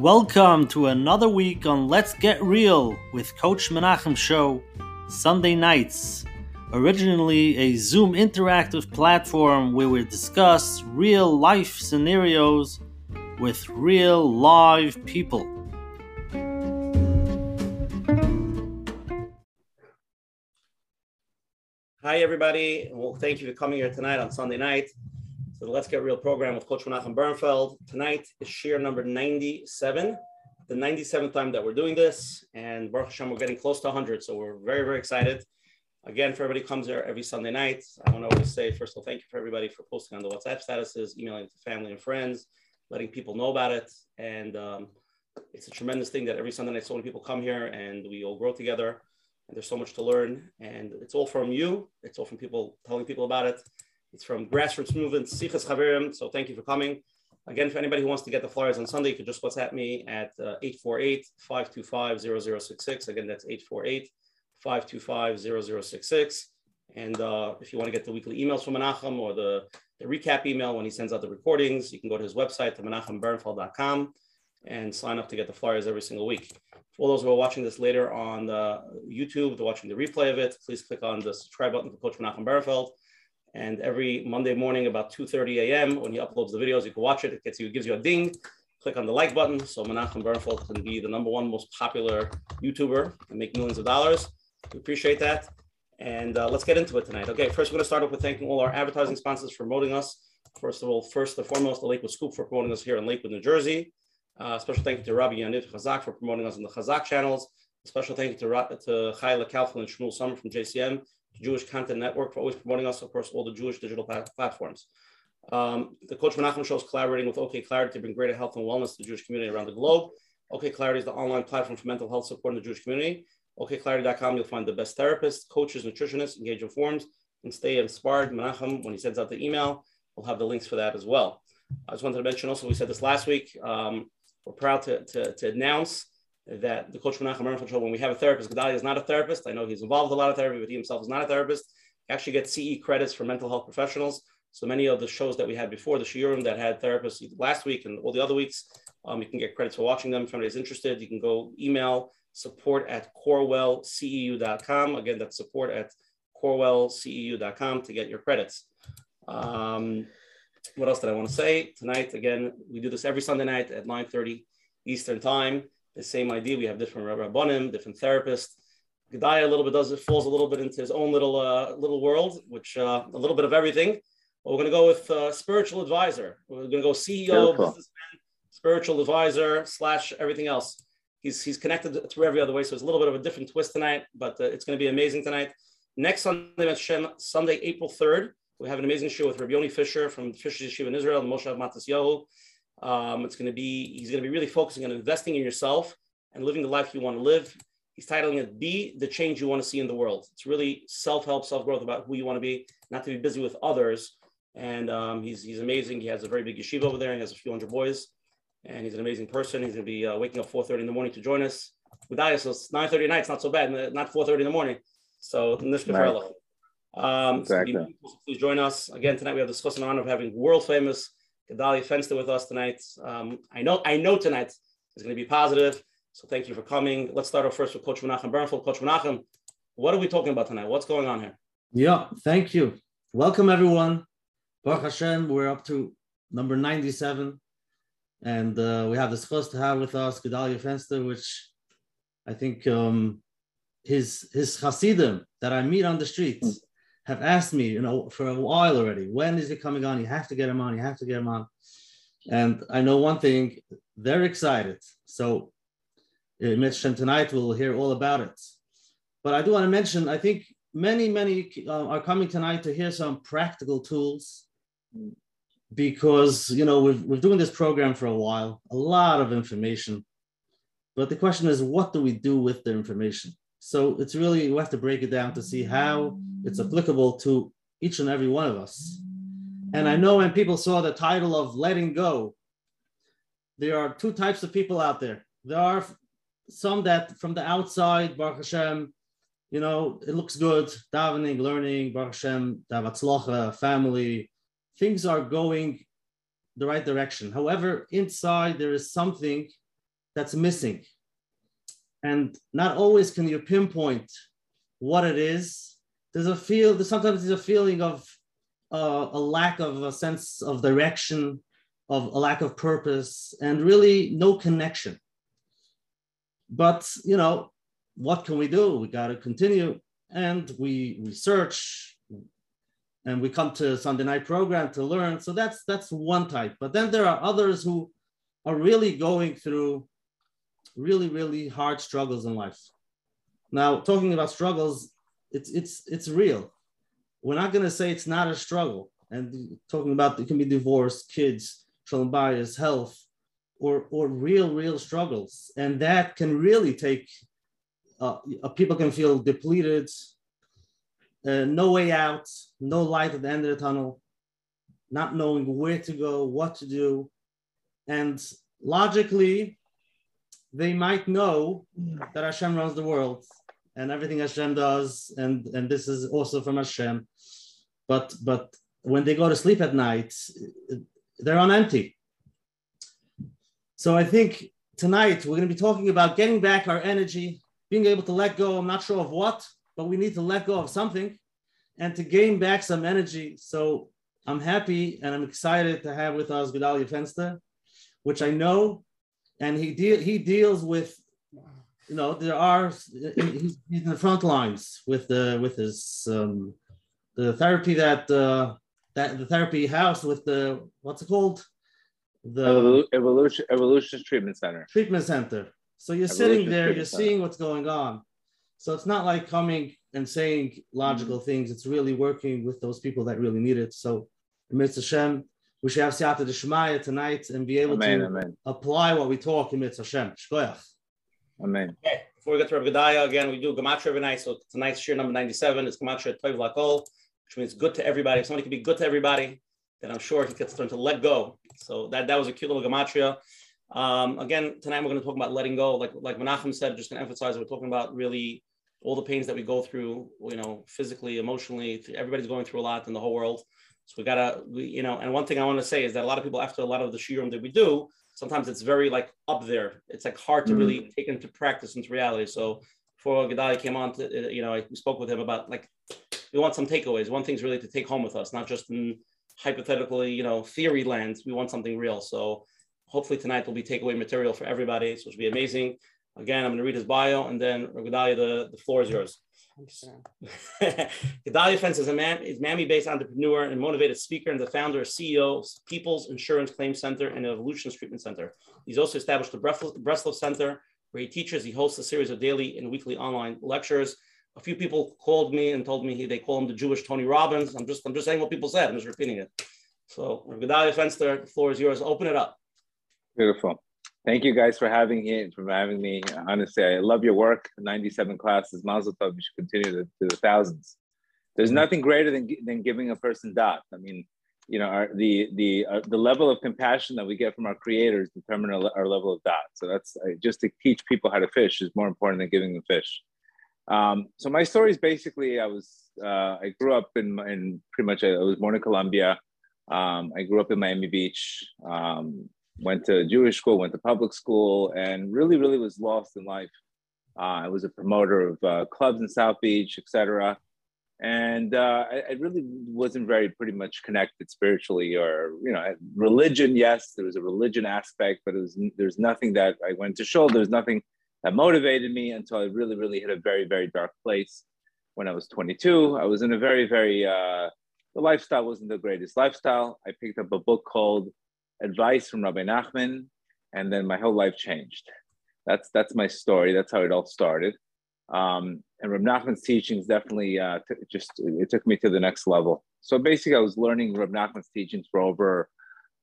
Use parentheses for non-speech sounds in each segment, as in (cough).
Welcome to another week on Let's Get Real with Coach Menachem Show, Sunday nights. Originally a Zoom interactive platform where we discuss real life scenarios with real live people. Hi, everybody. Well, thank you for coming here tonight on Sunday night. So the Let's Get Real program with Coach Menachem Bernfeld. Tonight is sheer number 97, the 97th time that we're doing this. And Baruch Hashem, we're getting close to 100. So we're very, very excited. Again, for everybody comes here every Sunday night, I want to always say, first of all, thank you for everybody for posting on the WhatsApp statuses, emailing to family and friends, letting people know about it. And um, it's a tremendous thing that every Sunday night so many people come here and we all grow together. And there's so much to learn. And it's all from you. It's all from people telling people about it. It's from grassroots movement, Sichas Chaverim. So thank you for coming. Again, for anybody who wants to get the flyers on Sunday, you can just WhatsApp me at uh, 848-525-0066. Again, that's 848-525-0066. And uh, if you want to get the weekly emails from Menachem or the, the recap email when he sends out the recordings, you can go to his website, to menachembernfeld.com, and sign up to get the flyers every single week. For those who are watching this later on YouTube, they're watching the replay of it, please click on the subscribe button for Coach Menachem Bernfeld and every Monday morning about 2.30 a.m. when he uploads the videos, you can watch it. It gets you, it gives you a ding. Click on the like button so Menachem Bernfeld can be the number one most popular YouTuber and make millions of dollars. We appreciate that. And uh, let's get into it tonight. Okay, first we're going to start off with thanking all our advertising sponsors for promoting us. First of all, first and foremost, the Lakewood Scoop for promoting us here in Lakewood, New Jersey. Uh, special thank you to Rabbi Yaniv Chazak for promoting us on the Chazak channels. A special thank you to, to Chayla Kaufman and Shmuel Summer from JCN Jewish Content Network for always promoting us across all the Jewish digital platforms. Um, the Coach Menachem Show is collaborating with OK Clarity to bring greater health and wellness to the Jewish community around the globe. OK Clarity is the online platform for mental health support in the Jewish community. OKClarity.com, you'll find the best therapists, coaches, nutritionists, engage in forums, and stay inspired. Menachem, when he sends out the email, we'll have the links for that as well. I just wanted to mention also, we said this last week, um, we're proud to, to, to announce that the coach Menachem Bernfeld when we have a therapist, Gedalia is not a therapist. I know he's involved with a lot of therapy, but he himself is not a therapist. He actually gets CE credits for mental health professionals. So many of the shows that we had before, the Shiurim that had therapists last week and all the other weeks, um, you can get credits for watching them. If anybody's interested, you can go email support at corewellceu.com. Again, that's support at corewellceu.com to get your credits. Um, what else did I want to say? Tonight, again, we do this every Sunday night at 9.30 Eastern time the same idea. We have different rabbanim, different therapists. Gedalia a little bit does it falls a little bit into his own little uh, little world, which uh, a little bit of everything. But we're going to go with uh, spiritual advisor. We're going to go CEO, businessman, spiritual advisor slash everything else. He's he's connected through every other way, so it's a little bit of a different twist tonight, but uh, it's going to be amazing tonight. Next Sunday, Sunday, April third, we have an amazing show with Rabbi Yoni Fisher from Fisher Yeshiva in Israel, and Moshe Matisyahu. Um, it's going to be, he's going to be really focusing on investing in yourself and living the life you want to live. He's titling it Be the Change You Want to See in the World. It's really self help, self growth about who you want to be, not to be busy with others. And um, he's, he's amazing. He has a very big yeshiva over there. He has a few hundred boys. And he's an amazing person. He's going to be uh, waking up 4.30 in the morning to join us. With us, so it's 9.30 at night. It's not so bad. Not 4.30 in the morning. So, right. um, exactly. so please join us. Again, tonight we have the discussion honor of having world famous Gedalia Fenster with us tonight. Um, I know I know tonight is going to be positive. So thank you for coming. Let's start off first with Coach Menachem Bernfeld. Coach Menachem, what are we talking about tonight? What's going on here? Yeah, thank you. Welcome everyone. Baruch Hashem, we're up to number 97. And uh, we have the zchus to have with us Gedalia Fenster, which I think um, his his Hasidim that I meet on the streets have asked me, you know, for a while already, when is it coming on? You have to get him on. You have to get him on. And I know one thing, they're excited. So uh, Mitch tonight we'll hear all about it. But I do want to mention, I think many, many uh, are coming tonight to hear some practical tools because, you know, we've, we're doing this program for a while, a lot of information. But the question is, what do we do with the information? So it's really, we have to break it down to see how it's applicable to each and every one of us. And I know when people saw the title of Letting Go, there are two types of people out there. There are some that from the outside, Baruch Hashem, you know, it looks good, davening, learning, Baruch Hashem, davatzlocha, family, things are going the right direction. However, inside there is something that's missing. And not always can you pinpoint what it is. There's a feel, there's sometimes there's a feeling of uh, a lack of a sense of direction, of a lack of purpose, and really no connection. But, you know, what can we do? We got to continue. And we we search, and we come to Sunday night program to learn. So that's that's one type. But then there are others who are really going through really, really hard struggles in life. Now, talking about struggles, it's it's it's real. We're not going to say it's not a struggle. And talking about it can be divorce, kids, shalom bayis, health, or or real, real struggles, and that can really take. Uh, uh, people can feel depleted, uh, no way out, no light at the end of the tunnel, not knowing where to go, what to do, and logically, they might know hmm. that Hashem runs the world and everything Hashem does, and and this is also from Hashem. But but when they go to sleep at night, they're on empty. So I think tonight we're going to be talking about getting back our energy, being able to let go. I'm not sure of what, but we need to let go of something, and to gain back some energy. So I'm happy and I'm excited to have with us Gedalia Fenster, which I know and he deal he deals with you know there are he's, in the front lines with the with his um the therapy that uh that the therapy house with the what's it called the evolution evolution treatment center treatment center so you're evolution sitting there you're center. seeing what's going on so it's not like coming and saying logical mm-hmm. things it's really working with those people that really need it so Mr. Shem, we should have Siyata Shemaya tonight and be able amen, to amen. apply what we talk in Mitzvah Hashem. Shkoyach. Amen. Okay. Before we get to Rabbi Gedalia, again, we do Gematria every night. So tonight's year number 97 is Gematria Toiv Lakol, which means good to everybody. If somebody can be good to everybody, then I'm sure he gets learn to let go. So that, that was a cute little Gematria. Um, again, tonight we're going to talk about letting go. Like, like Menachem said, just going to emphasize, we're talking about really all the pains that we go through, you know, physically, emotionally. Everybody's going through a lot in the whole world. So we gotta, we, you know, and one thing I want to say is that a lot of people, after a lot of the shiurim that we do, sometimes it's very like up there. It's like hard to mm-hmm. really take into practice into reality. So before Gedalia came on, to, uh, you know, I spoke with him about like we want some takeaways. One thing's really to take home with us, not just in hypothetically, you know, theory lands. We want something real. So hopefully tonight will be takeaway material for everybody. So it should be amazing. Again, I'm going to read his bio, and then Gedalia, the, the floor is yours. Gedalia (laughs) Fence is a man, is Miami-based entrepreneur and motivated speaker and the founder and CEO of People's Insurance Claim Center and Evolution Treatment Center. He's also established the Breslov Center, where he teaches. He hosts a series of daily and weekly online lectures. A few people called me and told me he, they call him the Jewish Tony Robbins. I'm just I'm just saying what people said. I'm just repeating it. So Gedalia Fenster, the floor is yours. Open it up. Beautiful. Thank you guys for having me. For having me. Honestly, I love your work. 97 classes, Mazel Tov. You should continue to, to the thousands. There's nothing greater than, than giving a person dot. I mean, you know, our, the the uh, the level of compassion that we get from our creators determine our, our level of dot. So that's uh, just to teach people how to fish is more important than giving them fish. Um, so my story is basically I was uh, I grew up in in pretty much I was born in Colombia. Um, I grew up in Miami Beach. Um, went to Jewish school, went to public school, and really, really was lost in life. Uh, I was a promoter of uh, clubs in South Beach, etc. And uh, I, I, really wasn't very pretty much connected spiritually or, you know, religion. Yes, there was a religion aspect, but it was, there's nothing that I went to show. There's nothing that motivated me until I really, really hit a very, very dark place. When I was 22, I was in a very, very, uh, the lifestyle wasn't the greatest lifestyle. I picked up a book called advice from Rabbi Nachman, and then my whole life changed. That's that's my story. That's how it all started. Um, and Rabbi Nachman's teachings definitely uh, t- just it took me to the next level. So basically, I was learning Rabbi Nachman's teachings for over,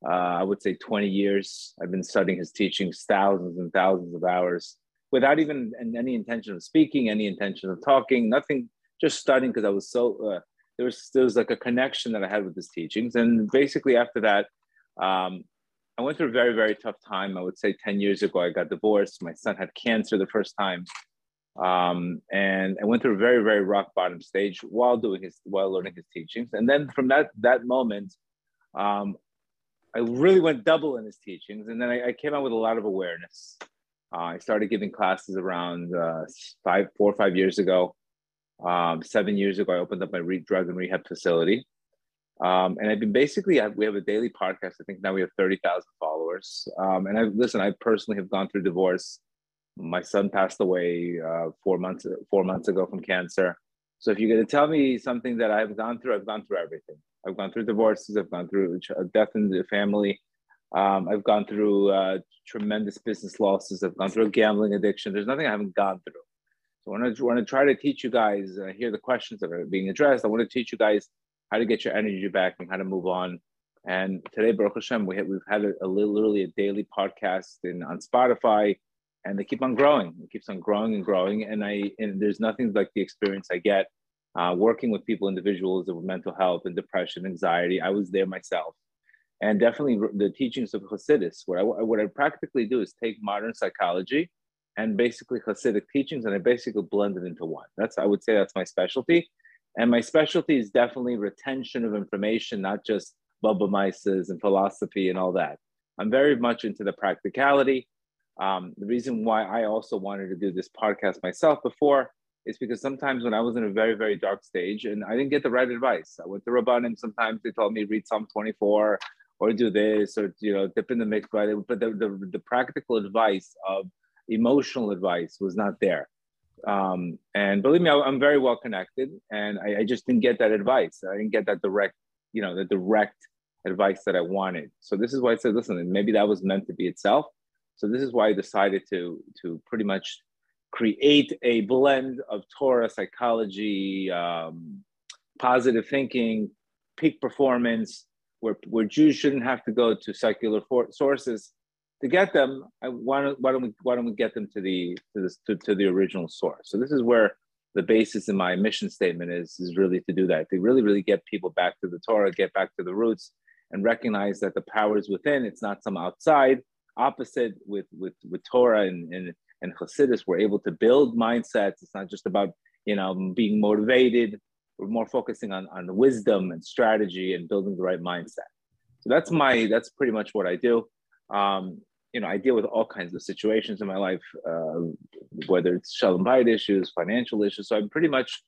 uh, I would say, 20 years. I've been studying his teachings thousands and thousands of hours without even any intention of speaking, any intention of talking, nothing. Just studying because I was so uh, there was there was like a connection that I had with his teachings. And basically, after that, um, I went through a very, very tough time. I would say 10 years ago, I got divorced. My son had cancer the first time. Um, and I went through a very, very rock bottom stage while doing his, while learning his teachings. And then from that, that moment, um, I really went double in his teachings. And then I, I, came out with a lot of awareness. Uh, I started giving classes around uh, five, four or five years ago. Um, seven years ago, I opened up my re- drug and rehab facility. Um, and I've been basically, I, we have a daily podcast. I think now we have 30,000 followers. Um, and I listen, I personally have gone through divorce. My son passed away uh, four months four months ago from cancer. So if you're going to tell me something that I've gone through, I've gone through everything. I've gone through divorces. I've gone through death in the family. Um, I've gone through uh, tremendous business losses. I've gone through gambling addiction. There's nothing I haven't gone through. So I want to, try to teach you guys, uh, hear the questions that are being addressed. I want to teach you guys how to get your energy back and how to move on. And today, Baruch Hashem, we have, we've had a, a literally a daily podcast in, on Spotify, and they keep on growing. It keeps on growing and growing. And I and there's nothing like the experience I get uh, working with people, individuals with mental health and depression, anxiety. I was there myself, and definitely the teachings of Hasidus. What I what I practically do is take modern psychology and basically Hasidic teachings, and I basically blend it into one. That's I would say that's my specialty. And my specialty is definitely retention of information, not just bubbe meises and philosophy and all that. I'm very much into the practicality. Um, the reason why I also wanted to do this podcast myself before is because sometimes when I was in a very, very dark stage and I didn't get the right advice, I went to Rabbanim, sometimes they told me read Psalm 24 or do this or, you know, dip in the mix, but the, the, the practical advice of emotional advice was not there. Um, and believe me, I, am very well connected, and I, I, just didn't get that advice. I didn't get that direct, you know, the direct advice that I wanted. So this is why I said, listen, maybe that was meant to be itself. So this is why I decided to to pretty much create a blend of Torah psychology, um, positive thinking, peak performance, where where Jews shouldn't have to go to secular for- sources to get them, I, why, don't, why don't we why don't we get them to the to, this, to, to the original source? So this is where the basis in my mission statement is is really to do that to really really get people back to the Torah, get back to the roots, and recognize that the power is within. It's not some outside. Opposite with with with Torah and and and Hasidus, we're able to build mindsets. It's not just about you know being motivated. We're more focusing on on wisdom and strategy and building the right mindset. So that's my that's pretty much what I do. Um, you know, I deal with all kinds of situations in my life, uh, whether it's shalom bayit issues, financial issues. So I'm pretty much,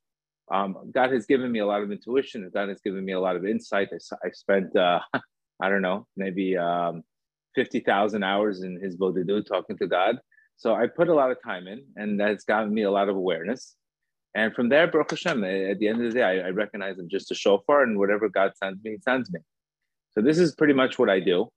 um, God has given me a lot of intuition. God has given me a lot of insight. I, I spent, uh, (laughs) I don't know, maybe um, 50,000 hours in hisbodedut talking to God. So I put a lot of time in, and that's gotten me a lot of awareness. And from there, Baruch Hashem, at the end of the day, I, I recognize I'm just a shofar, and whatever God sends me, He sends me. So this is pretty much what I do.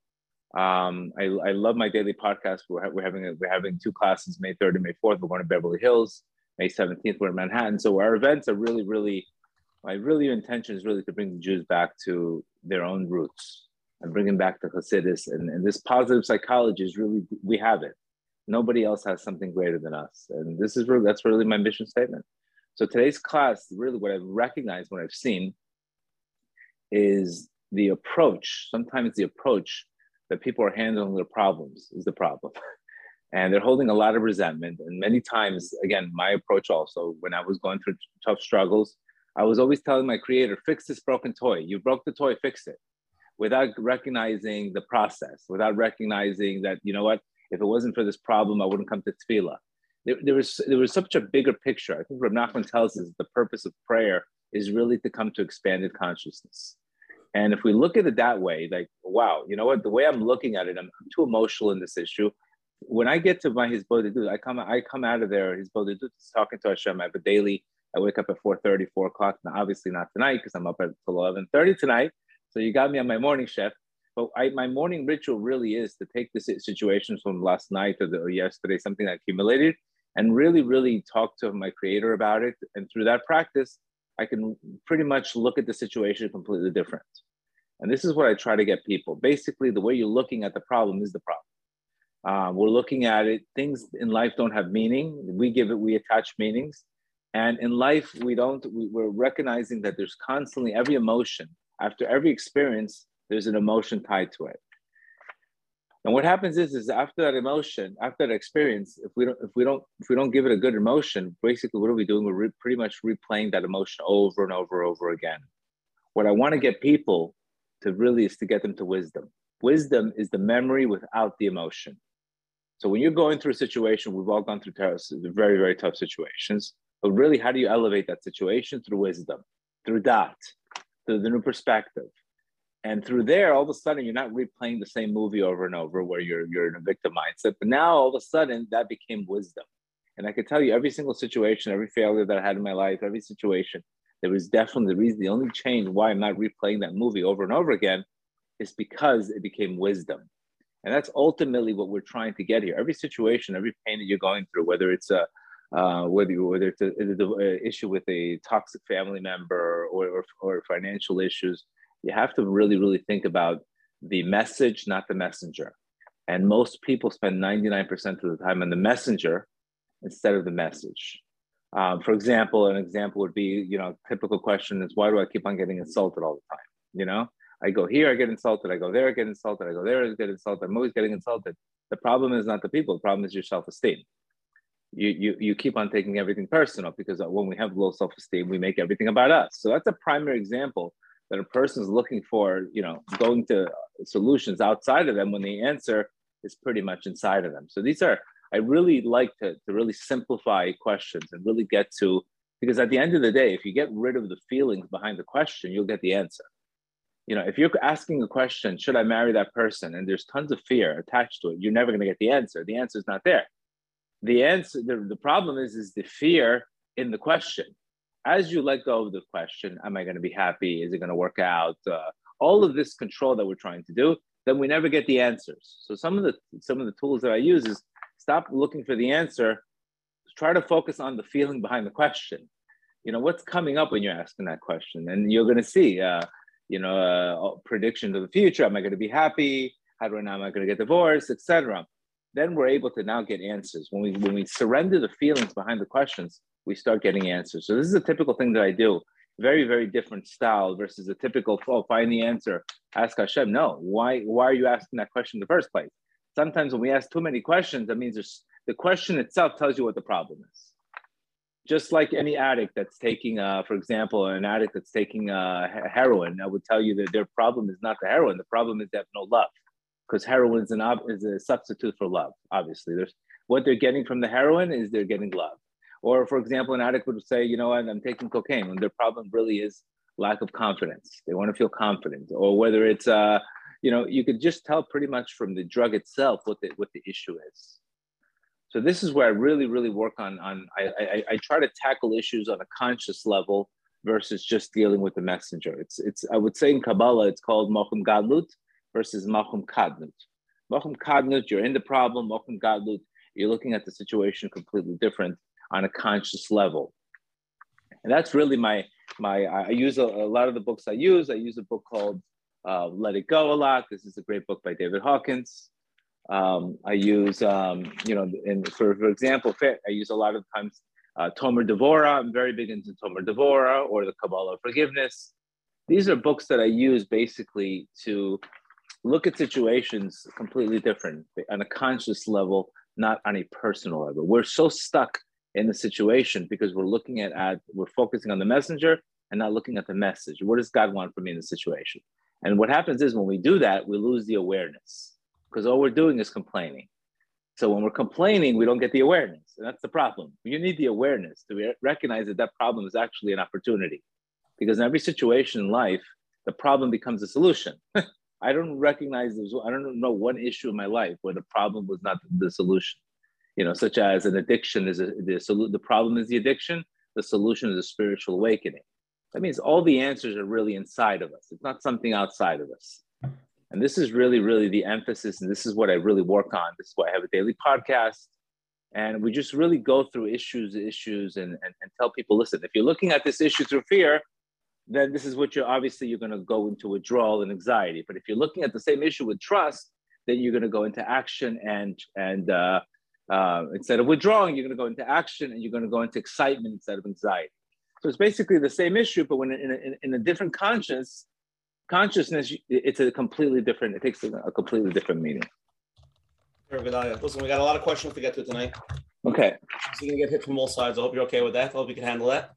Um, I, I love my daily podcast. We're, we're having we're having two classes, May 3rd and May 4th. We're going to Beverly Hills. May 17th, we're in Manhattan. So our events are really, really, my really intention is really to bring the Jews back to their own roots and bring them back to Hasidus. And, and this positive psychology is really, we have it. Nobody else has something greater than us. And this is really, that's really my mission statement. So today's class, really what I've recognized, what I've seen is the approach, sometimes the approach that people are handling their problems is the problem. (laughs) and they're holding a lot of resentment. And many times, again, my approach also, when I was going through tough struggles, I was always telling my creator, fix this broken toy. You broke the toy, fix it. Without recognizing the process, without recognizing that, you know what, if it wasn't for this problem, I wouldn't come to tefillah. There, there, was, there was such a bigger picture. I think Rab Nachman tells us the purpose of prayer is really to come to expanded consciousness. And if we look at it that way, like, wow, you know what? The way I'm looking at it, I'm, too emotional in this issue. When I get to my hisbodedut, I come I come out of there. Hisbodedut is talking to Hashem. I have a daily. I wake up at 4:30, 4 o'clock. Now, obviously not tonight because I'm up at 11:30 tonight. So you got me on my morning shift. But I, my morning ritual really is to take the situations from last night or, the, or yesterday, something that accumulated, and really, really talk to my creator about it. And through that practice, I can pretty much look at the situation completely different. And this is what I try to get people. Basically, the way you're looking at the problem is the problem. Uh, we're looking at it. Things in life don't have meaning. We give it. We attach meanings, and in life we don't. We, we're recognizing that there's constantly every emotion. After every experience, there's an emotion tied to it. And what happens is, is after that emotion, after that experience, if we don't, if we don't, if we don't give it a good emotion, basically, what are we doing? We're re- pretty much replaying that emotion over and over and over again. What I want to get people to really is to get them to wisdom. Wisdom is the memory without the emotion. So when you're going through a situation, we've all gone through very, very tough situations. But really, how do you elevate that situation? Through wisdom, through that, through the new perspective. And through there, all of a sudden, you're not replaying the same movie over and over where you're, you're in a victim mindset. But now, all of a sudden, that became wisdom. And I could tell you every single situation, every failure that I had in my life, every situation, there was definitely the reason, the only change why I'm not replaying that movie over and over again is because it became wisdom. And that's ultimately what we're trying to get here. Every situation, every pain that you're going through, whether it's a uh, whether whether it's an issue with a toxic family member or, or, or financial issues, you have to really, really think about the message, not the messenger. And most people spend 99% of the time on the messenger instead of the message. Um, for example, an example would be, you know, typical question is why do I keep on getting insulted all the time? You know, I go here, I get insulted. I go there, I get insulted. I go there, I get insulted. I'm always getting insulted. The problem is not the people. The problem is your self-esteem. You, you, you keep on taking everything personal because when we have low self-esteem, we make everything about us. So that's a primary example that a person is looking for, you know, going to solutions outside of them when the answer is pretty much inside of them. So these are, I really like to, to really simplify questions and really get to, because at the end of the day, if you get rid of the feelings behind the question, you'll get the answer you know, if you're asking a question, should I marry that person? And there's tons of fear attached to it, you're never going to get the answer. The answer is not there. The answer, the, the problem is, is the fear in the question. As you let go of the question, am I going to be happy? Is it going to work out? Uh, all of this control that we're trying to do, then we never get the answers. So some of the some of the tools that I use is stop looking for the answer, try to focus on the feeling behind the question. You know, what's coming up when you're asking that question, and you're going to see. Uh, you know, uh, predictions of the future. Am I going to be happy? How do I know am I going to get divorced, etc. Then we're able to now get answers. When we when we surrender the feelings behind the questions, we start getting answers. So this is a typical thing that I do. Very very different style versus a typical oh find the answer, ask Hashem. No, why why are you asking that question in the first place? Sometimes when we ask too many questions, that means there's, the question itself tells you what the problem is just like any addict that's taking, uh, for example, an addict that's taking uh, heroin, I would tell you that their problem is not the heroin. The problem is they have no love, because heroin is an ob- is a substitute for love. Obviously, there's what they're getting from the heroin is they're getting love. Or, for example, an addict would say, you know what, I'm taking cocaine, when their problem really is lack of confidence. They want to feel confident. Or whether it's, uh, you know, you could just tell pretty much from the drug itself what the what the issue is. So this is where I really, really work on. On I, I, I try to tackle issues on a conscious level versus just dealing with the messenger. It's it's I would say in Kabbalah it's called Mochum Gadlut versus Mochum Kadnut. Mochum Kadnut, you're in the problem. Mochum Gadlut, you're looking at the situation completely different on a conscious level. And that's really my my. I use a, a lot of the books I use. I use a book called uh, Let It Go a lot. This is a great book by David Hawkins. Um, I use, um, you know, for, for example, I use a lot of times uh, Tomer Devora. I'm very big into Tomer Devora or the Kabbalah of Forgiveness. These are books that I use basically to look at situations completely different on a conscious level, not on a personal level. We're so stuck in the situation because we're looking at, at we're focusing on the messenger and not looking at the message. What does God want from me in the situation? And what happens is when we do that, we lose the awareness because all we're doing is complaining. So when we're complaining, we don't get the awareness. And that's the problem. You need the awareness to recognize that that problem is actually an opportunity. Because in every situation in life, the problem becomes a solution. (laughs) I don't recognize, there's, I don't know one issue in my life where the problem was not the solution. You know, such as an addiction is a, the, the problem is the addiction, the solution is a spiritual awakening. That means all the answers are really inside of us. It's not something outside of us. And this is really, really the emphasis. And this is what I really work on. This is why I have a daily podcast. And we just really go through issues, issues, and, and, and tell people listen, if you're looking at this issue through fear, then this is what you're obviously you're going to go into withdrawal and anxiety. But if you're looking at the same issue with trust, then you're going to go into action and and uh, uh, instead of withdrawing, you're going to go into action and you're going to go into excitement instead of anxiety. So it's basically the same issue, but when in a, in a different conscience, consciousness, it's a completely different, it takes a, a completely different meaning. Listen, we got a lot of questions to get to tonight. Okay. So you can get hit from all sides. I hope you're okay with that. I hope you can handle that.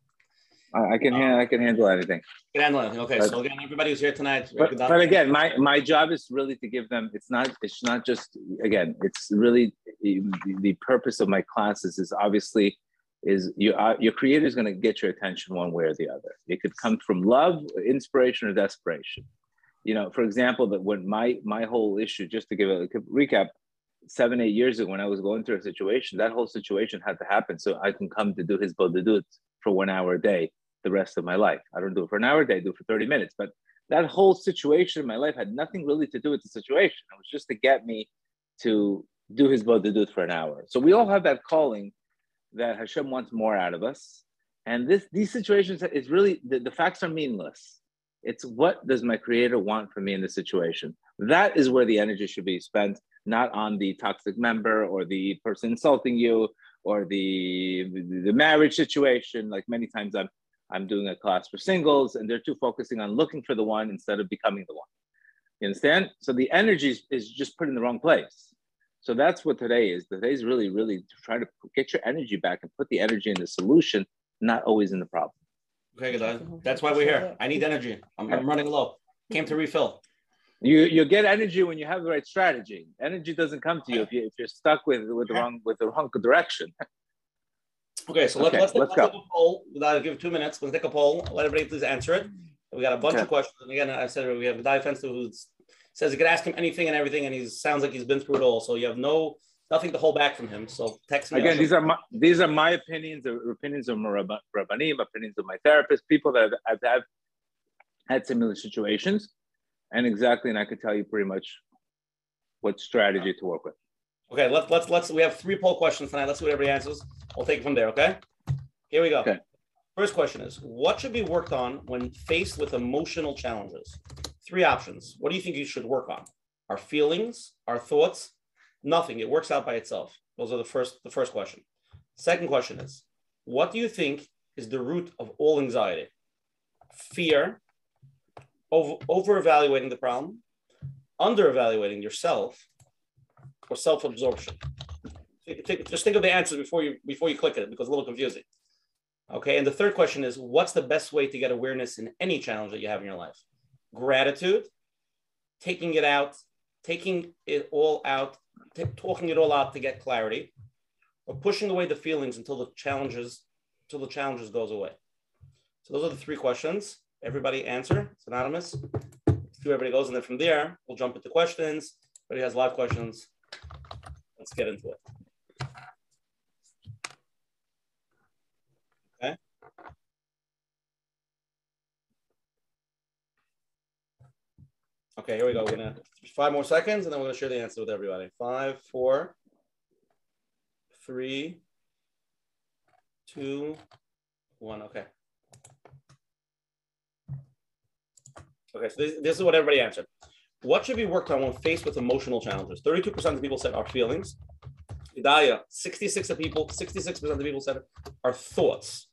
I, can um, handle. I can handle anything. Can handle anything. Okay. But, so again, everybody who's here tonight. But, but again, my my job is really to give them. It's not. It's not just. Again, it's really. the, purpose of my classes is obviously is you, uh, your creator is going to get your attention one way or the other. It could come from love, inspiration, or desperation. You know, for example, that when my my whole issue, just to give a, a recap, seven eight years ago when I was going through a situation, that whole situation had to happen so I can come to do hisbodedut for one hour a day the rest of my life. I don't do it for an hour a day, I do it for 30 minutes. But that whole situation in my life had nothing really to do with the situation. It was just to get me to do hisbodedut for an hour. So we all have that calling that Hashem wants more out of us. And this these situations is really the, the facts are meaningless. It's what does my creator want from me in this situation? That is where the energy should be spent, not on the toxic member or the person insulting you or the, the marriage situation. Like many times I'm I'm doing a class for singles and they're too focusing on looking for the one instead of becoming the one. You understand? So the energy is, is just put in the wrong place. So that's what today is. Today is really, really to try to get your energy back and put the energy in the solution, not always in the problem. Okay, good. That's why we're here. I need energy. I'm, I'm running low. Came to refill. You you get energy when you have the right strategy. Energy doesn't come to you if you if you're stuck with with the wrong with the wrong direction. (laughs) Okay, so Okay, let's, let's, let's let's take a poll. Without give two minutes. Let's take a poll. Let everybody please answer it. We got a bunch Okay. of questions. And again, I said we have Vidal Fenster who says you could ask him anything and everything, and he sounds like he's been through it all. So you have no nothing to hold back from him. So text me. Again, these are my these are my opinions, the opinions of my rabba- rabbanim, opinions of my therapist, people that have, have, have had similar situations, and exactly, and I could tell you pretty much what strategy to work with. Okay, let's let's let's we have three poll questions tonight. Let's see what everybody answers. We'll take it from there, okay? Here we go. Okay. First question is what should be worked on when faced with emotional challenges? Three options. What do you think you should work on? Our feelings, our thoughts, nothing. It works out by itself. Those are the first the first question. Second question is what do you think is the root of all anxiety? Fear, over, over evaluating the problem, under evaluating yourself, or self-absorption? Just think of the answers before you before you click it because it's a little confusing. Okay, and the third question is what's the best way to get awareness in any challenge that you have in your life? Gratitude, taking it out, taking it all out, talking it all out to get clarity, or pushing away the feelings until the challenges until the challenges goes away. So those are the three questions. Everybody answer. It's anonymous. See where everybody goes, and then from there we'll jump into questions. Everybody has live questions. Let's get into it. Okay. Okay, here we go. We're gonna five more seconds and then we're gonna share the answer with everybody. Five, four, three, two, one. Okay. Okay, so this, this is what everybody answered. What should be worked on when faced with emotional challenges? 32% of the people said our feelings. Idaya, 66 of people, 66% of the people said our thoughts.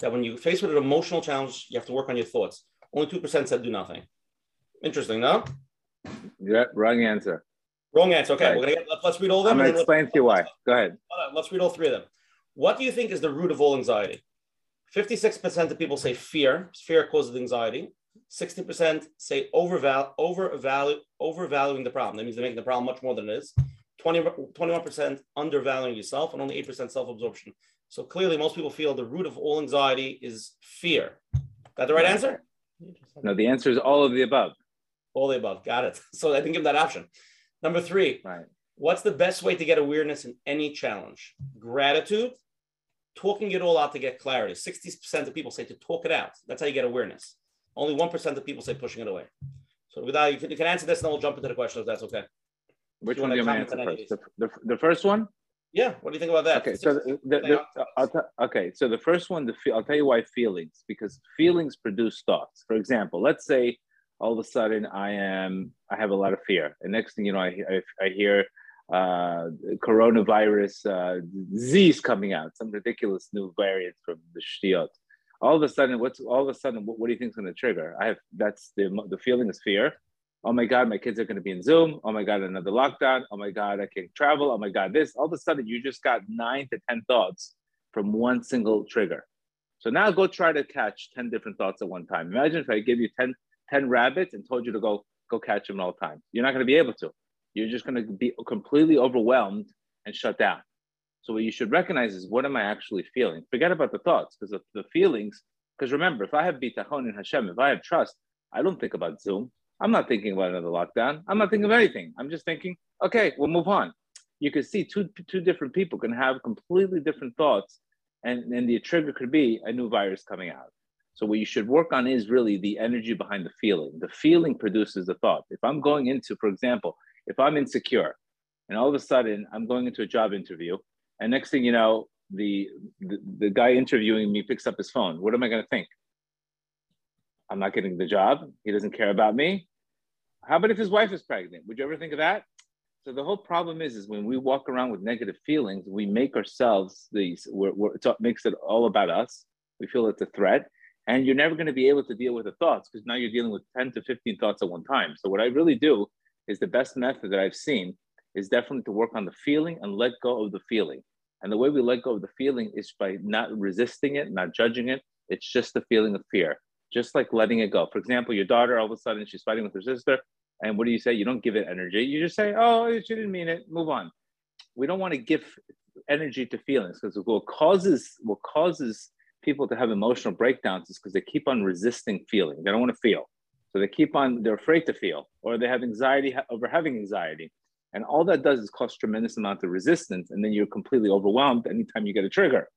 That when you face with an emotional challenge, you have to work on your thoughts. Only 2% said do nothing. Interesting, no? Yeah, wrong answer. Wrong answer. Okay, Right. we're gonna get, let, us read all of I'm gonna explain to you why. Go ahead. let's, hold on, let's read all three of them. What do you think is the root of all anxiety? 56% of people say fear. Fear causes anxiety. 60% say overval- overvalue, overvaluing the problem. That means they're making the problem much more than it is. 20, 21% undervaluing yourself and only 8% self-absorption. So clearly most people feel the root of all anxiety is fear. That the right answer? No, the answer is all of the above. All the above. Got it. (laughs) So I didn't give them that option. Number three, Right. what's the best way to get awareness in any challenge? Gratitude, talking it all out to get clarity. 60% of people say to talk it out. That's how you get awareness. Only 1% of people say pushing it away. So without you can, you can answer this and then we'll jump into the question if that's okay. Which one do you want to answer first? The, the, the first one? Yeah. What do you think about that? Okay, so the, the, the, I'll t- okay, so the first one, the fe- I'll tell you why feelings, because feelings produce thoughts. For example, let's say all of a sudden I am, I have a lot of fear, and next thing you know, I, I, I hear uh, coronavirus uh, Z's coming out, some ridiculous new variant from the shtiyot. All of a sudden, what's all of a sudden? What, what do you think is going to trigger? I have that's the the feeling is fear. Oh my God, my kids are going to be in Zoom. Oh my God, another lockdown. Oh my God, I can't travel. Oh my God, this. All of a sudden, you just got nine to 10 thoughts from one single trigger. So now go try to catch 10 different thoughts at one time. Imagine if I give you 10, 10 rabbits and told you to go, go catch them all the time. You're not going to be able to. You're just going to be completely overwhelmed and shut down. So what you should recognize is what am I actually feeling? Forget about the thoughts because the, the feelings. Because remember, if I have bitachon in Hashem, if I have trust, I don't think about Zoom. I'm not thinking about another lockdown. I'm not thinking of anything. I'm just thinking, okay, we'll move on. You can see two two different people can have completely different thoughts, and, and the trigger could be a new virus coming out. So what you should work on is really the energy behind the feeling. The feeling produces the thought. If I'm going into, for example, if I'm insecure, and all of a sudden I'm going into a job interview, and next thing you know, the the, the guy interviewing me picks up his phone. What am I going to think? I'm not getting the job. He doesn't care about me. How about if his wife is pregnant? Would you ever think of that? So the whole problem is, is when we walk around with negative feelings, we make ourselves these. We're, we're, it makes it all about us. We feel it's a threat, and you're never going to be able to deal with the thoughts because now you're dealing with ten to fifteen thoughts at one time. So what I really do is the best method that I've seen is definitely to work on the feeling and let go of the feeling. And the way we let go of the feeling is by not resisting it, not judging it. It's just the feeling of fear just like letting it go. For example, your daughter all of a sudden she's fighting with her sister, and what do you say? You don't give it energy. You just say, "Oh, she didn't mean it. Move on." We don't want to give energy to feelings because what causes what causes people to have emotional breakdowns is because they keep on resisting feeling. They don't want to feel, so they keep on. They're afraid to feel, or they have anxiety over having anxiety, and all that does is cause tremendous amount of resistance, and then you're completely overwhelmed anytime you get a trigger.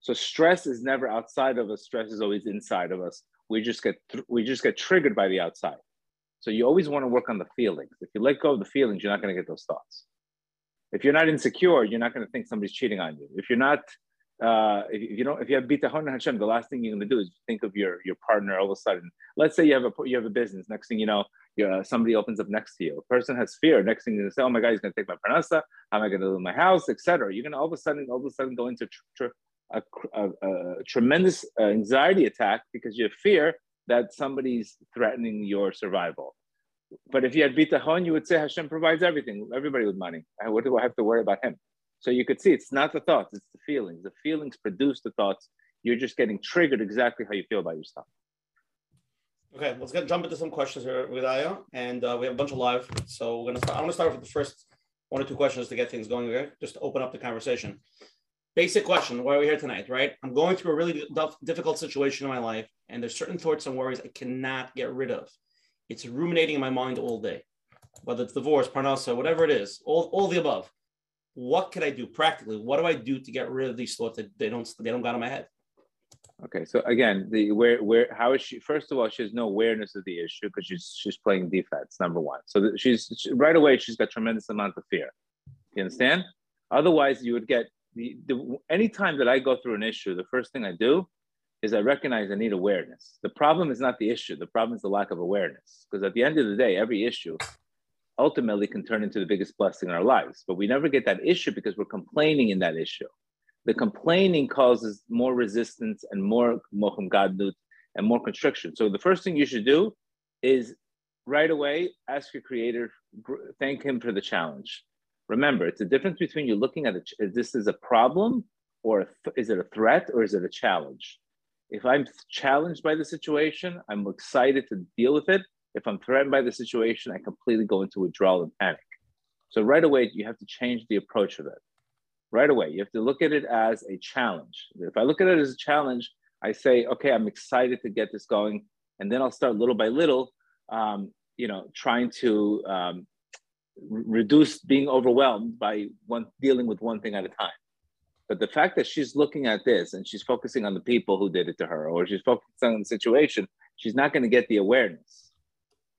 So stress is never outside of us. Stress is always inside of us we just get we just get triggered by the outside. So you always want to work on the feelings. If you let go of the feelings, you're not going to get those thoughts. If you're not insecure, you're not going to think somebody's cheating on you. If you're not, uh, if you don't, if you have bitachon Hashem, the last thing you're going to do is think of your your partner. All of a sudden, let's say you have a you have a business. Next thing you know, uh, somebody opens up next to you. A person has fear. Next thing to say, "Oh my God, he's going to take my parnasa. How am I going to live in my house, etc." You're going to all of a sudden, all of a sudden, go into tr- a, a, a, tremendous uh, anxiety attack because you have fear that somebody's threatening your survival. But if you had bitachon, you would say Hashem provides everything, everybody with money. What do I have to worry about him? So you could see it's not the thoughts, it's the feelings. The feelings produce the thoughts. You're just getting triggered exactly how you feel about yourself. Okay, let's get jump into some questions here with Aya, and uh, we have a bunch of live. So we're gonna start. I'm gonna start with the first one or two questions to get things going. Okay, just to open up the conversation basic question why are we here tonight right i'm going through a really difficult situation in my life and there's certain thoughts and worries i cannot get rid of it's ruminating in my mind all day whether it's divorce parnasa whatever it is all, all the above what can i do practically what do i do to get rid of these thoughts that they don't they don't got in my head okay so again the where where how is she first of all she has no awareness of the issue because she's she's playing defense number one so she's she, right away she's got tremendous amount of fear you understand otherwise you would get the, the any time that I go through an issue, the first thing I do is I recognize I need awareness. The problem is not the issue. The problem is the lack of awareness. Because at the end of the day, every issue ultimately can turn into the biggest blessing in our lives. But we never get that issue because we're complaining in that issue. The complaining causes more resistance and more mochum gadlut and more constriction. So the first thing you should do is right away ask your creator, thank him for the challenge. Remember, it's a difference between you looking at this is a problem or is it a threat or is it a challenge? If I'm challenged by the situation, I'm excited to deal with it. If I'm threatened by the situation, I completely go into withdrawal and panic. So right away, you have to change the approach of it. Right away, you have to look at it as a challenge. If I look at it as a challenge, I say, okay, I'm excited to get this going, and then I'll start little by little, um, you know, trying to um, reduce being overwhelmed by one dealing with one thing at a time. But the fact that she's looking at this and she's focusing on the people who did it to her, or she's focusing on the situation, she's not going to get the awareness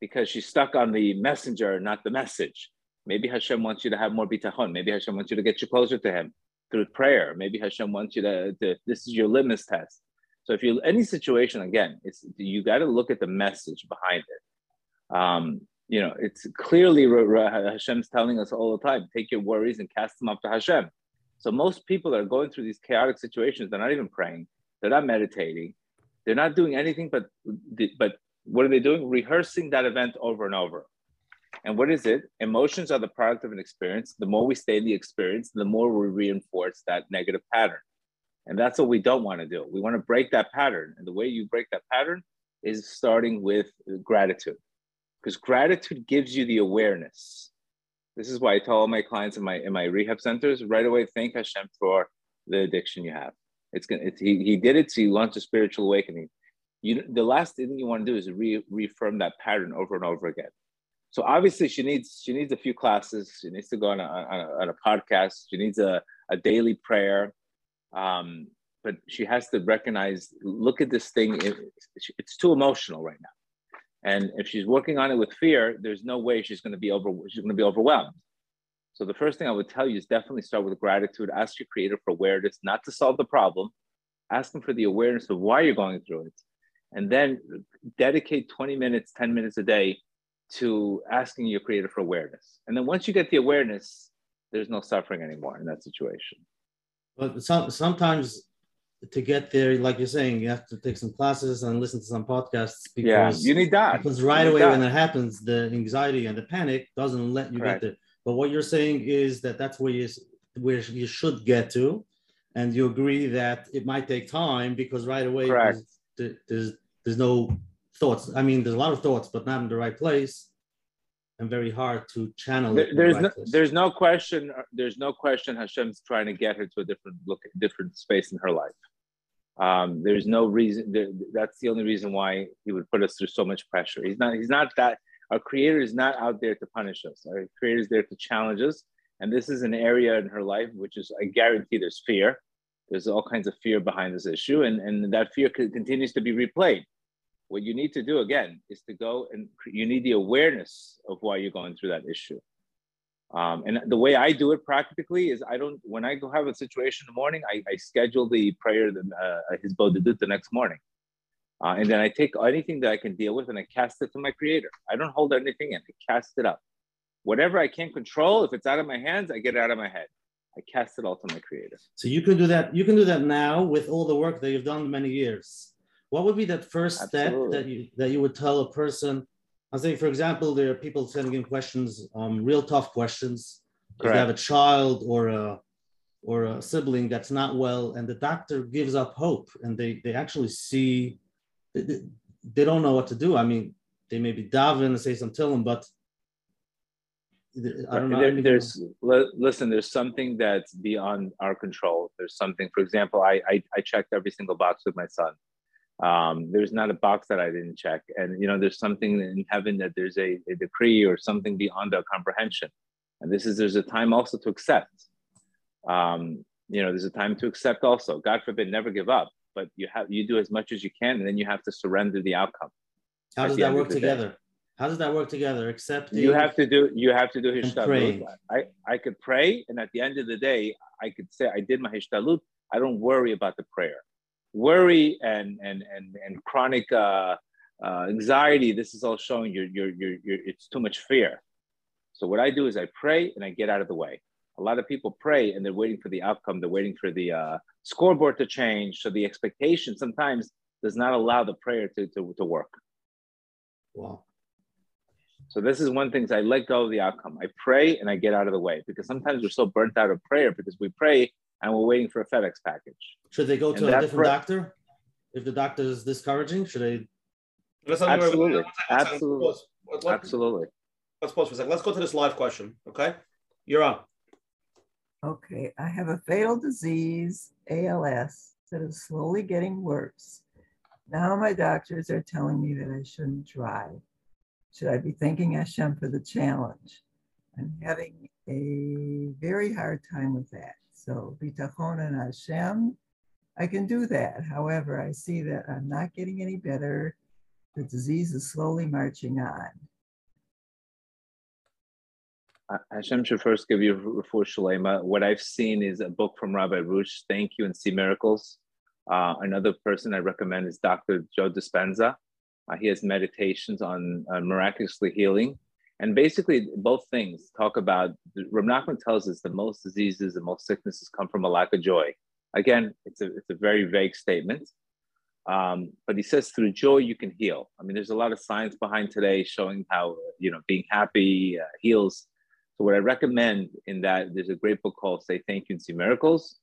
because she's stuck on the messenger, not the message. Maybe Hashem wants you to have more bitachon. Maybe Hashem wants you to get you closer to Him through prayer. Maybe Hashem wants you to, to this is your litmus test. So if you any situation again, it's you got to look at the message behind it. Um, you know, it's clearly Hashem's telling us all the time, take your worries and cast them up to Hashem. So most people that are going through these chaotic situations, they're not even praying, they're not meditating, they're not doing anything but but what are they doing? Rehearsing that event over and over. And what is it? Emotions are the product of an experience. The more we stay in the experience, the more we reinforce that negative pattern. And that's what we don't want to do. We want to break that pattern. And the way you break that pattern is starting with gratitude because gratitude gives you the awareness. This is why I tell all my clients in my in my rehab centers right away. Thank Hashem for the addiction you have. It's gonna. It's, he he did it. So you launch a spiritual awakening. You the last thing you want to do is re, reaffirm that pattern over and over again. So obviously she needs she needs a few classes. She needs to go on a, on a, on a podcast. She needs a, a daily prayer. Um, but she has to recognize, look at this thing. It, it's too emotional right now. And if she's working on it with fear, there's no way she's going to be over. She's going to be overwhelmed. So the first thing I would tell you is definitely start with gratitude. Ask your creator for awareness, not to solve the problem. Ask him for the awareness of why you're going through it, and then dedicate 20 minutes, 10 minutes a day to asking your creator for awareness. And then once you get the awareness, there's no suffering anymore in that situation. But some, sometimes to get there, like you're saying, you have to take some classes and listen to some podcasts. Because, yeah, you need that. Because right away that. when it happens, the anxiety and the panic doesn't let you get there. But what you're saying is that that's where you where you should get to, and you agree that it might take time because right away there's, there's there's no thoughts. I mean, there's a lot of thoughts, but not in the right place, and very hard to channel there, there's the right no, there's no question. There's no question. Hashem's trying to get her to a different look, different space in her life. Um, there's no reason. There, that's the only reason why he would put us through so much pressure. He's not. He's not that. Our Creator is not out there to punish us. Our Creator is there to challenge us. And this is an area in her life which is, I guarantee, there's fear. There's all kinds of fear behind this issue, and and that fear continues to be replayed. What you need to do again is to go and you need the awareness of why you're going through that issue. Um, and the way I do it practically is I don't, when I go have a situation in the morning, I, I schedule the prayer, the, uh, hisbodedut the next morning. Uh, and then I take anything that I can deal with and I cast it to my creator. I don't hold anything in, I cast it up. Whatever I can't control, if it's out of my hands, I get it out of my head. I cast it all to my creator. So you can do that. You can do that now with all the work that you've done many years. What would be that first Absolutely. step that you that you would tell a person I'm saying, for example, there are people sending in questions, um, real tough questions. If they have a child or a or a sibling that's not well, and the doctor gives up hope, and they they actually see they, they don't know what to do. I mean, they may be daven and say some tillim, but I don't know. There, there's listen. There's something that's beyond our control. There's something. For example, I, I I checked every single box with my son um, there's not a box that I didn't check. And, you know, there's something in heaven that there's a, a decree or something beyond our comprehension. And this is, there's a time also to accept. Um, you know, there's a time to accept also. God forbid, never give up, but you have, you do as much as you can, and then you have to surrender the outcome. How does that work together? Day. How does that work together? Except you have to do, you have to do hishtadlut. I, I could pray, and at the end of the day, I could say I did my hishtadlut. I don't worry about the prayer worry and and and, and chronic uh, uh, anxiety, this is all showing you're, you're, you're, you're, it's too much fear. So what I do is I pray and I get out of the way. A lot of people pray and they're waiting for the outcome. They're waiting for the uh, scoreboard to change. So the expectation sometimes does not allow the prayer to, to, to work. Wow. So this is one thing I let go of the outcome. I pray and I get out of the way because sometimes we're so burnt out of prayer because we pray and we're waiting for a FedEx package. Should they go to and a different doctor if the doctor is discouraging? Should they? Absolutely, absolutely, let's, absolutely. Let's pause for a second. Let's go to this live question. Okay, you're on. Okay, I have a fatal disease, ALS, that is slowly getting worse. Now my doctors are telling me that I shouldn't drive. Should I be thanking Hashem for the challenge? I'm having a very hard time with that. So bitachon and Hashem, I can do that. However, I see that I'm not getting any better. The disease is slowly marching on. Hashem should first give you refuah shalema. What I've seen is a book from Rabbi Arush, Thank You and See Miracles. Uh, another person I recommend is Dr. Joe Dispenza. Uh, he has meditations on uh, miraculously healing. And basically, both things talk about, Rav Nachman tells us that most diseases and most sicknesses come from a lack of joy. Again, it's a, it's a very vague statement. Um, but he says through joy you can heal. I mean, there's a lot of science behind today showing how, you know, being happy uh, heals. So what I recommend in that, there's a great book called Say Thank You and See Miracles.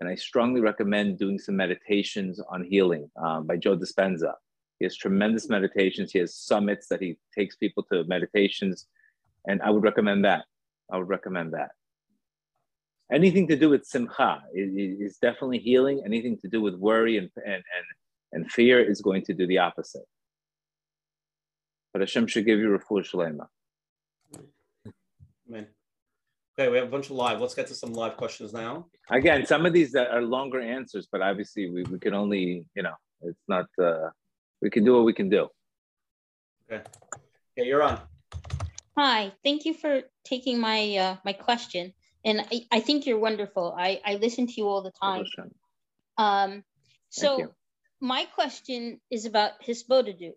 And I strongly recommend doing some meditations on healing um, by Joe Dispenza. He has tremendous meditations. He has summits that he takes people to meditations. And I would recommend that. I would recommend that. Anything to do with simcha is, is definitely healing. Anything to do with worry and, and, and, and fear is going to do the opposite. But Hashem should give you refuah shalema. Amen. Okay, we have a bunch of live. Let's get to some live questions now. Again, some of these are longer answers, but obviously we, we can only, you know, it's not, uh, we can do what we can do. Okay. Okay, you're on. Hi, thank you for taking my uh, my question, and I, I think you're wonderful. I I listen to you all the time. Um, so my question is about hisbodedut,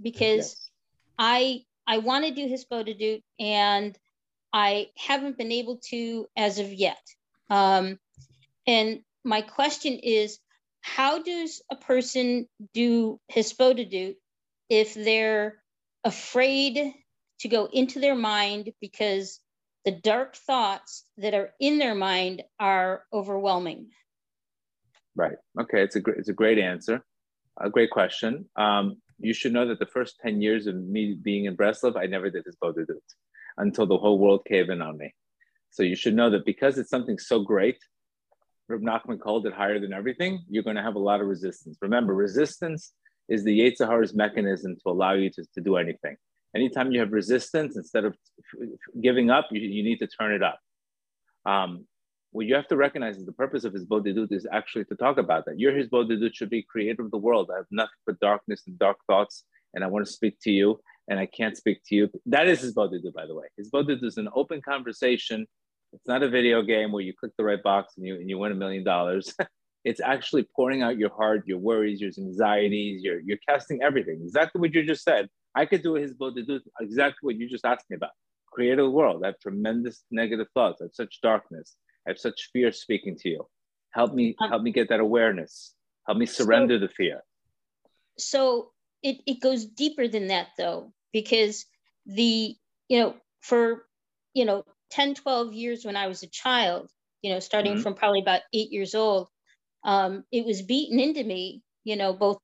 because yes. I I want to do hisbodedut and I haven't been able to as of yet. Um, and my question is, how does a person do hisbodedut if they're afraid to go into their mind because the dark thoughts that are in their mind are overwhelming? Right. Okay. It's a great, it's a great answer. A great question. Um, you should know that the first 10 years of me being in Breslov, I never did hisbodedut until the whole world caved in on me. So you should know that because it's something so great, Reb Nachman called it higher than everything, you're going to have a lot of resistance. Remember, resistance is the Yetzer Hara's mechanism to allow you to, to do anything. Anytime you have resistance, instead of giving up, you, you need to turn it up. Um, what you have to recognize is the purpose of hisbodedut is actually to talk about that. Your hisbodedut should be creator of the world. I have nothing but darkness and dark thoughts, and I want to speak to you, and I can't speak to you. That is hisbodedut, by the way. Hisbodedut is an open conversation. It's not a video game where you click the right box and you, and you win a million dollars. (laughs) It's actually pouring out your heart, your worries, your anxieties, you're, you're casting everything. Exactly what you just said. I could do his to do exactly what you just asked me about. Create a world. I have tremendous negative thoughts. I have such darkness. I have such fear speaking to you. Help me, um, help me get that awareness. Help me surrender so, the fear. So it, it goes deeper than that though, because the, you know, for, you know, 10, 12 years when I was a child, you know, starting mm-hmm. from probably about eight years old, um, it was beaten into me, you know, both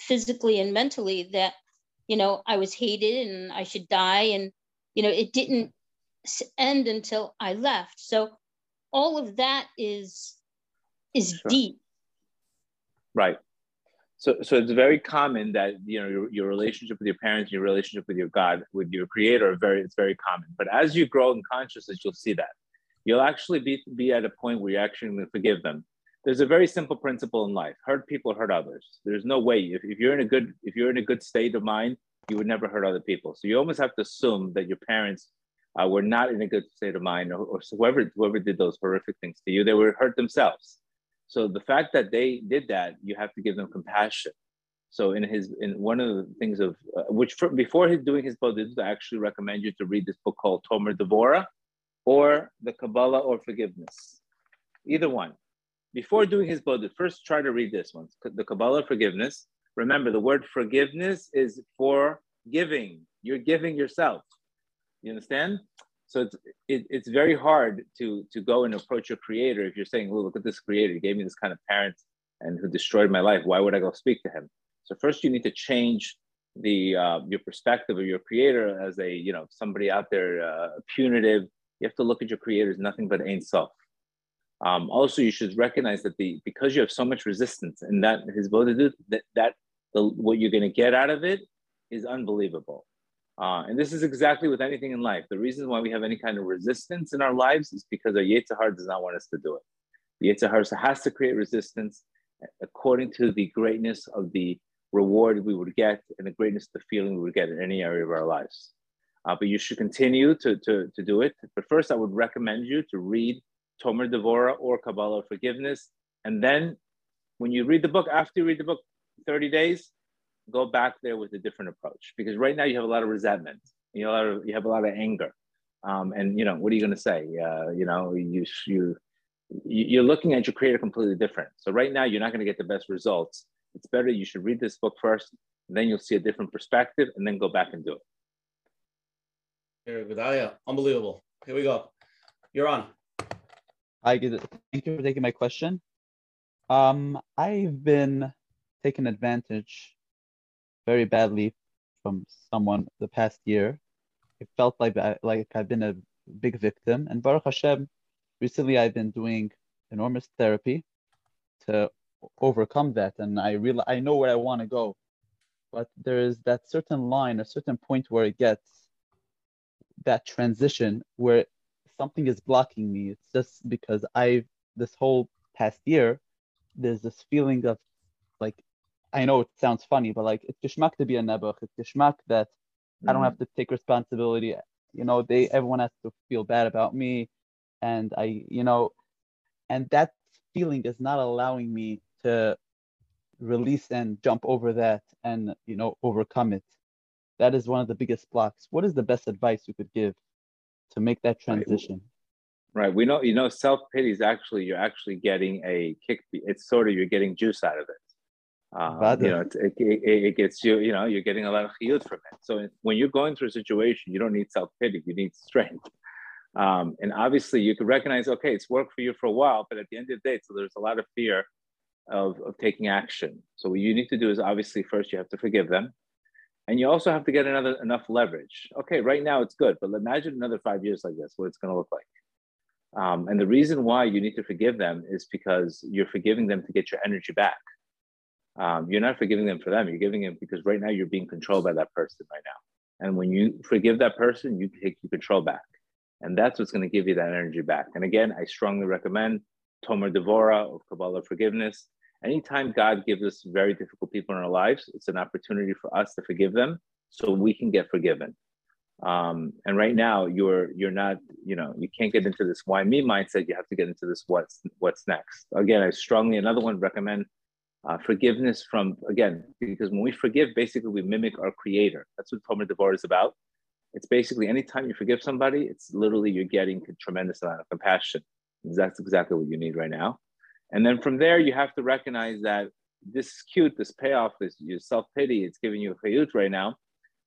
physically and mentally that, you know, I was hated and I should die. And, you know, it didn't end until I left. So all of that is is sure. deep. Right. So, so it's very common that you know your, your relationship with your parents, your relationship with your God, with your Creator, very it's very common. But as you grow in consciousness, you'll see that you'll actually be be at a point where you're actually forgive them. There's a very simple principle in life: hurt people, hurt others. There's no way if, if you're in a good if you're in a good state of mind, you would never hurt other people. So you almost have to assume that your parents uh, were not in a good state of mind, or, or whoever whoever did those horrific things to you, they were hurt themselves. So the fact that they did that, you have to give them compassion. So in his in one of the things of uh, which for, before he's doing hisbodedut, I actually recommend you to read this book called Tomer Devora, or the Kabbalah or Forgiveness, either one. Before doing hisbodedut, first try to read this one, the Kabbalah Forgiveness. Remember, the word forgiveness is for giving. You're giving yourself. You understand? So it's it, it's very hard to to go and approach your creator if you're saying, "Oh, look at this creator. He gave me this kind of parent and who destroyed my life. Why would I go speak to him?" So first, you need to change the uh, your perspective of your creator as a you know somebody out there uh, punitive. You have to look at your creator as nothing but Ein Sof. Um, also, you should recognize that the because you have so much resistance and that his that that the, what you're going to get out of it is unbelievable. Uh, and this is exactly with anything in life. The reason why we have any kind of resistance in our lives is because our Yetzer Hara does not want us to do it. The Yetzer Hara has to create resistance according to the greatness of the reward we would get and the greatness of the feeling we would get in any area of our lives. Uh, but you should continue to, to, to do it. But first, I would recommend you to read Tomer Devora or Kabbalah Forgiveness. And then when you read the book, after you read the book 30 days, go back there with a different approach. Because right now you have a lot of resentment. You know a lot of, you have a lot of anger. Um, and you know what are you going to say? Uh, you know you you you're looking at your creator completely different. So right now you're not going to get the best results. It's better you should read this book first then you'll see a different perspective and then go back and do it. Very good oh, unbelievable. Here we go. You're on. Hi good thank you for taking my question. Um i've been taken advantage very badly from someone the past year. It felt like I, like I've been a big victim. And Baruch Hashem, recently I've been doing enormous therapy to overcome that. And I realize I know where I want to go. But there is that certain line, a certain point where it gets that transition where something is blocking me. It's just because I've this whole past year, there's this feeling of like I know it sounds funny, but like it's geschmack to be a nebuch. It's geschmack that mm-hmm. I don't have to take responsibility. You know, they everyone has to feel bad about me, and I, you know, and that feeling is not allowing me to release and jump over that and you know overcome it. That is one of the biggest blocks. What is the best advice you could give to make that transition? Right. right. We know you know self pity is actually you're actually getting a kick. It's sort of you're getting juice out of it. Um, you know, it, it, it, gets you, you know, you're getting a lot of chiyut from it. So when you're going through a situation, you don't need self pity, you need strength. Um, and obviously, you can recognize, okay, it's worked for you for a while, but at the end of the day, so there's a lot of fear of, of taking action. So what you need to do is obviously first you have to forgive them, and you also have to get another enough leverage. Okay, right now it's good, but imagine another five years like this, what it's going to look like. Um, and the reason why you need to forgive them is because you're forgiving them to get your energy back. Um, you're not forgiving them for them. You're giving them because right now you're being controlled by that person right now. And when you forgive that person, you take your control back. And that's what's going to give you that energy back. And again, I strongly recommend Tomer Devora of Kabbalah Forgiveness. Anytime God gives us very difficult people in our lives, it's an opportunity for us to forgive them so we can get forgiven. Um, and right now you're you're not, you know, you can't get into this why me mindset. You have to get into this what's what's next. Again, I strongly another one recommend uh, forgiveness from, again, because when we forgive, basically we mimic our creator. That's what Tomer Devorah is about. It's basically anytime you forgive somebody, it's literally you're getting a tremendous amount of compassion. That's exactly what you need right now. And then from there, you have to recognize that this is cute, this payoff, this your self pity, it's giving you a chayut right now.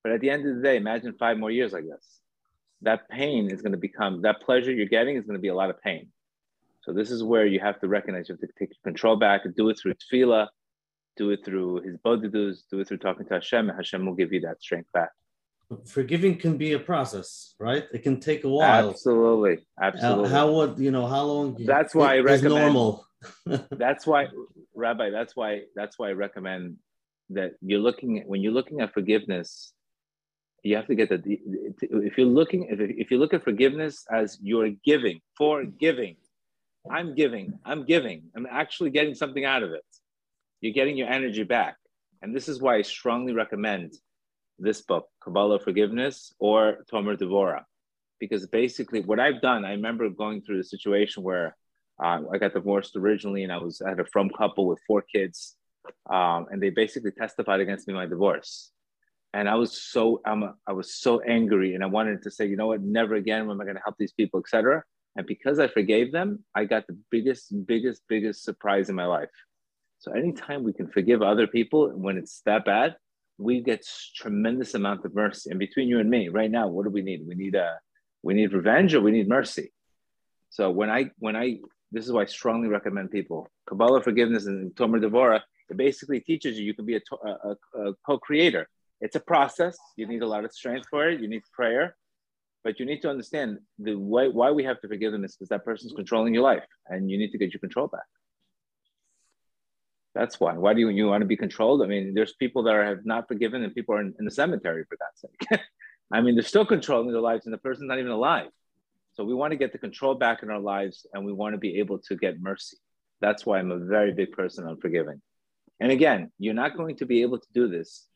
But at the end of the day, imagine five more years like this. That pain is going to become, that pleasure you're getting is going to be a lot of pain. So this is where you have to recognize you have to take control back and do it through tefillah, do it through hisbodedus, do it through talking to Hashem, and Hashem will give you that strength back. Forgiving can be a process, right? It can take a while. Absolutely, absolutely. How, how would you know how long? That's why I recommend. normal. (laughs) that's why, Rabbi. That's why. That's why I recommend that you're looking at when you're looking at forgiveness. You have to get the if you're looking if, if you look at forgiveness as you're giving for giving, I'm giving. I'm giving. I'm actually getting something out of it. You're getting your energy back. And this is why I strongly recommend this book, Kabbalah Forgiveness or Tomer Devora. Because basically, what I've done, I remember going through the situation where uh, I got divorced originally and I was I had a from couple with four kids. Um, and they basically testified against me my divorce. And I was so a, I was so angry and I wanted to say, you know what, never again am I going to help these people, etc. And because I forgave them, I got the biggest, biggest, biggest surprise in my life. So anytime we can forgive other people when it's that bad, we get tremendous amount of mercy. And between you and me, right now, what do we need? We need a we need revenge or we need mercy. So when I when I this is why I strongly recommend people Kabbalah forgiveness and Tomer Devora. It basically teaches you you can be a, a, a co-creator. It's a process. You need a lot of strength for it. You need prayer. But you need to understand the why, why we have to forgive them is because that person's controlling your life and you need to get your control back. That's why. Why do you, you want to be controlled? I mean, there's people that are, have not forgiven and people are in, in the cemetery for God's sake. (laughs) I mean, they're still controlling their lives and the person's not even alive. So we want to get the control back in our lives and we want to be able to get mercy. That's why I'm a very big person on forgiving. And again, you're not going to be able to do this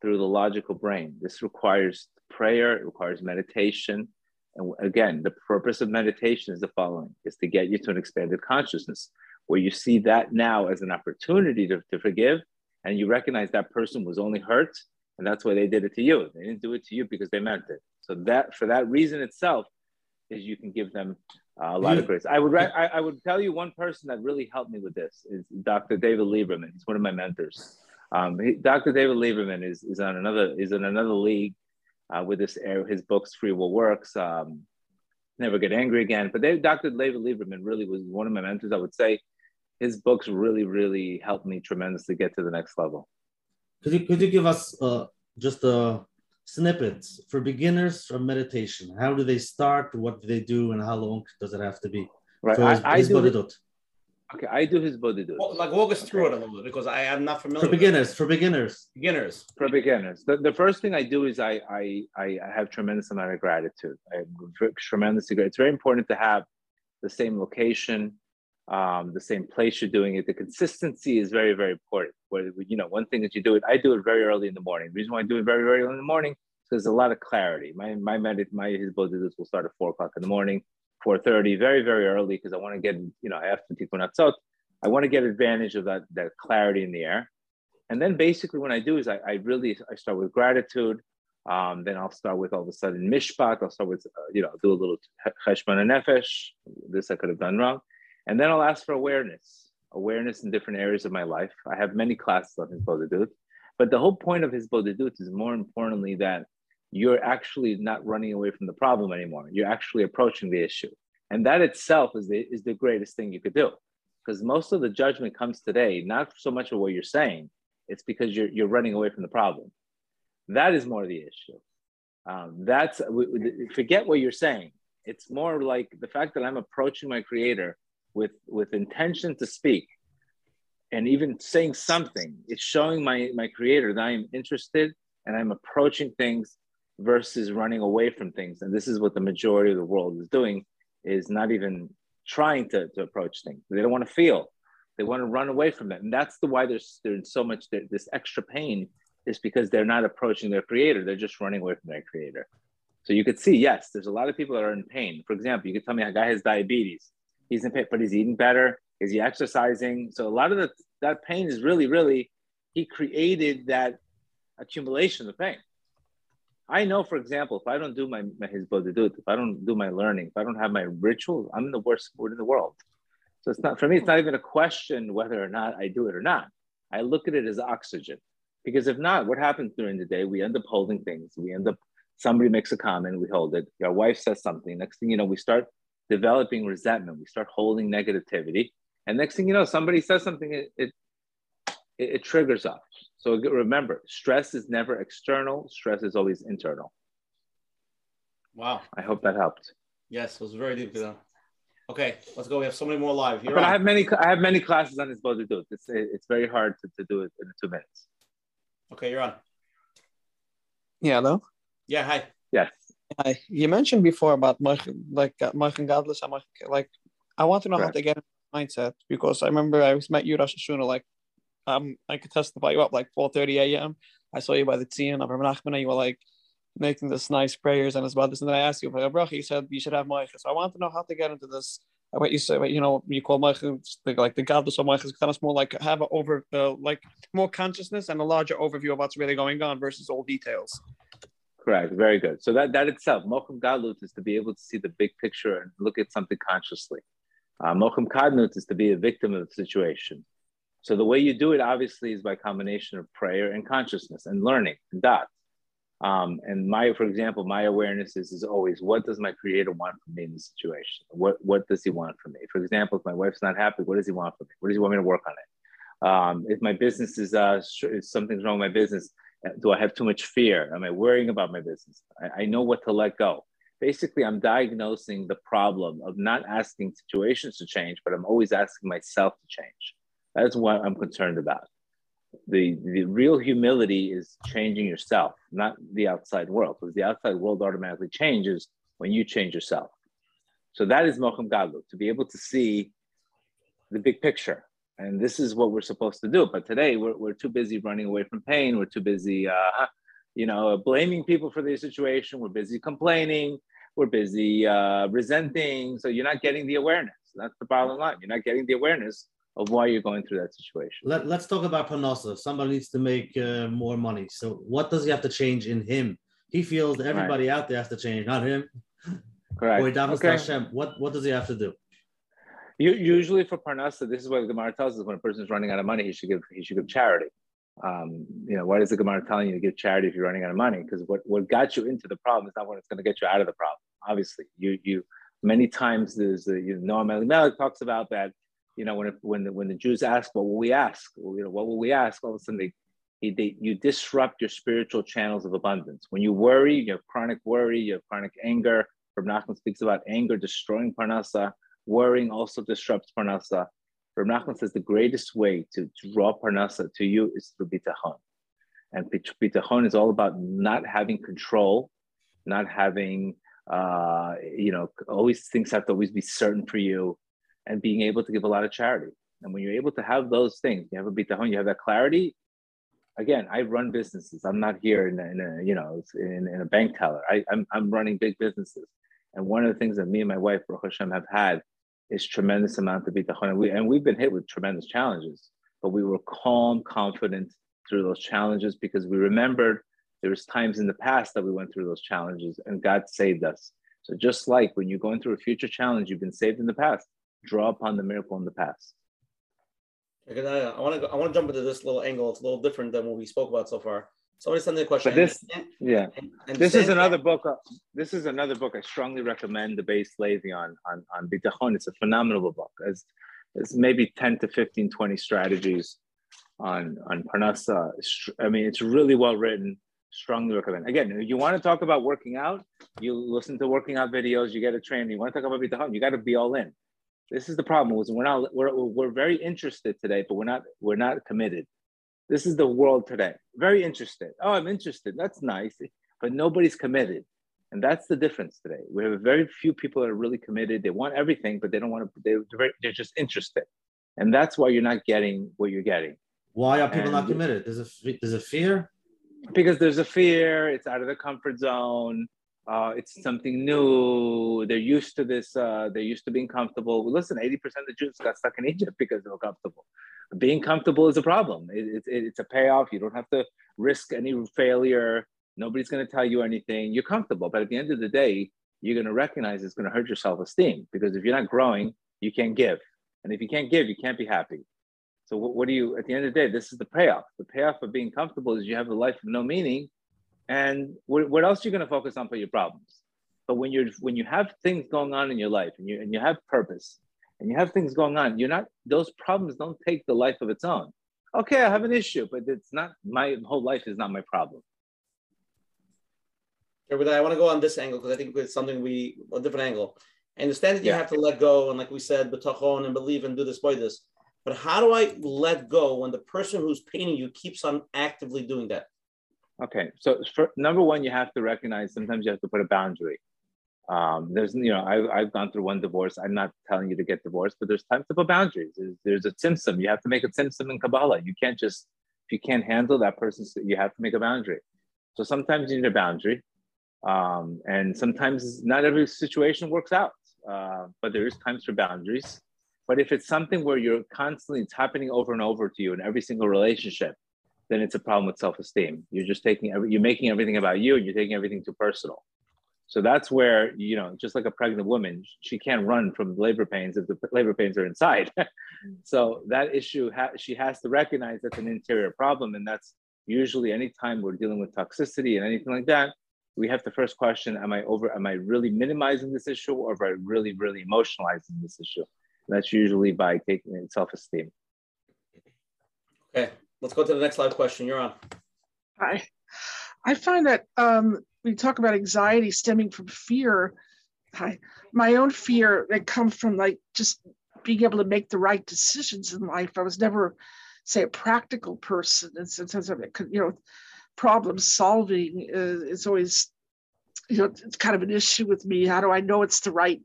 through the logical brain. This requires prayer, it requires meditation. And again, the purpose of meditation is the following is to get you to an expanded consciousness where you see that now as an opportunity to, to forgive and you recognize that person was only hurt and that's why they did it to you. They didn't do it to you because they meant it. So that for that reason itself is you can give them uh, a lot of grace. I would I, I would tell you one person that really helped me with this is Dr. David Lieberman. He's one of my mentors. Um, he, Dr. David Lieberman is, is on another is in another league uh, with this his books Free Will Works, um, Never Get Angry Again. But they, Dr. David Lieberman really was one of my mentors. I would say his books really really helped me tremendously get to the next level. Could you could you give us uh, just a snippets for beginners from meditation. How do they start? What do they do? And how long does it have to be? Right. So I, I do. Okay, I do hisbodedut. Well, like walk us through it a little bit because I am not familiar. For with beginners, for beginners. beginners. For beginners, the, the first thing I do is I, I I have tremendous amount of gratitude. I have tremendously great. It's very important to have the same location, um, the same place you're doing it. The consistency is very very important. Where you know one thing that you do it, I do it very early in the morning. The reason why I do it very very early in the morning is there's a lot of clarity. My my medit my hisbodedut will start at four o'clock in the morning, four thirty, very very early because I want to get you know after tikkun chatzot. I want to get advantage of that, that clarity in the air. And then basically what I do is I, I really, I start with gratitude. Um, then I'll start with all of a sudden mishpat. I'll start with, uh, you know, do a little cheshbon and nefesh. This I could have done wrong. And then I'll ask for awareness, awareness in different areas of my life. I have many classes on hisbodedut, but the whole point of hisbodedut is more importantly that you're actually not running away from the problem anymore. You're actually approaching the issue. And that itself is the, is the greatest thing you could do because most of the judgment comes today, not so much of what you're saying, it's because you're, you're running away from the problem. That is more the issue. Um, that's forget what you're saying. It's more like the fact that I'm approaching my creator with with intention to speak, and even saying something. It's showing my my creator that I am interested and I'm approaching things versus running away from things. And this is what the majority of the world is doing: is not even trying to, to approach things. They don't want to feel. They want to run away from it. And that's the why there's there's so much this extra pain is because they're not approaching their creator. They're just running away from their creator. So you could see, yes, there's a lot of people that are in pain. For example, you could tell me a guy has diabetes. He's in pain, but he's eating better. Is he exercising? So a lot of the, that pain is really, really, he created that accumulation of pain. I know, for example, if I don't do my, my hisbodedut, if I don't do my learning, if I don't have my rituals, I'm in the worst mood in the world. So it's not for me. It's not even a question whether or not I do it or not. I look at it as oxygen, because if not, what happens during the day? We end up holding things. We end up somebody makes a comment, we hold it. Your wife says something. Next thing you know, we start developing resentment. We start holding negativity, and next thing you know, somebody says something. It it, it triggers us. So remember, stress is never external. Stress is always internal. Wow. I hope that helped. Yes, it was very deep. Okay, let's go. We have so many more live. You're but on. I have many. I have many classes on this bodhidut. It's it's very hard to, to do it in two minutes. Okay, you're on. Yeah, hello. Yeah, hi. Yes. Hi. You mentioned before about like uh, Martin Godless. I'm like, I want to know Right. how to get in mindset because I remember I was met you Rosh Hashanah like um I could testify you up like 4:30 a.m. I saw you by the Tzion of and you were like making this nice prayers and as well this and then I asked you for a bracha. You said you should have Meichel. So I want to know how to get into this. uh, What you say, you know, you call Meichel like the Godless of Meichel. Kind of more like have an over, uh, like more consciousness and a larger overview of what's really going on versus all details. Correct. Very good. So that that itself, Mokum Galut, is to be able to see the big picture and look at something consciously. Uh, Mokum Kadnut is to be a victim of the situation. So the way you do it, obviously, is by combination of prayer and consciousness and learning and dot. Um, and my, for example, my awareness is, is always what does my creator want from me in this situation? What what does he want from me? For example, if my wife's not happy, what does he want from me? What does he want me to work on it? Um, if my business is uh, if something's wrong with my business, uh, do I have too much fear? Am I worrying about my business? I, I know what to let go. Basically, I'm diagnosing the problem of not asking situations to change, but I'm always asking myself to change. That's what I'm concerned about. The, the real humility is changing yourself, not the outside world, because the outside world automatically changes when you change yourself. So that is Mochin Gadlut, to be able to see the big picture. And this is what we're supposed to do. But today we're, we're too busy running away from pain. We're too busy, uh, you know, blaming people for their situation. We're busy complaining. We're busy uh, resenting. So you're not getting the awareness. That's the bottom line. You're not getting the awareness of why you're going through that situation. Let, let's talk about Parnasa. Somebody needs to make uh, more money. So what does he have to change in him? He feels everybody out there has to change, not him. Correct. Okay. Hashem. What, what does he have to do? U- Usually for Parnasa, this is what the Gemara tells us: when a person is running out of money, he should give he should give charity. Um, you know, why is the Gemara telling you to give charity if you're running out of money? Because what, what got you into the problem is not what it's going to get you out of the problem. Obviously, you you many times there's a, you know Noam Elimelech talks about that. You know, when when the, when the Jews ask, what will we ask? Well, you know, what will we ask? All of a sudden they they, you disrupt your spiritual channels of abundance. When you worry, you have chronic worry, you have chronic anger. Reb Nachman speaks about anger destroying parnasa. Worrying also disrupts parnasa. Reb Nachman says the greatest way to draw parnasa to you is through bitachon. And bitachon is all about not having control, not having, uh, you know, always things have to always be certain for you, and being able to give a lot of charity. And when you're able to have those things, you have a bitachon, you have that clarity. Again, I run businesses. I'm not here in a, in a you know in, in, a bank teller. I, I'm I'm running big businesses. And one of the things that me and my wife, Baruch Hashem, have had is tremendous amount of bitachon. And, we, and we've been hit with tremendous challenges, but we were calm, confident through those challenges because we remembered there was times in the past that we went through those challenges and God saved us. So just like when you're going through a future challenge, you've been saved in the past, draw upon the miracle in the past. I want to I want to jump into this little angle. It's a little different than what we spoke about so far. Somebody sent me a question. But this, yeah, and, and this is another book. Uh, this is another book I strongly recommend. The base Levi on on on bitachon. It's a phenomenal book. As it's maybe 10 to 15, 20 strategies on on parnasa. I mean, it's really well written. Strongly recommend. Again, you want to talk about working out, you listen to working out videos. You get a trainer. You want to talk about bitachon, you got to be all in. This is the problem. Was we're not we're, we're very interested today, but we're not we're not committed. This is the world today. Very interested. Oh, I'm interested. That's nice, but nobody's committed. And that's the difference today. We have very few people that are really committed. They want everything, but they don't want to, they're, very, they're just interested. And that's why you're not getting what you're getting. Why are people and not committed? There's a, there's a fear? Because there's a fear. It's out of the comfort zone. Uh, it's something new. They're used to this. Uh, they're used to being comfortable. Listen, 80% of the Jews got stuck in (laughs) Egypt because they were comfortable being comfortable is a problem. It, it, it's a payoff. You don't have to risk any failure. Nobody's going to tell you anything. You're comfortable. But at the end of the day, you're going to recognize it's going to hurt your self esteem because if you're not growing, you can't give. And if you can't give, you can't be happy. So, what, what do you, at the end of the day, this is the payoff. The payoff of being comfortable is you have a life of no meaning. And what, what else are you going to focus on for your problems? But when you're when you have things going on in your life and you and you have purpose and you have things going on, you're not, those problems don't take the life of its own. Okay, I have an issue, but it's not, my whole life is not my problem. Yeah, but I want to go on this angle because I think it's something we, a different angle. I understand that you yeah. have to let go, and like we said, bitachon and believe and do this by this. But how do I let go when the person who's painting you keeps on actively doing that? Okay, so for, number one, you have to recognize sometimes you have to put a boundary. Um, there's, you know, I've, I've gone through one divorce. I'm not telling you to get divorced, but there's times to put boundaries. There's, there's a tzimtzum. You have to make a tzimtzum in Kabbalah. You can't just, if you can't handle that person, you have to make a boundary. So sometimes you need a boundary. Um, and sometimes not every situation works out, uh, but there is times for boundaries. But if it's something where you're constantly, it's happening over and over to you in every single relationship, then it's a problem with self-esteem. You're just taking, every, you're making everything about you and you're taking everything too personal. So that's where, you know, just like a pregnant woman, she can't run from the labor pains if the labor pains are inside. (laughs) so that issue, ha- she has to recognize that's an interior problem. And that's usually anytime we're dealing with toxicity and anything like that, we have to first question, am I over, am I really minimizing this issue or am I really, really emotionalizing this issue? And that's usually by taking in self-esteem. Okay, let's go to the next live question. You're on. Hi. I find that um, we talk about anxiety stemming from fear. I, my own fear that comes from like just being able to make the right decisions in life. I was never, say, a practical person in sense of you know, problem solving is, is always, you know, it's kind of an issue with me. How do I know it's the right,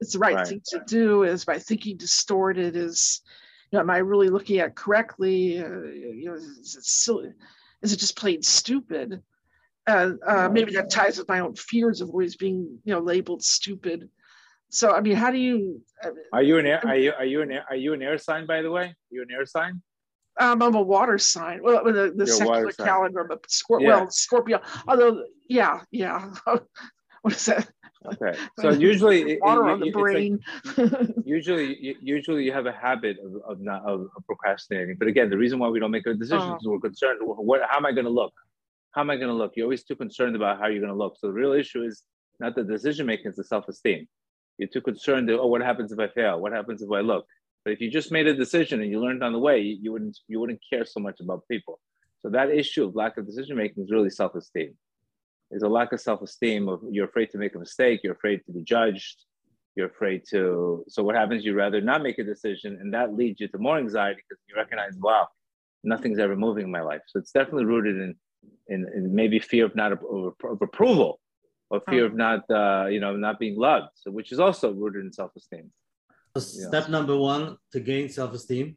it's the right, right. thing to do? Is my thinking distorted? Is, you know, am I really looking at correctly? Uh, you know, is it silly? Is it just plain stupid? and uh, maybe that ties with my own fears of always being you know labeled stupid so i mean how do you uh, are you an air are you are you an air, are you an air sign by the way are you an air sign um, I'm a water sign. Well, the, the secular calendar, but Scor- yeah. well, Scorpio. Although, yeah, yeah. (laughs) what is that? Okay, (laughs) so usually water it, on the brain. Like, (laughs) usually, usually you have a habit of, of not of, procrastinating. But again, the reason why we don't make a decision uh-huh. is we're concerned. What? How am I going to look? how am I going to look? You're always too concerned about how you're going to look. So the real issue is not the decision making, it's the self esteem. You're too concerned that, oh, what happens if I fail? What happens if I look? But if you just made a decision and you learned on the way, you wouldn't you wouldn't care so much about people. So that issue of lack of decision making is really self-esteem. Is a lack of self-esteem of you're afraid to make a mistake, you're afraid to be judged, you're afraid to. So what happens? You rather not make a decision, and that leads you to more anxiety because you recognize, wow, nothing's ever moving in my life. So it's definitely rooted in in, in maybe fear of not of, of approval, or fear oh. of not uh, you know not being loved. So which is also rooted in self-esteem. Step number one to gain self-esteem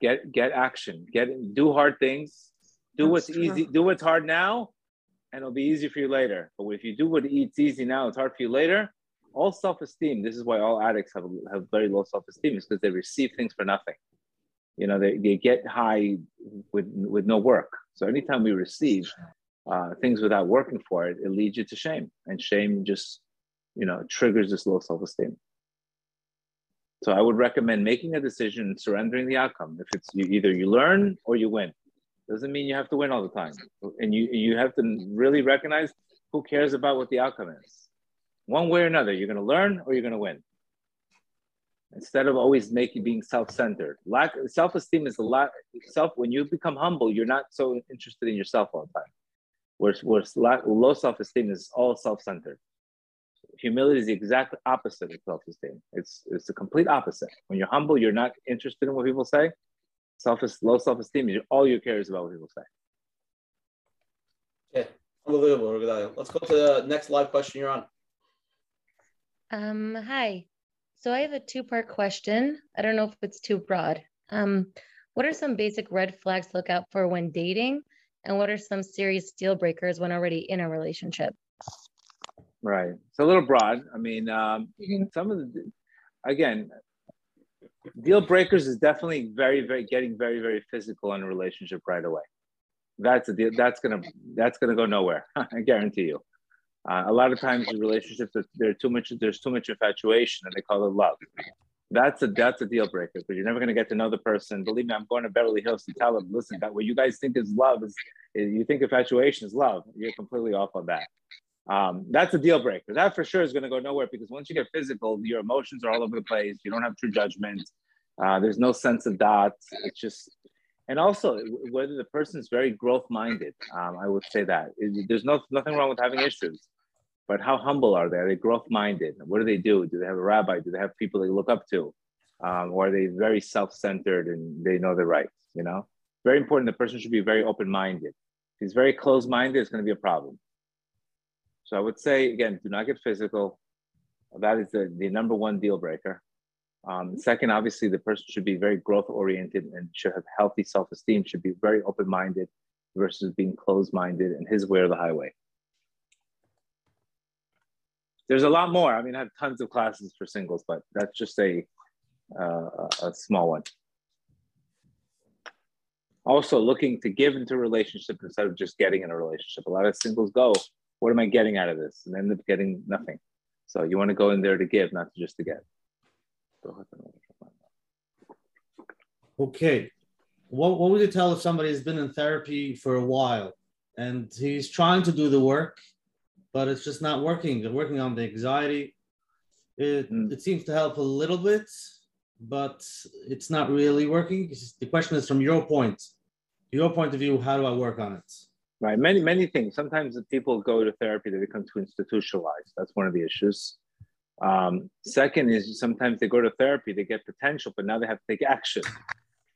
get get action get do hard things do That's what's true. easy do what's hard now and it'll be easy for you later. But if you do what it's easy now it's hard for you later. All self-esteem this is why all addicts have, have very low self-esteem is because they receive things for nothing. You know they, they get high with with no work. So anytime we receive uh, things without working for it it leads you to shame. And shame just you know triggers this low self-esteem. So I would recommend making a decision and surrendering the outcome. If it's you, either you learn or you win, doesn't mean you have to win all the time. And you you have to really recognize who cares about what the outcome is. One way or another, you're going to learn or you're going to win. Instead of always making being self-centered, lack self-esteem is a lot. Self when you become humble, you're not so interested in yourself all the time. Whereas, whereas low self-esteem is all self-centered humility is the exact opposite of self-esteem. It's it's the complete opposite. When you're humble, you're not interested in what people say. Self low self-esteem all you care is about what people say. Okay, unbelievable, Let's go to the next live question you're on. Um, hi. So I have a two-part question. I don't know if it's too broad. Um, what are some basic red flags to look out for when dating? And what are some serious deal breakers when already in a relationship? Right. It's a little broad. I mean, um, some of the, again, deal breakers is definitely very, very getting very, very physical in a relationship right away. That's a deal. That's gonna that's gonna go nowhere. (laughs) I guarantee you. Uh, a lot of times in relationships, there's too much. There's too much infatuation, and they call it love. That's a that's a deal breaker because you're never going to get to know the person. Believe me, I'm going to Beverly Hills to tell them, listen, that what you guys think is love is, is you think infatuation is love. You're completely off on that. Um, that's a deal breaker. That for sure is going to go nowhere because once you get physical, your emotions are all over the place. You don't have true judgment. Uh, there's no sense of that. It's just, and also whether the person is very growth minded. Um, I would say that there's no nothing wrong with having issues, but how humble are they? Are they growth minded? What do they do? Do they have a rabbi? Do they have people they look up to? Um, or are they very self centered and they know their rights? You know, very important. The person should be very open minded. If he's very close minded, it's going to be a problem. So I would say, again, do not get physical. That is the, the number one deal breaker. Um, second, obviously, the person should be very growth oriented and should have healthy self esteem, should be very open minded versus being closed minded and his way or the highway. There's a lot more. I mean, I have tons of classes for singles, but that's just a, uh, a small one. Also, looking to give into a relationship instead of just getting in a relationship. A lot of singles go, what am I getting out of this? And end up getting nothing. So you want to go in there to give, not just to get. Okay. What, what would you tell if somebody has been in therapy for a while and he's trying to do the work, but it's just not working? They're working on the anxiety. It, mm. it seems to help a little bit, but it's not really working. The question is from your point, your point of view, how do I work on it? Right. Many, many things. Sometimes people go to therapy, they become too institutionalized. That's one of the issues. Um, second is sometimes they go to therapy, they get potential, but now they have to take action.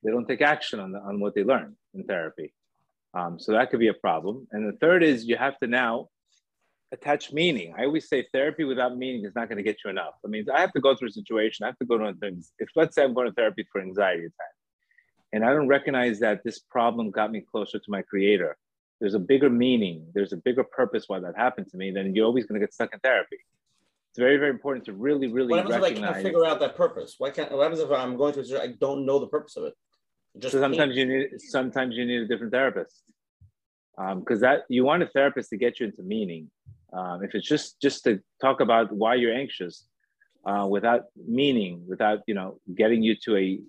They don't take action on, the, on what they learn in therapy. Um, so that could be a problem. And the third is you have to now attach meaning. I always say therapy without meaning is not going to get you enough. I mean, I have to go through a situation. I have to go to things. If let's say I'm going to therapy for anxiety attack, and I don't recognize that this problem got me closer to my creator, there's a bigger meaning, there's a bigger purpose why that happened to me, then you're always going to get stuck in therapy. It's very, very important to really, really what happens recognize. if I can't figure out that purpose? Why can't? What happens if I'm going to? I don't know the purpose of it. Just so sometimes you need sometimes you need a different therapist because um, that you want a therapist to get you into meaning. Um, if it's just just to talk about why you're anxious uh, without meaning, without you know getting you to a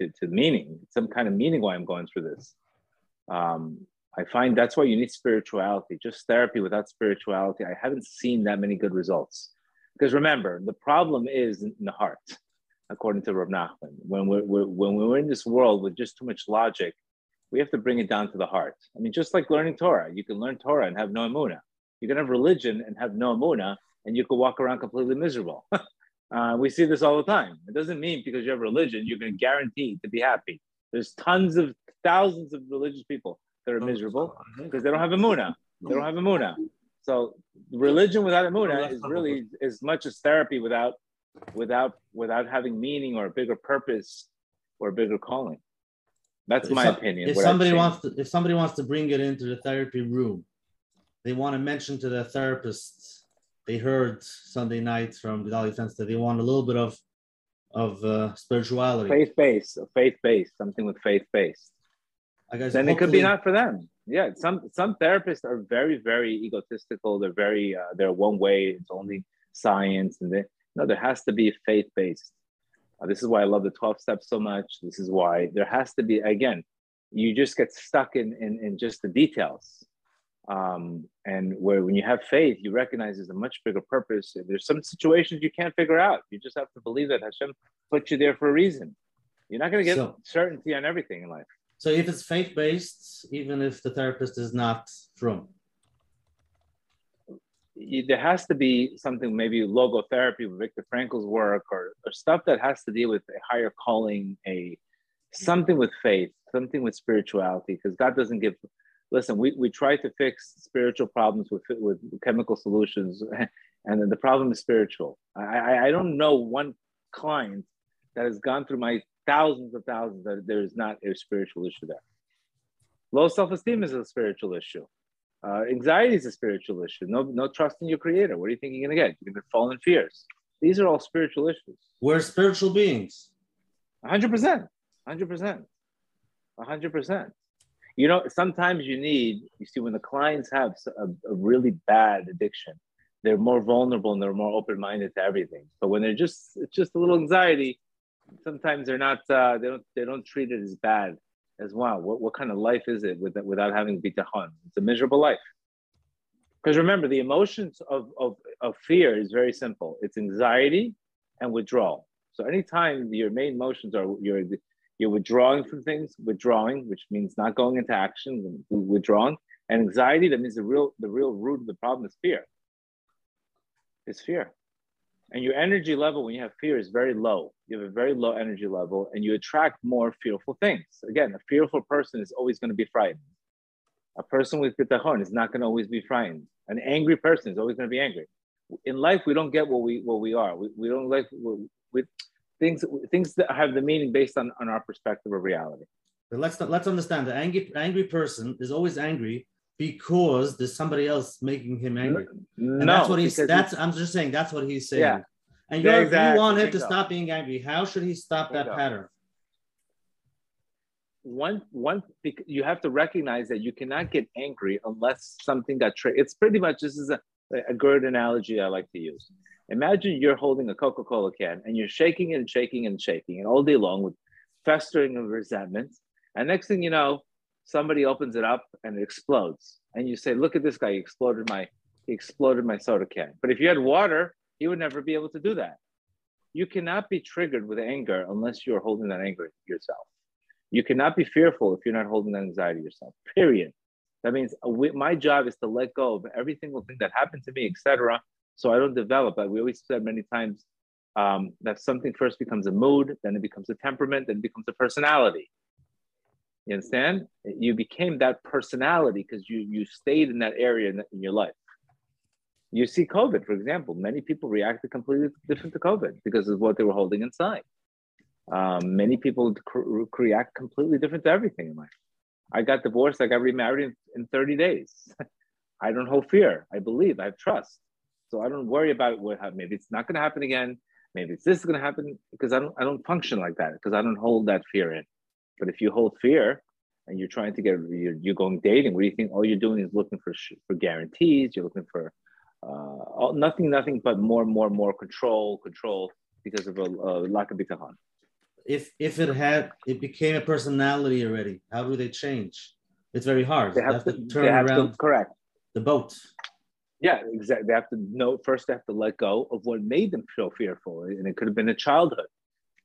to, to meaning, some kind of meaning why I'm going through this. Um, I find that's why you need spirituality. Just therapy without spirituality, I haven't seen that many good results. Because remember, the problem is in the heart, according to Rav Nachman. When we're, we're, when we're in this world with just too much logic, We have to bring it down to the heart. I mean, just like learning Torah, you can learn Torah and have no emuna. You can have religion and have no emuna, and you can walk around completely miserable. (laughs) uh, we see this all the time. It doesn't mean because you have religion, you're going to guarantee to be happy. There's tons of thousands of religious people that are miserable because they don't have emuna. They don't have emuna. So religion without emuna is really as much as therapy without without without having meaning or a bigger purpose or a bigger calling. That's If my some- opinion. If somebody wants to, if somebody wants to bring it into the therapy room, they want to mention to the therapist, they heard Sunday night from Gedalia Fence that they want a little bit of, of uh, spirituality. faith based, faith based, something with faith based. Guess then it could be not for them. Yeah, some some therapists are very very egotistical. They're very uh, they're one way. It's only science, and they, no, there has to be faith based. Uh, this is why I love the twelve steps so much. This is why there has to be again. You just get stuck in in, in just the details. Um, and where when you have faith, you recognize there's a much bigger purpose. There's some situations you can't figure out. You just have to believe that Hashem put you there for a reason. You're not going to get So- certainty on everything in life. So if it's faith based, even if the therapist is not from, there has to be something maybe logotherapy with Viktor Frankl's work or, or stuff that has to deal with a higher calling, a something with faith, something with spirituality, because God doesn't give. Listen, we, we try to fix spiritual problems with with chemical solutions, (laughs) and then the problem is spiritual. I, I, I don't know one client that has gone through my thousands of thousands that there is not a spiritual issue there. Low self esteem is a spiritual issue. Uh, anxiety is a spiritual issue. No, no trust in your creator. What do you think you're going to get? You're going to fall in fears. These are all spiritual issues. we're spiritual beings. 100%. 100%. 100%. You know, sometimes you need, you see, when the clients have a, a really bad addiction, they're more vulnerable and they're more open-minded to everything. But when they're just, it's just a little anxiety, sometimes they're not, uh, they don't, they don't treat it as bad as wow. What, what kind of life is it with, without having bitachon? It's a miserable life. Because remember, the emotions of, of, of fear is very simple. It's anxiety and withdrawal. So anytime your main emotions are you're you're withdrawing from things, withdrawing, which means not going into action, withdrawing, and anxiety, that means the real the real root of the problem is fear. Is fear. And your energy level when you have fear is very low. You have a very low energy level and you attract more fearful things. Again, a fearful person is always going to be frightened. A person with bitachon is not going to always be frightened. An angry person is always going to be angry. In life, we don't get what we what we are. We, we don't like with things things that have the meaning based on, on our perspective of reality. But let's let's understand the angry angry person is always angry because there's somebody else making him angry. And no, that's what he's that's I'm just saying that's what he's saying. Yeah. And Yeah, exactly. you want him to stop being angry. How should he stop that pattern? one one you have to recognize that you cannot get angry unless something got triggered. It's pretty much this is a, a good analogy I like to use. Imagine you're holding a Coca-Cola can and you're shaking and shaking and shaking and all day long with festering of resentment. And next thing you know, somebody opens it up and it explodes. And you say, look at this guy, he exploded my he exploded my soda can. But if you had water, he would never be able to do that. You cannot be triggered with anger unless you're holding that anger yourself. You cannot be fearful if you're not holding that anxiety yourself. Period. That means uh, my job is to let go of every single thing that happened to me, etc. So I don't develop. Like we always said many times, um, that something first becomes a mood, then it becomes a temperament, then it becomes a personality. You understand? You became that personality because you you stayed in that area in, in your life. You see COVID, for example, many people reacted completely different to COVID because of what they were holding inside. Um, many people cr- react completely different to everything in life. I got divorced, I got remarried in, in 30 days. (laughs) I don't hold fear. I believe, I have trust. So I don't worry about what maybe it's not going to happen again. Maybe it's this is going to happen because I don't I don't function like that because I don't hold that fear in. But if you hold fear and you're trying to get you're, you're going dating, what do you think? All you're doing is looking for for guarantees. You're looking for uh, all, nothing, nothing but more, more, more control, control because of a, a lack of bitachon. If if it had it became a personality already, how do they change? It's very hard. They They have, have to, to turn have around to correct. the boat. Yeah, exactly. They have to know first. They have to let go of what made them feel fearful, and it could have been a childhood.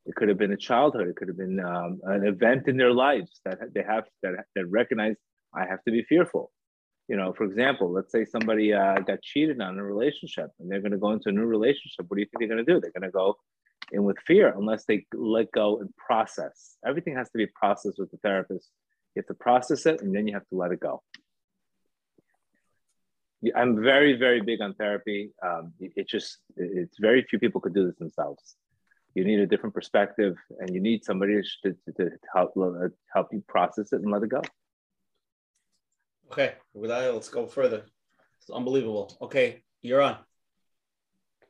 It could have been a childhood. It could have been um, an event in their lives that they have that, that recognize I have to be fearful. You know, for example, let's say somebody uh, got cheated on in a relationship and they're going to go into a new relationship. What do you think they're going to do? They're going to go in with fear unless they let go and process. Everything has to be processed with the therapist. You have to process it and then you have to let it go. I'm very, very big on therapy. Um, it, it, just, it's very few people could do this themselves. You need a different perspective and you need somebody to, to, to help, uh, help you process it and let it go. Okay, with that, let's go further. It's unbelievable. Okay, you're on.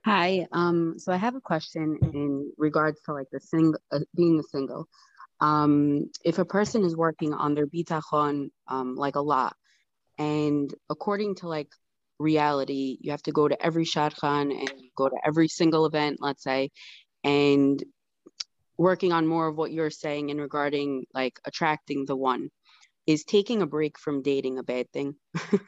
Hi. Um, so I have a question in regards to like the single, uh, being a single. Um, if a person is working on their bitachon um, like a lot, and according to like reality, you have to go to every shadchan and go to every single event, let's say, and working on more of what you're saying in regarding like attracting the one is taking a break from dating a bad thing (laughs)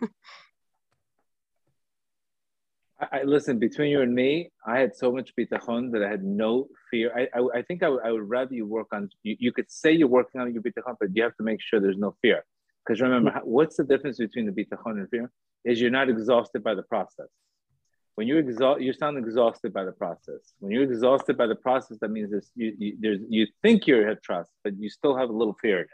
I, listen between you and me. I had so much bitachon that I had no fear. I I, I think I, I would rather you work on. You, you could say you're working on your bitachon, but you have to make sure there's no fear. Because remember, mm-hmm. what's the difference between the bitachon and fear? Is you're not exhausted by the process. When you exhaust, you sound exhausted by the process. When you're exhausted by the process, that means you, you, there's, you think you have trust, but you still have a little fear in it.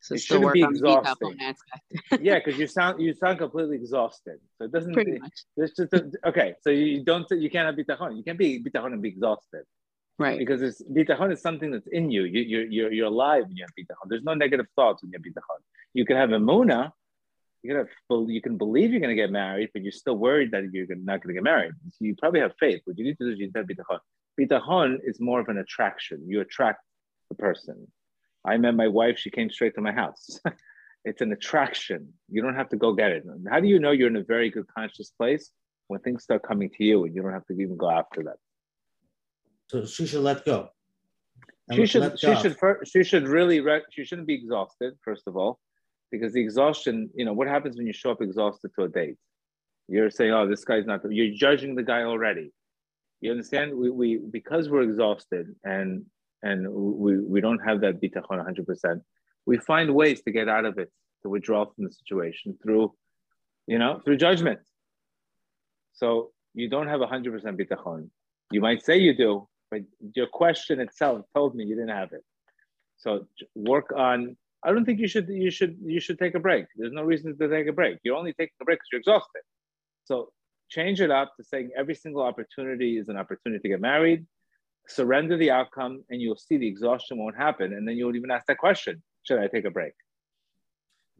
So it shouldn't be exhausting. (laughs) (laughs) yeah, because you sound you sound completely exhausted. So it doesn't. Pretty much. It's just a, okay. So you don't you can't have bitachon. You can't be bitachon and be exhausted. Right. Because it's bitachon is something that's in you. You you're you're, you're alive when you have bitachon. There's no negative thoughts when you have bitachon. You can have emuna. You can have, you can believe you're going to get married, but you're still worried that you're not going to get married. So you probably have faith. What you need to do is you need to have bitachon. Bitachon is more of an attraction. You attract the person I met my wife, she came straight to my house. (laughs) it's an attraction. You don't have to go get it. How do you know you're in a very good conscious place when things start coming to you and you don't have to even go after them? So she should let go. she should. She should. She should really. She shouldn't be exhausted. First of all, because the exhaustion. You know what happens when you show up exhausted to a date? You're saying, "Oh, this guy's not." You're judging the guy already. You understand? We, we because we're exhausted and and we, we don't have that bitachon 100%, we find ways to get out of it, to withdraw from the situation through, you know, through judgment. So you don't have 100% bitachon. You might say you do, but your question itself told me you didn't have it. So work on. I don't think you should. You should. You should take a break. There's no reason to take a break. You're only taking a break because you're exhausted. So change it up to saying every single opportunity is an opportunity to get married surrender the outcome and you'll see the exhaustion won't happen and then you'll even ask that question should i take a break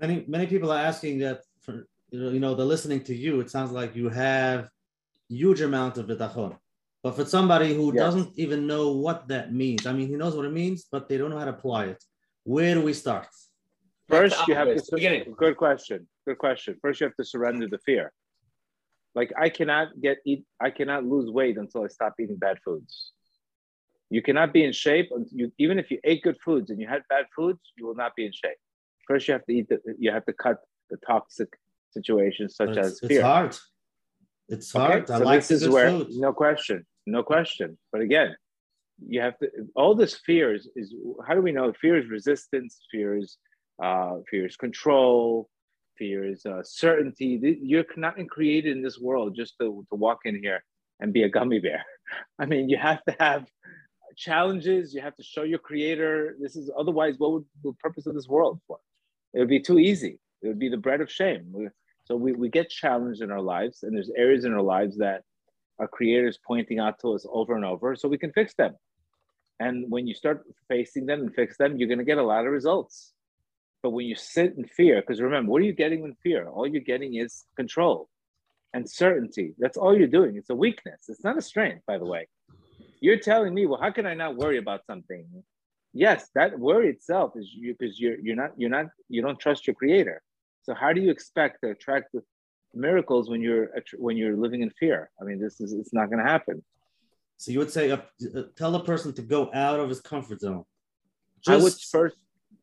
many many people are asking that for you know they're listening to you it sounds like you have huge amount of bitachon but for somebody who yes. doesn't even know what that means i mean he knows what it means but they don't know how to apply it where do we start first you have to beginning. good question good question first you have to surrender the fear like i cannot get eat i cannot lose weight until i stop eating bad foods you cannot be in shape. You, even if you ate good foods and you had bad foods, you will not be in shape. First, you have to eat. The, you have to cut the toxic situations such as fear. It's hard. It's hard. Okay? I so like this is where food. no question, no question. But again, you have to. All this fear is, is how do we know? Fear is resistance. Fear is uh, fear is control. Fear is uh, certainty. You're not created in this world just to, to walk in here and be a gummy bear. (laughs) I mean, you have to have challenges. You have to show your creator. This is otherwise, what would the purpose of this world for? It would be too easy. It would be the bread of shame. So we, we get challenged in our lives, and there's areas in our lives that our creator is pointing out to us over and over so we can fix them. And when you start facing them and fix them, you're going to get a lot of results. But when you sit in fear, because remember, what are you getting in fear? All you're getting is control and certainty. That's all you're doing. It's a weakness. It's not a strength, by the way. You're telling me, well, how can I not worry about something? Yes, that worry itself is you because you're you're not you're not you don't trust your creator. So how do you expect to attract miracles when you're when you're living in fear? I mean, this is it's not going to happen. So you would say, uh, uh, tell a person to go out of his comfort zone. Just... I would first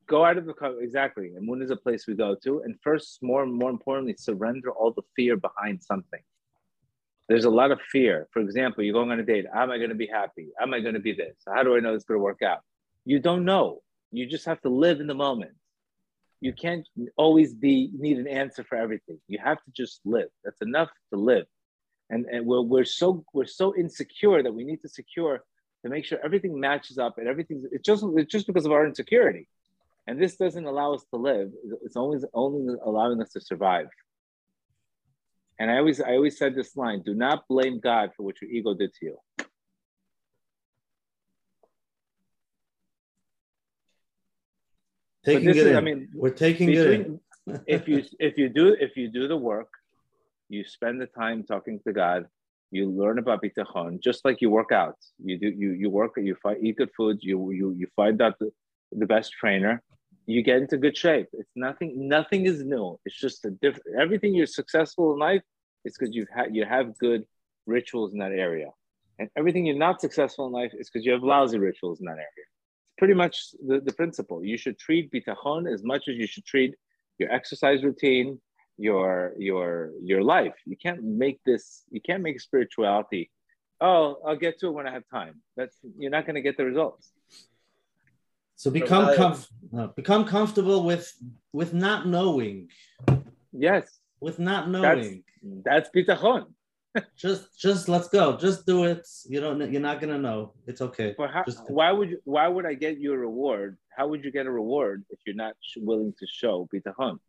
go out of the exactly. And moon is a place we go to? And first, more more importantly, surrender all the fear behind something. There's a lot of fear. For example, you're going on a date. Am I going to be happy? Am I going to be this? How do I know it's going to work out? You don't know. You just have to live in the moment. You can't always be need an answer for everything. You have to just live. That's enough to live. And, and we're, we're so we're so insecure that we need to secure to make sure everything matches up and everything it's just it's just because of our insecurity. And this doesn't allow us to live. It's only only allowing us to survive. And I always I always said this line: do not blame God for what your ego did to you. Taking it is, in. I mean, we're taking between, it (laughs) if you if you do if you do the work, you spend the time talking to God, you learn about bitachon, just like you work out. You do you you work, you find eat good food, you you you find out the, the best trainer, you get into good shape. It's nothing, nothing is new. It's just a different everything you're successful in life is because you've had you have good rituals in that area. And everything you're not successful in life is because you have lousy rituals in that area It's pretty much the, the principle. You should treat bitachon as much as you should treat your exercise routine, your your your life. You can't make this. You can't make spirituality. Oh, I'll get to it when I have time. That's you're not going to get the results. So become comf- uh, become comfortable with with not knowing. Yes. With not knowing. That's, that's bitachon (laughs) just just let's go just do it you don't you're not gonna know it's okay but how, why would you why would i get you a reward how would you get a reward if you're not willing to show bitachon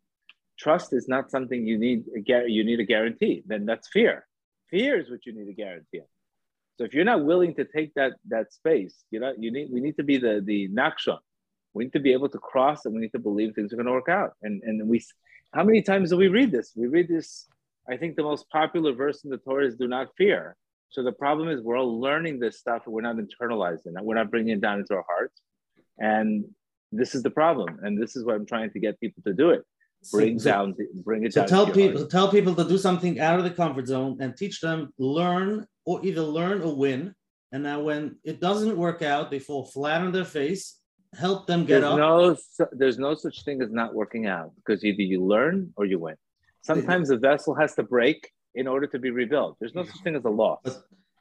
trust is not something you need you need a guarantee then that's fear fear is what you need a guarantee so if you're not willing to take that that space you know you need we need to be the the Nachshon we need to be able to cross and we need to believe things are going to work out and and we how many times do we read this we read this I think the most popular verse in the Torah is do not fear. So the problem is we're all learning this stuff and we're not internalizing it. We're not bringing it down into our hearts. And this is the problem. And this is what I'm trying to get people to do it. Bring so, down, bring it so down. tell people, tell people to do something out of the comfort zone and teach them learn or either learn or win. And now when it doesn't work out, they fall flat on their face. Help them get there's up. No, there's no such thing as not working out because either you learn or you win. Sometimes a vessel has to break in order to be rebuilt. There's no such thing as a loss.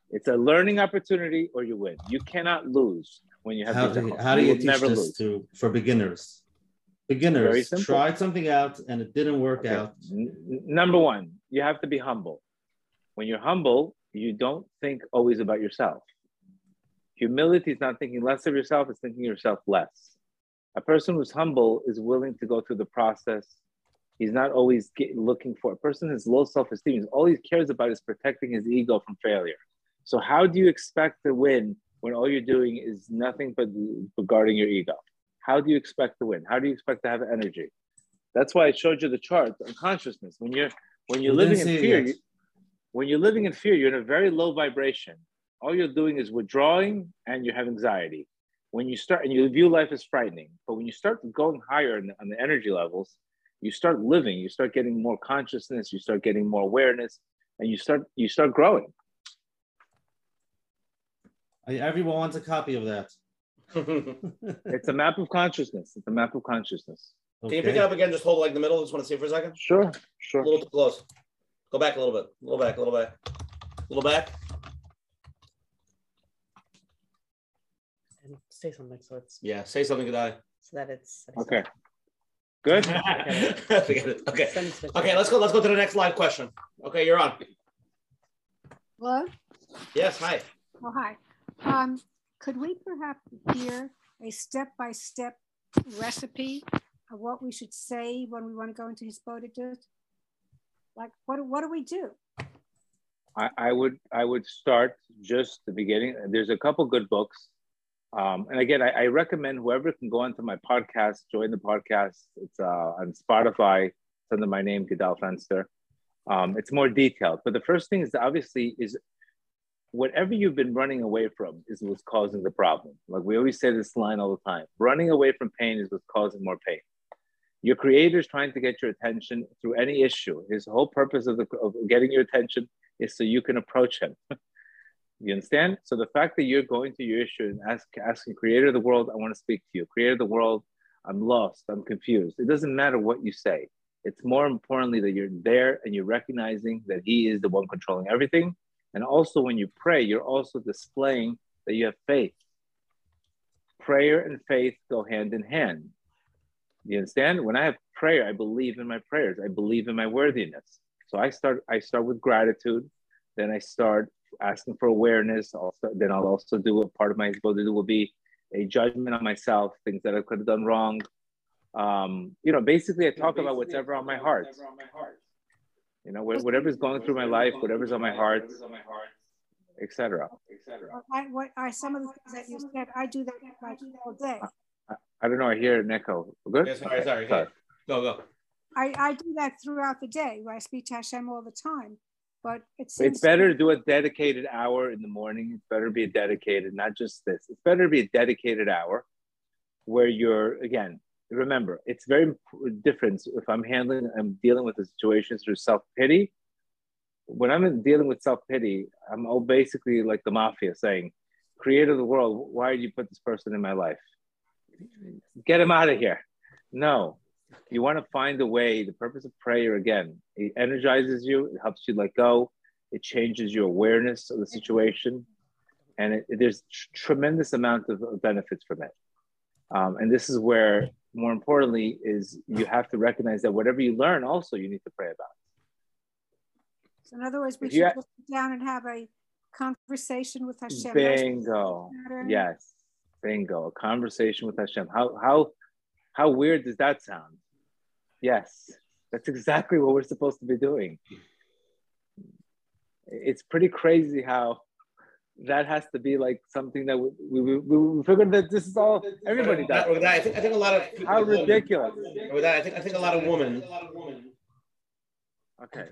It's a learning opportunity or you win. You cannot lose when you have how, do, how do you, you teach never this lose. to for beginners? Beginners tried something out and it didn't work okay. out. N- number one, you have to be humble. When you're humble, you don't think always about yourself. Humility is not thinking less of yourself, it's thinking yourself less. A person who's humble is willing to go through the process He's not always get, looking for a person has low self-esteem. All he cares about is protecting his ego from failure. So how do you expect to win when all you're doing is nothing but regarding your ego? How do you expect to win? How do you expect to have energy? That's why I showed you the chart on consciousness. When you're when you're living in fear, you, when you're living in fear, you're in a very low vibration. All you're doing is withdrawing and you have anxiety. When you start and you view life as frightening, but when you start going higher the, on the energy levels, you start living you start getting more consciousness you start getting more awareness and you start you start growing everyone wants a copy of that (laughs) it's a map of consciousness it's a map of consciousness okay. can you pick it up again just hold it like the middle just want to see for a second sure sure a little too close go back a little bit a little back a little back a little back and say something so it's yeah say something good so that it's okay Good. (laughs) okay. (laughs) Okay. Let's go. Let's go to the next live question. Okay, you're on. Hello. Yes. Hi. Oh, hi. Um, could we perhaps hear a step-by-step recipe of what we should say when we want to go into his Hisbodedut? Like, what what do we do? I, I would I would start just the beginning. There's a couple good books um, and again, I, I, recommend whoever can go onto my podcast, join the podcast. It's uh, on Spotify. It's under my name, Gedal Fenster. Um, it's more detailed. But the first thing is obviously is whatever you've been running away from is what's causing the problem. Like we always say this line all the time: running away from pain is what's causing more pain. Your creator is trying to get your attention through any issue. His whole purpose of, the, of getting your attention is so you can approach him. (laughs) You understand? So the fact that you're going to your issue and ask, asking creator of the world, I want to speak to you. Creator of the world, I'm lost, I'm confused. It doesn't matter what you say. It's more importantly that you're there and you're recognizing that he is the one controlling everything And also, when you pray, you're also displaying that you have faith. Prayer and faith go hand in hand. You understand? When I have prayer, I believe in my prayers. I believe in my worthiness. So I start. I start with gratitude. Then I start asking for awareness. Also, then I'll also do a part of my ability will be a judgment on myself, things that I could have done wrong. Um, you know, basically, I talk about whatever on my heart. You know, whatever's going through my life, whatever's on my heart, etc. I, what are some of the things that you said? I do that like all day. I, I don't know. I hear an echo. Good. Yeah, sorry, sorry. sorry. Go, go. I, I do that throughout the day. Where I speak to Hashem all the time. But it's it's better to do a dedicated hour in the morning. It's better to be a dedicated, not just this. It's better to be a dedicated hour where you're again. Remember, it's very different if I'm handling, I'm dealing with the situations through self pity. When I'm dealing with self pity, I'm all basically like the mafia saying, "Creator of the world, why did you put this person in my life? Get him out of here." No, you want to find a way. The purpose of prayer again, it energizes you. It helps you let go. It changes your awareness of the situation, and it, it, there's tr- tremendous amount of benefits from it. Um, and this is where, more importantly, is you have to recognize that whatever you learn, also you need to pray about. So in other words, we if should sit down and have a conversation with Hashem. Bingo. Yes. Bingo. A conversation with Hashem. How how how weird does that sound? Yes, that's (laughs) exactly what we're supposed to be doing. It's pretty crazy how that has to be like something that we, we, we, we figured that this is all everybody does. With that, I think I think a lot of how ridiculous. With that, I think I think a lot of women. Okay.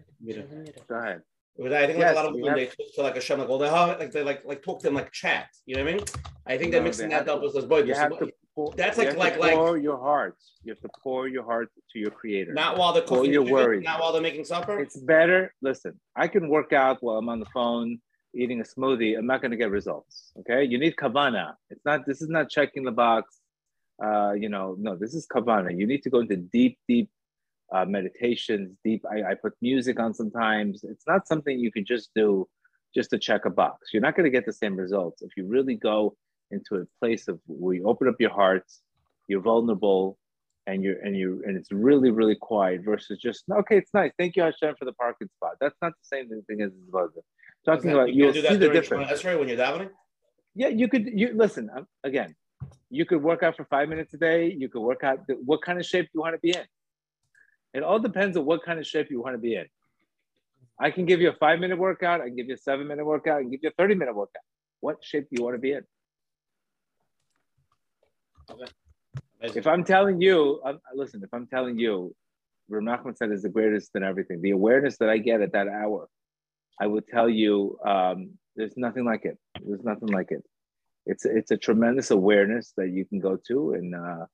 Go ahead. With that, I think yes, like a lot of women have, they talk to like a shaman, like, they like they like like talk to them like chat. You know what I mean? I think they're mixing that up with those boys. You have to pour, that's like like like pour your heart. You have to pour your heart to your creator. Not while they're cooking. your worries. Not while they're making supper. It's better. Listen, I can work out while I'm on the phone eating a smoothie. I'm not going to get results. Okay, you need kavana. It's not. This is not checking the box. Uh, you know, no. This is kavana. You need to go into deep, deep uh, meditations. Deep. I, I put music on sometimes. It's not something you can just do just to check a box. You're not going to get the same results if you really go into a place of where you open up your heart, you're vulnerable, and you're and you and it's really really quiet versus just okay, it's nice. Thank you, Hashem, for the parking spot. That's not the same thing as about talking about. You will see the difference. That's right when you're davening. Yeah, you could. You listen um, again. You could work out for five minutes a day. You could work out what kind of shape you want to be in. It all depends on what kind of shape you want to be in. I can give you a five minute workout. I can give you a seven minute workout. I can give you a 30 minute workout. What shape do you want to be in? Okay. If I'm telling you, uh, listen, if I'm telling you, Rav Nachman said is the greatest than everything. The awareness that I get at that hour, I will tell you, um, there's nothing like it. There's nothing like it. It's it's a tremendous awareness that you can go to, and uh,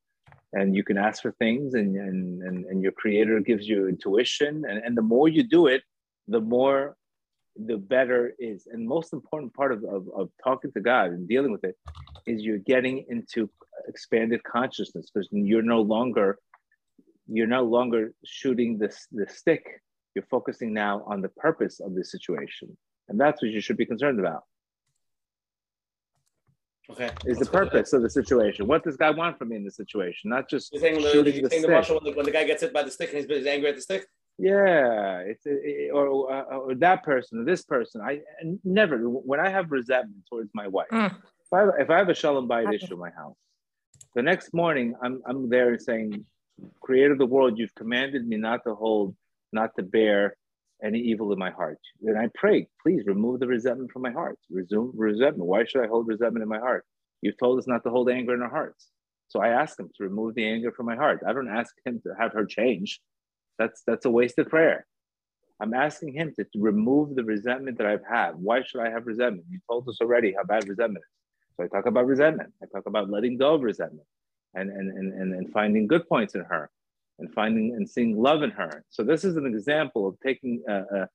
and you can ask for things, and and and, and your Creator gives you intuition, and, and the more you do it, the more the better is. And most important part of, of, of talking to God and dealing with it is you're getting into expanded consciousness because you're no longer you're no longer shooting this the stick you're focusing now on the purpose of the situation and that's what you should be concerned about. Okay. Is the purpose of the situation. What does god want from me in the situation? Not just you think the, shooting you the, think the when, the, when the guy gets hit by the stick and he's, he's angry at the stick? Yeah it's it, or, or, or that person or this person. I never when i have resentment towards my wife mm. if, I, if i have a shalom bayit issue in my house the next morning, I'm, I'm there saying, Creator of the world, you've commanded me not to hold, not to bear any evil in my heart. And I pray, please remove the resentment from my heart. Resume resentment. Why should I hold resentment in my heart? You've told us not to hold anger in our hearts. So I ask him to remove the anger from my heart. I don't ask him to have her change. That's that's a wasted prayer. I'm asking him to, to remove the resentment that I've had. Why should I have resentment? You told us already how bad resentment is. So I talk about resentment. I talk about letting go of resentment and, and, and, and, and finding good points in her and finding and seeing love in her. So this is an example of taking a, a,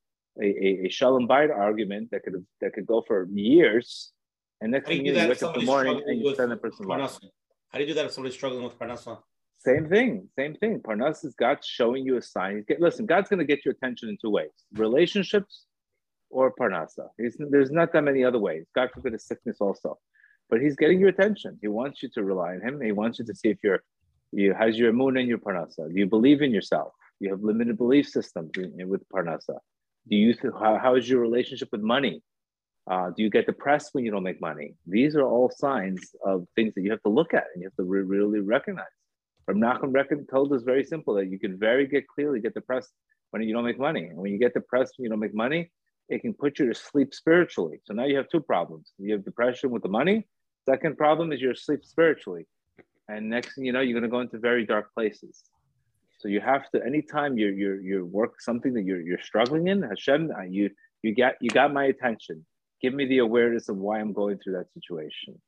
a, a shalom bayit argument that could that could go for years, and next thing you, you wake up in the morning and you send the person love. How do you do that if somebody's struggling with parnasa? Same thing, same thing. Parnas is God showing you a sign. Get, listen, God's going to get your attention in two ways: relationships or parnasa. He's, there's not that many other ways. God forbid a sickness also, but he's getting your attention. He wants you to rely on him. He wants you to see if you're you has your moon and your parnasa. Do you believe in yourself? You have limited belief systems with parnasa. Do you th- how, how is your relationship with money? Uh, do you get depressed when you don't make money? These are all signs of things that you have to look at and you have to re- really recognize. From Nachum Reckon told us very simple that you can very get clearly get depressed when you don't make money. And when you get depressed when you don't make money, it can put you to sleep spiritually. So now you have two problems. You have depression with the money. Second problem is you're asleep spiritually. And next thing you know, you're going to go into very dark places. So you have to anytime you're you're you work something that you're you're struggling in, Hashem, uh, you you got you got my attention. Give me the awareness of why I'm going through that situation.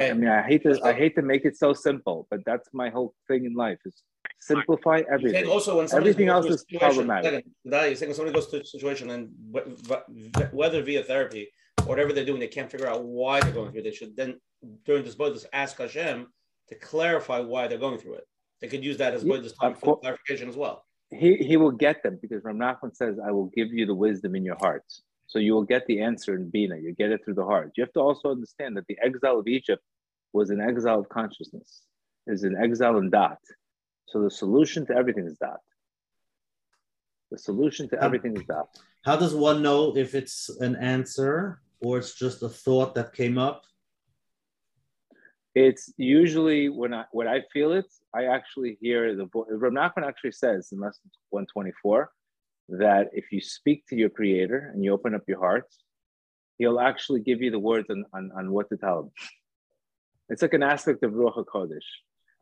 I mean, I hate to I hate to make it so simple, but that's my whole thing in life is simplify everything. Also, when everything else is problematic. That you're saying when somebody goes to a situation and whether via therapy whatever they're doing, they can't figure out why they're going through. It, they should then during this both ask Hashem to clarify why they're going through it. They could use that as yeah, time for clarification as well. He, he will get them because Rav Nachman says, I will give you the wisdom in your hearts. So you will get the answer in Bina. You get it through the heart. You have to also understand that the exile of Egypt was an exile of consciousness, is an exile in Daat. So the solution to everything is Daat. The solution to everything is Daat. How does one know if it's an answer or it's just a thought that came up it's usually when I when I feel it, I actually hear the voice. Rav Nachman actually says in lesson 124 that if you speak to your creator and you open up your heart, he'll actually give you the words on, on, on what to tell him. It's like an aspect of Ruach HaKodesh.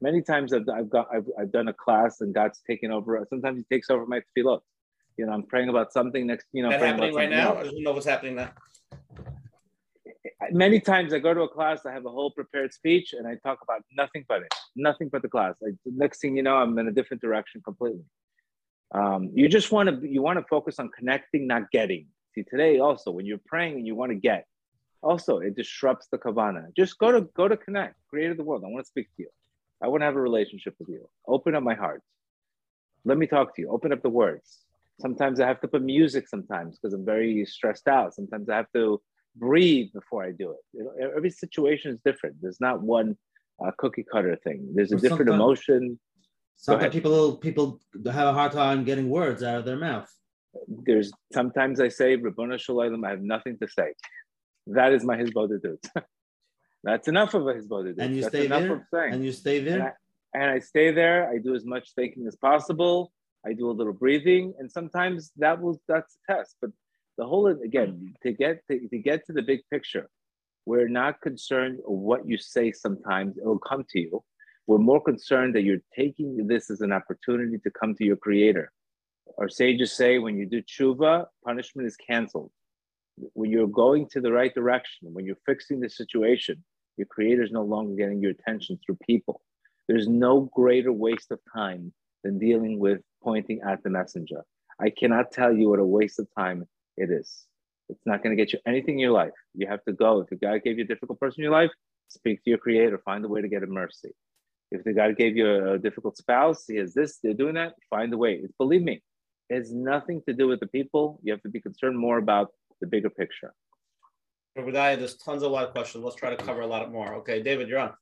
Many times I've, I've, got, I've, I've done a class and God's taken over. Sometimes he takes over my tefillot. You know, I'm praying about something next, you know, that happening right now? Else. I don't know what's happening now many times I go to a class, I have a whole prepared speech, and I talk about nothing but it, nothing but the class. Next thing you know, I'm in a different direction completely. Um, you just want to you want to focus on connecting, not getting. See, today also when you're praying and you want to get, also it disrupts the kavana. Just go to go to connect, created the world. I want to speak to you. I want to have a relationship with you. Open up my heart. Let me talk to you. Open up the words. Sometimes I have to put music sometimes because I'm very stressed out. Sometimes I have to breathe before I do it. You know, every situation is different. There's not one uh, cookie cutter thing. There's a different emotion. Sometimes people people have a hard time getting words out of their mouth. There's sometimes I say, Ribono Shel Olam, I have nothing to say. That is my Hisbodedut. (laughs) That's enough of a Hisbodedut. And you That's stay there? And you stay there? And I, and I stay there. I do as much thinking as possible. I do a little breathing, and sometimes that will that's a test. But the whole again to get to, to get to the big picture we're not concerned what you say sometimes it will come to you. We're more concerned that you're taking this as an opportunity to come to your creator. Our sages say when you do tshuva punishment is canceled. When you're going to the right direction when you're fixing the situation your creator is no longer getting your attention through people. There's no greater waste of time than dealing with pointing at the messenger. I cannot tell you what a waste of time it is. It's not going to get you anything in your life. You have to go. If the God gave you a difficult person in your life, speak to your creator, find a way to get a mercy. If the God gave you a, difficult spouse, he has this, they're doing that, find a way. It's, believe me, it has nothing to do with the people. You have to be concerned more about the bigger picture. Obadiah, there's tons of lot of questions. Let's try to cover a lot more. Okay, David, you're on.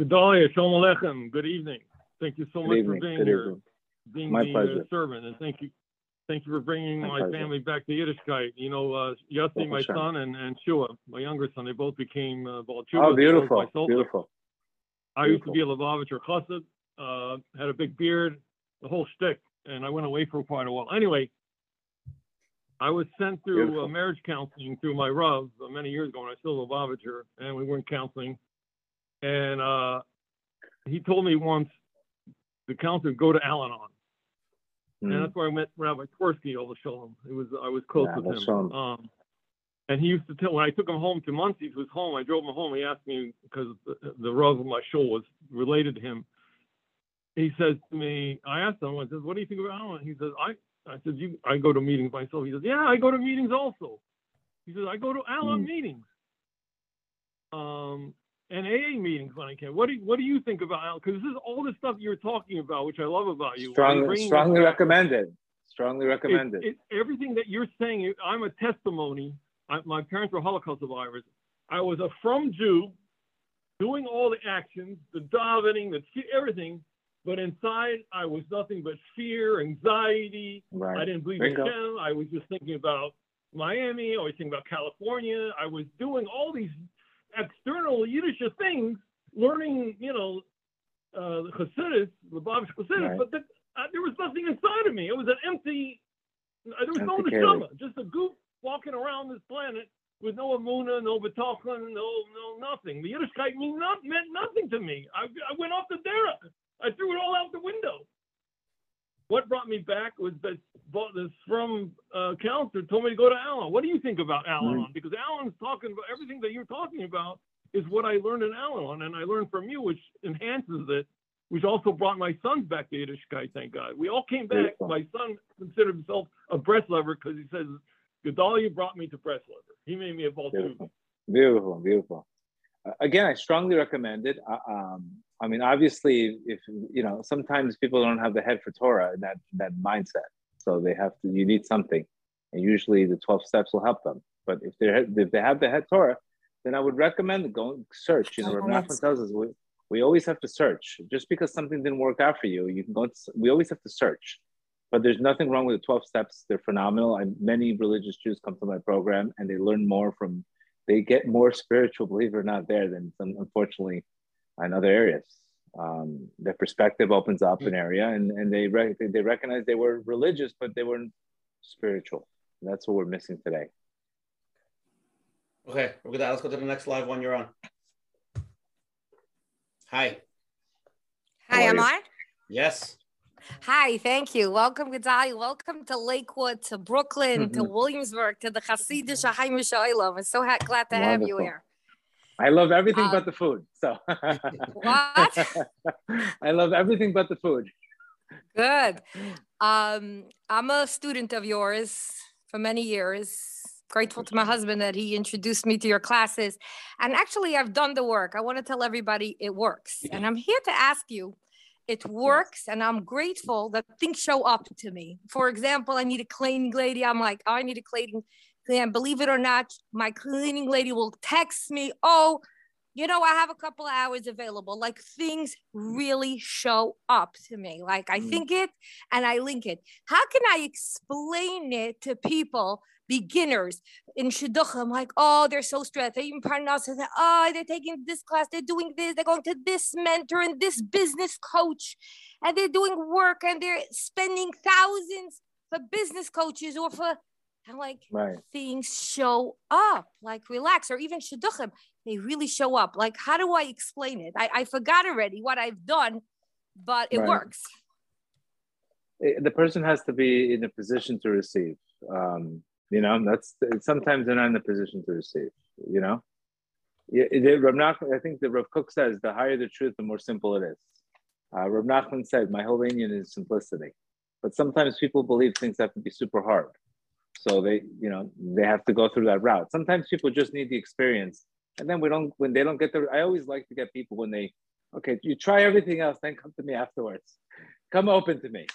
Gedalia, Shalom Aleichem. Good evening. Thank you so Good much evening. for being Good here, evening. being My the uh, pleasure. servant, and thank you, thank you for bringing My my, family back to Yiddishkeit. You know, uh, Yossi, my son, and and Shua, my younger son, they both became uh, Oh, so beautiful, beautiful. I used to be a Lubavitcher Chassid, uh, had a big beard, the whole shtick, and I went away for quite a while. Anyway, I was sent through uh, marriage counseling through my Rav uh, many years ago when I was still a Lubavitcher, and we in counseling. And uh, he told me once, the counselor, go to Al-Anon. Hmm. And that's where I met Rabbi Twerski, Alav HaShalom. It was I was close Yeah, with him. Um, and he used to tell when I took him home to Monsey, he was home. I drove him home. He asked me because the, the Rav of my shul was related to him. He says to me, I asked him, I says, "What do you think about Al-Anon?" He says, "I." I said, "You." I go to meetings myself. He says, "Yeah, I go to meetings also." He says, "I go to Al-Anon Hmm. meetings." Um, and AA meetings when I can. What do you, what do you think about? Because this is all the stuff you're talking about, which I love about you. Strongly, strongly recommended. Strongly recommended. It, it, everything that you're saying, I'm a testimony. I, my parents were Holocaust survivors. I was a frum Jew, doing all the actions, the davening, the everything, but inside I was nothing but fear, anxiety. Right. I didn't believe in Hashem. I was just thinking about Miami. I was thinking about California. I was doing all these external Yiddish things, learning, you know, uh, the Chassidus, the Babish Chassidus, right. but the, uh, there was nothing inside of me. It was an empty, uh, there was empty no neshama, just a goof walking around this planet with no emuna, no bitachon, no no nothing. The Yiddishkeit mean not, meant nothing to me. I, I went off the derech. I threw it all out the window. What brought me back was that this from uh, counselor told me to go to Al-Anon. What do you think about? Mm-hmm. Because Al-Anon's talking about everything that you're talking about is what I learned in Al-Anon, and I learned from you, which enhances it which also brought my sons back to Yiddishkeit, thank God. We all came back. My son considered himself a Breslover because he says, Gedalia brought me to Breslover. He made me a baal teshuva. Beautiful, beautiful. beautiful. Uh, again, I strongly recommend it. Uh, um, I mean, obviously, if you know, sometimes people don't have the head for Torah and that that mindset, so they have to. You need something, and usually the twelve steps will help them. But if they if they have the head Torah, then I would recommend going search. You know, Rav Nachman tells us we, we always have to search. Just because something didn't work out for you, you can go. To, we always have to search. But there's nothing wrong with the 12 steps. They're phenomenal. And many religious Jews come to my program and they learn more from. They get more spiritual, believe it or not, there than some, unfortunately, in other areas. Um, their perspective opens up an area, and and they re- they recognize they were religious, but they weren't spiritual. And that's what we're missing today. Okay, let's go to the next live one you're on. Hi. Hi, am I? Yes. Hi, thank you. Welcome, Gedalia. Welcome to Lakewood, to Brooklyn, mm-hmm. to (laughs) Williamsburg, to the Hasidic Haimish I'm so ha- glad to Wonderful. have you here. I love everything um, but the food. So what? (laughs) I love everything but the food. Good. Um, I'm a student of yours for many years grateful to my husband that he introduced me to your classes. And actually, I've done the work. I want to tell everybody it works. And I'm here to ask you it works. And I'm grateful that things show up to me. For example, I need a cleaning lady. I'm like, oh, I need a cleaning. And believe it or not, my cleaning lady will text me, oh, you know, I have a couple hours available. Like things really show up to me. Like I mm. think it and I link it. How can I explain it to people beginners in shidduch. I'm like, oh, they're so stressed. They even pronounce it. Oh, they're taking this class. They're doing this. They're going to this mentor and this business coach, and they're doing work and they're spending thousands for business coaches or for. And like right. things show up, like relax, or even shidduchim, they really show up. Like, how do I explain it? I, I forgot already what I've done, but it right. works. The person has to be in a position to receive. Um, you know, that's sometimes they're not in a position to receive. You know, yeah, Rav Nachman, I think the Rav Kook says the higher the truth, the more simple it is. Uh, Rav Nachman said, "My whole inyan is simplicity," but sometimes people believe things have to be super hard, so they, you know, they have to go through that route. Sometimes people just need the experience, and then we don't. When they don't get the, I always like to get people when they, okay, you try everything else, then come to me afterwards. Come open to me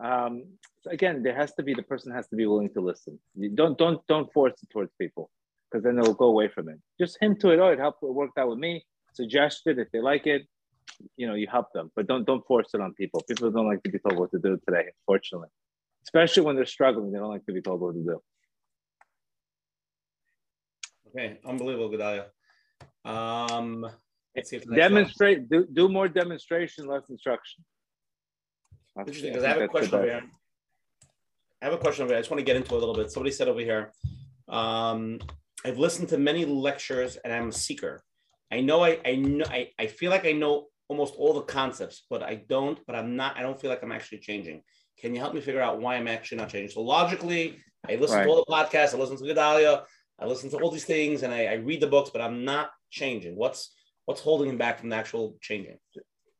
um, again, there has to be the person has to be willing to listen. You don't don't don't force it towards people because then they'll go away from it. Just hint to it. Oh, it helped. It worked out with me. Suggest it if they like it. You know, you help them, but don't don't force it on people. People don't like to be told what to do today, unfortunately, especially when they're struggling. They don't like to be told what to do. Okay, unbelievable, Gedalia. Um, let's see if demonstrate. Do, do more demonstration, less instruction. Interesting, because I have a question over here. I have a question over here. I just want to get into it a little bit. Somebody said over here, um, I've listened to many lectures and I'm a seeker. I know I, I know I, I feel like I know almost all the concepts, but I don't, but I'm not, I don't feel like I'm actually changing. Can you help me figure out why I'm actually not changing? So logically, I listen right. to all the podcasts, I listen to Gedalia, I listen to all these things and I, I read the books, but I'm not changing. What's what's holding him back from the actual changing?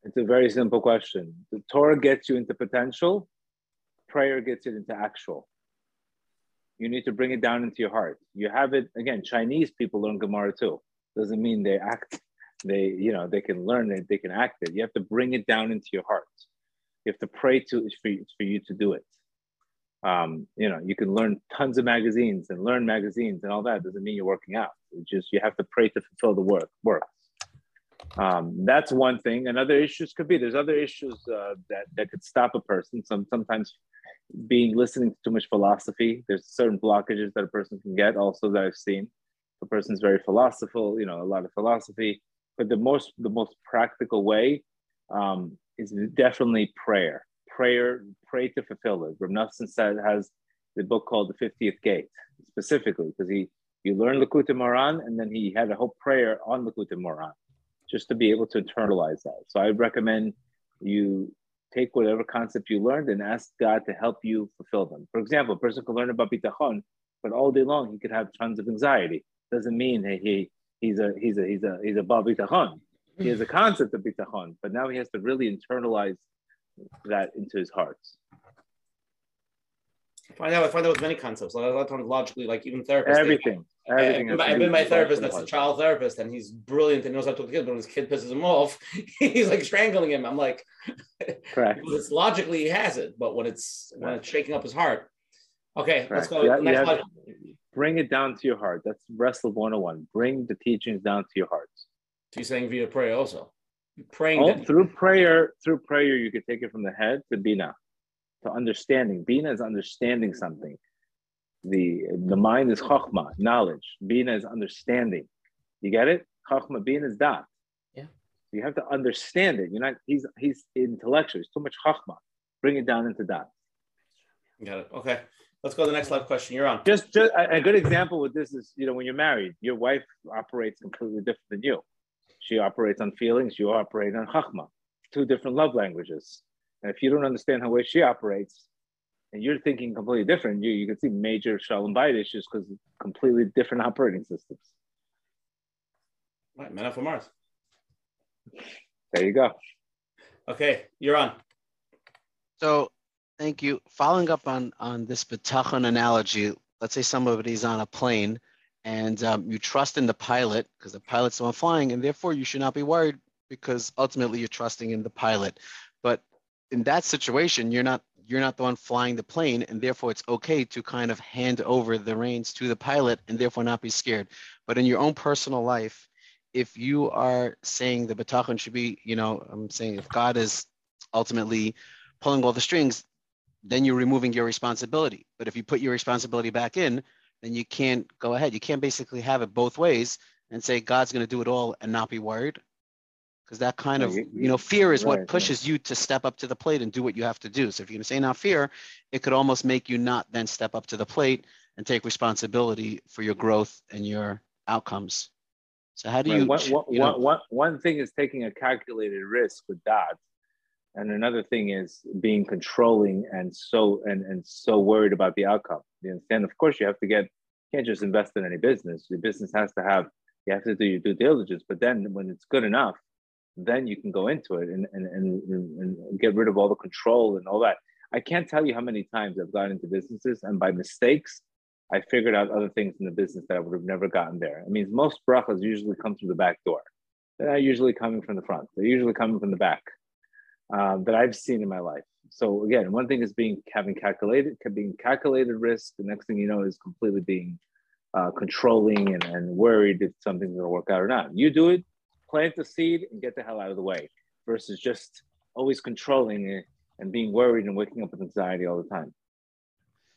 It's a very simple question. The Torah gets you into potential, prayer gets it into actual. You need to bring it down into your heart. You have it again. Chinese people learn Gemara too. Doesn't mean they act. They you know they can learn it. They can act it. You have to bring it down into your heart. You have to pray to for you, for you to do it. Um, you know, you can learn tons of magazines and learn magazines and all that. Doesn't mean you're working out. It's just you have to pray to fulfill the work. Work. Um, that's one thing. And other issues could be there's other issues uh, that that could stop a person. Some sometimes being listening to too much philosophy. There's certain blockages that a person can get. Also that I've seen. a person's very philosophical. You know, a lot of philosophy. But the most the most practical way um, is definitely prayer. Prayer, pray to fulfill it. Rav Nosson said has the book called The 50th Gate, specifically because he you learn Likutei Moharan and then he had a whole prayer on Likutei Moharan just to be able to internalize that. So I recommend you take whatever concept you learned and ask God to help you fulfill them. For example, a person could learn about bitachon, but all day long he could have tons of anxiety. Doesn't mean hey, he he's a he's a he's a he's a bitachon. He has a mm. concept of bitachon, but now he has to really internalize that into his heart. I find out I find out with many concepts. A lot of times logically, like even therapists. Everything. Everything I've, I've been my therapist that's a child therapist, and he's brilliant and knows how to talk to kids. But when his kid pisses him off, (laughs) he's like strangling him. I'm like, (laughs) correct. it's logically he has it, but when it's when it's shaking up his heart. Okay, let's go. Yeah, Next slide. bring it down to your heart. That's Breslov 101. Bring the teachings down to your heart. So you're saying via prayer also. Praying Oh, through prayer, through prayer, you could take it from the head to bina, to understanding. Bina is understanding something. The the mind is chachma, knowledge. Bina is understanding. You get it? Chachma, bina is that. Yeah. You have to understand it. You're not. He's he's intellectual. It's too much chachma. Bring it down into that. Got it. Okay. Let's go to the next live question. You're on. Just, just a a good example with this is, you know, when you're married, your wife operates completely different than you. She operates on feelings, you operate on chachma, two different love languages. And if you don't understand how way she operates, and you're thinking completely different, you, you can see major shalom bayit issues because completely different operating systems. Right, man up for Mars. There you go. Okay, you're on. So, thank you. Following up on on this bitachon analogy, let's say somebody's on a plane and um, you trust in the pilot because the pilot's the one flying, and therefore you should not be worried because ultimately you're trusting in the pilot. But in that situation, you're not you're not the one flying the plane, and therefore it's okay to kind of hand over the reins to the pilot and therefore not be scared. But in your own personal life, if you are saying the bitachon should be, you know, I'm saying if God is ultimately pulling all the strings, then you're removing your responsibility. But if you put your responsibility back in, then you can't go ahead. You can't basically have it both ways and say God's going to do it all and not be worried. Because that kind of, you- know, fear is what pushes you to step up to the plate and do what you have to do. So if you're going to say not fear, it could almost make you not then step up to the plate and take responsibility for your growth and your outcomes. So how do you, one, one- you know, one- one- one thing is taking a calculated risk with that. And another thing is being controlling and so and, and so worried about the outcome. You understand? Of course, you have to get you can't just invest in any business. Your business has to have you have to do your due diligence. But then when it's good enough, then you can go into it and and, and, and get rid of all the control and all that. I can't tell you how many times I've gotten into businesses and by mistakes I figured out other things in the business that I would have never gotten there. I mean, most brachas usually come through the back door. They're not usually coming from the front. They're usually coming from the back um, that I've seen in my life. So again, one thing is being having calculated, being calculated risk. The next thing you know is completely being uh, controlling and, and worried if something's going to work out or not. You do it, plant the seed, and get the hell out of the way, versus just always controlling it and being worried and waking up with anxiety all the time.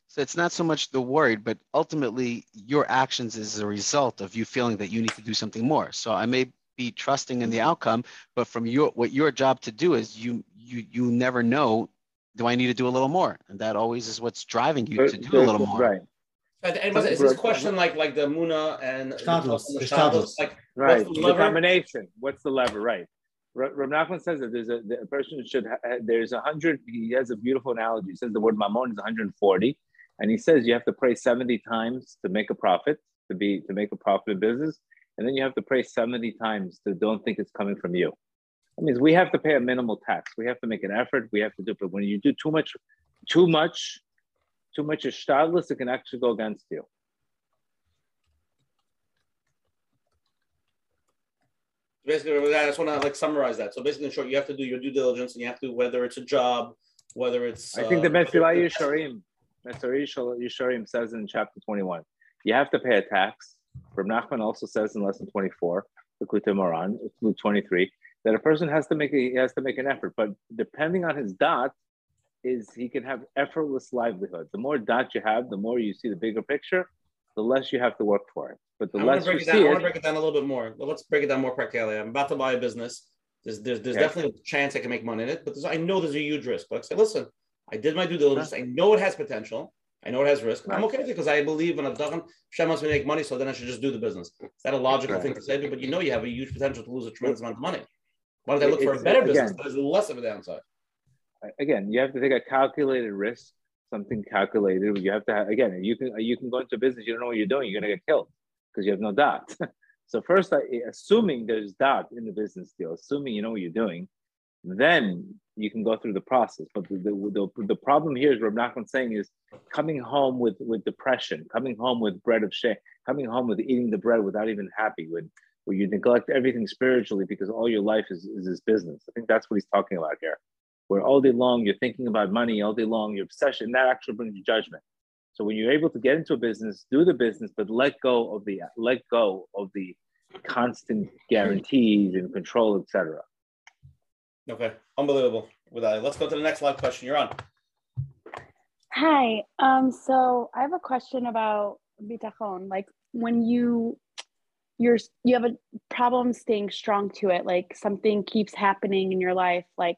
So it's not so much the worried, but ultimately your actions is a result of you feeling that you need to do something more. So I may be trusting in the outcome, but from your what your job to do is you you you never know, do I need to do a little more? And that always is what's driving you to do a little more. Right. And- and was- Is this question like like the Muna and Shtadlus, the the Shtadlus? Shtadlus. Like Right. what's the The, lever? combination. What's the lever? Right. R- Rav Nachman says that there's a, the person should ha- there's a hundred. He has a beautiful analogy. He says the word mammon is 140, and he says you have to pray 70 times to make a profit, to be to make a profit in business, and then you have to pray 70 times to don't think it's coming from you. That means we have to pay a minimal tax. We have to make an effort. We have to do. But when you do too much, too much, too much is it can actually go against you. Basically, I just want to like summarize that. So basically, in short, you have to do your due diligence, and you have to whether it's a job, whether it's. I think the uh, Mesilah Yesharim, Metzari Yisharim says in chapter 21, you have to pay a tax. From Nachman also says in lesson 24, the Moharan, 23, that a person has to make a, he has to make an effort. But depending on his daat, is he can have effortless livelihood. The more daat you have, the more you see the bigger picture, the less you have to work for it. But the I less you it see down. I want to break it down a little bit more. Well, let's break it down more practically. I'm about to buy a business. There's there's, there's Okay. definitely a chance I can make money in it, but I know there's a huge risk. But I say, listen, I did my due diligence. I know it has potential. I know it has risk. I'm okay with it because I believe in a done. Hashem wants me to make money, so then I should just do the business. Is that a logical Right. thing to say? But you know you have a huge potential to lose a tremendous amount of money. Why don't I look for a better business has less of a downside? again, you have to take a calculated risk, something calculated. You have to have, again, you can you can go into business, you don't know what you're doing, you're gonna get killed because you have no daat. (laughs) so first, I, assuming there's daat in the business deal, assuming you know what you're doing, then you can go through the process. But the, the, the, the problem here is Rav Nachman saying is coming home with, with depression, coming home with bread of shame, coming home with eating the bread without even happy, when, where you neglect everything spiritually because all your life is, is this business. I think that's what he's talking about here. Where all day long you're thinking about money, all day long your obsession, that actually brings you judgment. So when you're able to get into a business, do the business, but let go of the let go of the constant guarantees and control, etc. Okay, unbelievable. With that, let's go to the next live question. You're on. Hi. Um, so I have a question about bitachon. Like when you you're you have a problem staying strong to it, like something keeps happening in your life, like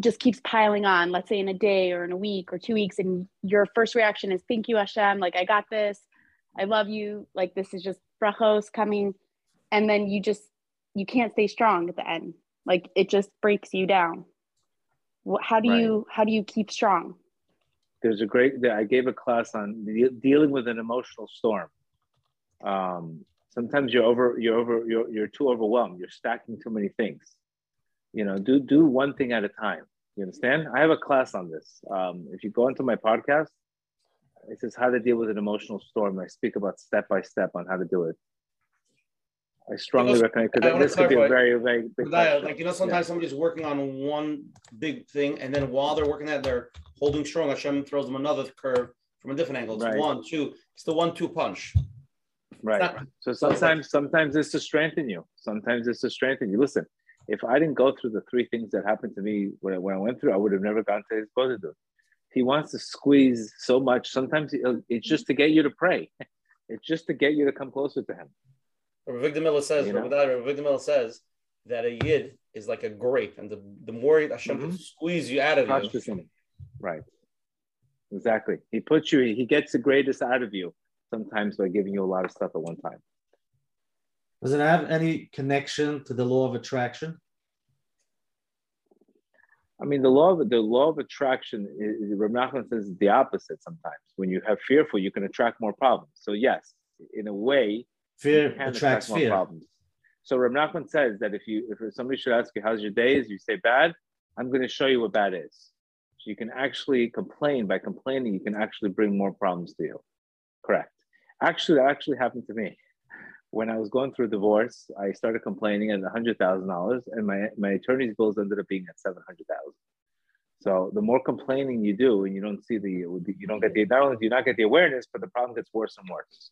just keeps piling on, let's say in a day or in a week or two weeks, and your first reaction is thank you, Hashem, like I got this, I love you, like this is just brachos coming, and then you just you can't stay strong at the end. Like it just breaks you down. How do Right. you how do you keep strong? There's a great. I gave a class on de- dealing with an emotional storm. Um, sometimes you're over. You're over. You're, you're too overwhelmed. You're stacking too many things. You know, do do one thing at a time. You understand? I have a class on this. Um, if you go into my podcast, it says how to deal with an emotional storm. I speak about step by step on how to do it. I strongly You know, recommend because this could be a very, very big. Kodaya, like you know, sometimes somebody's working on one big thing, and then while they're working that, they're holding strong. Hashem throws them another curve from a different angle. It's Right. one, two. It's the one-two punch. Right. not- So sometimes, sometimes it's to strengthen you. Sometimes it's to strengthen you. Listen, if I didn't go through the three things that happened to me when I, when I went through, I would have never gone to hisbodedus. He wants to squeeze so much. Sometimes it's just to get you to pray. (laughs) It's just to get you to come closer to him. Rabbi Avigdor Miller says, You know? Rabbi Rabbi Avigdor Miller says that a yid is like a grape, and the, the more Hashem mm-hmm. can squeeze you out of Touch you. Right. Exactly. He puts you. He gets the greatest out of you. Sometimes by giving you a lot of stuff at one time. Does it have any connection to the law of attraction? I mean, the law of the law of attraction is Rav Nachman says it's the opposite. Sometimes when you have fearful, you can attract more problems. So yes, in a way, Fear attracts attract more fear. problems. So Rav Nachman says that if you if somebody should ask you how's your days, you say bad. I'm going to show you what bad is. So you can actually complain. By complaining, you can actually bring more problems to you. Correct. Actually, that actually happened to me. When I was going through a divorce, I started complaining at hundred thousand dollars, and my my attorney's bills ended up being at seven hundred thousand. So the more complaining you do, and you don't see the, you don't get the not only do you not get the awareness, but the problem gets worse and worse.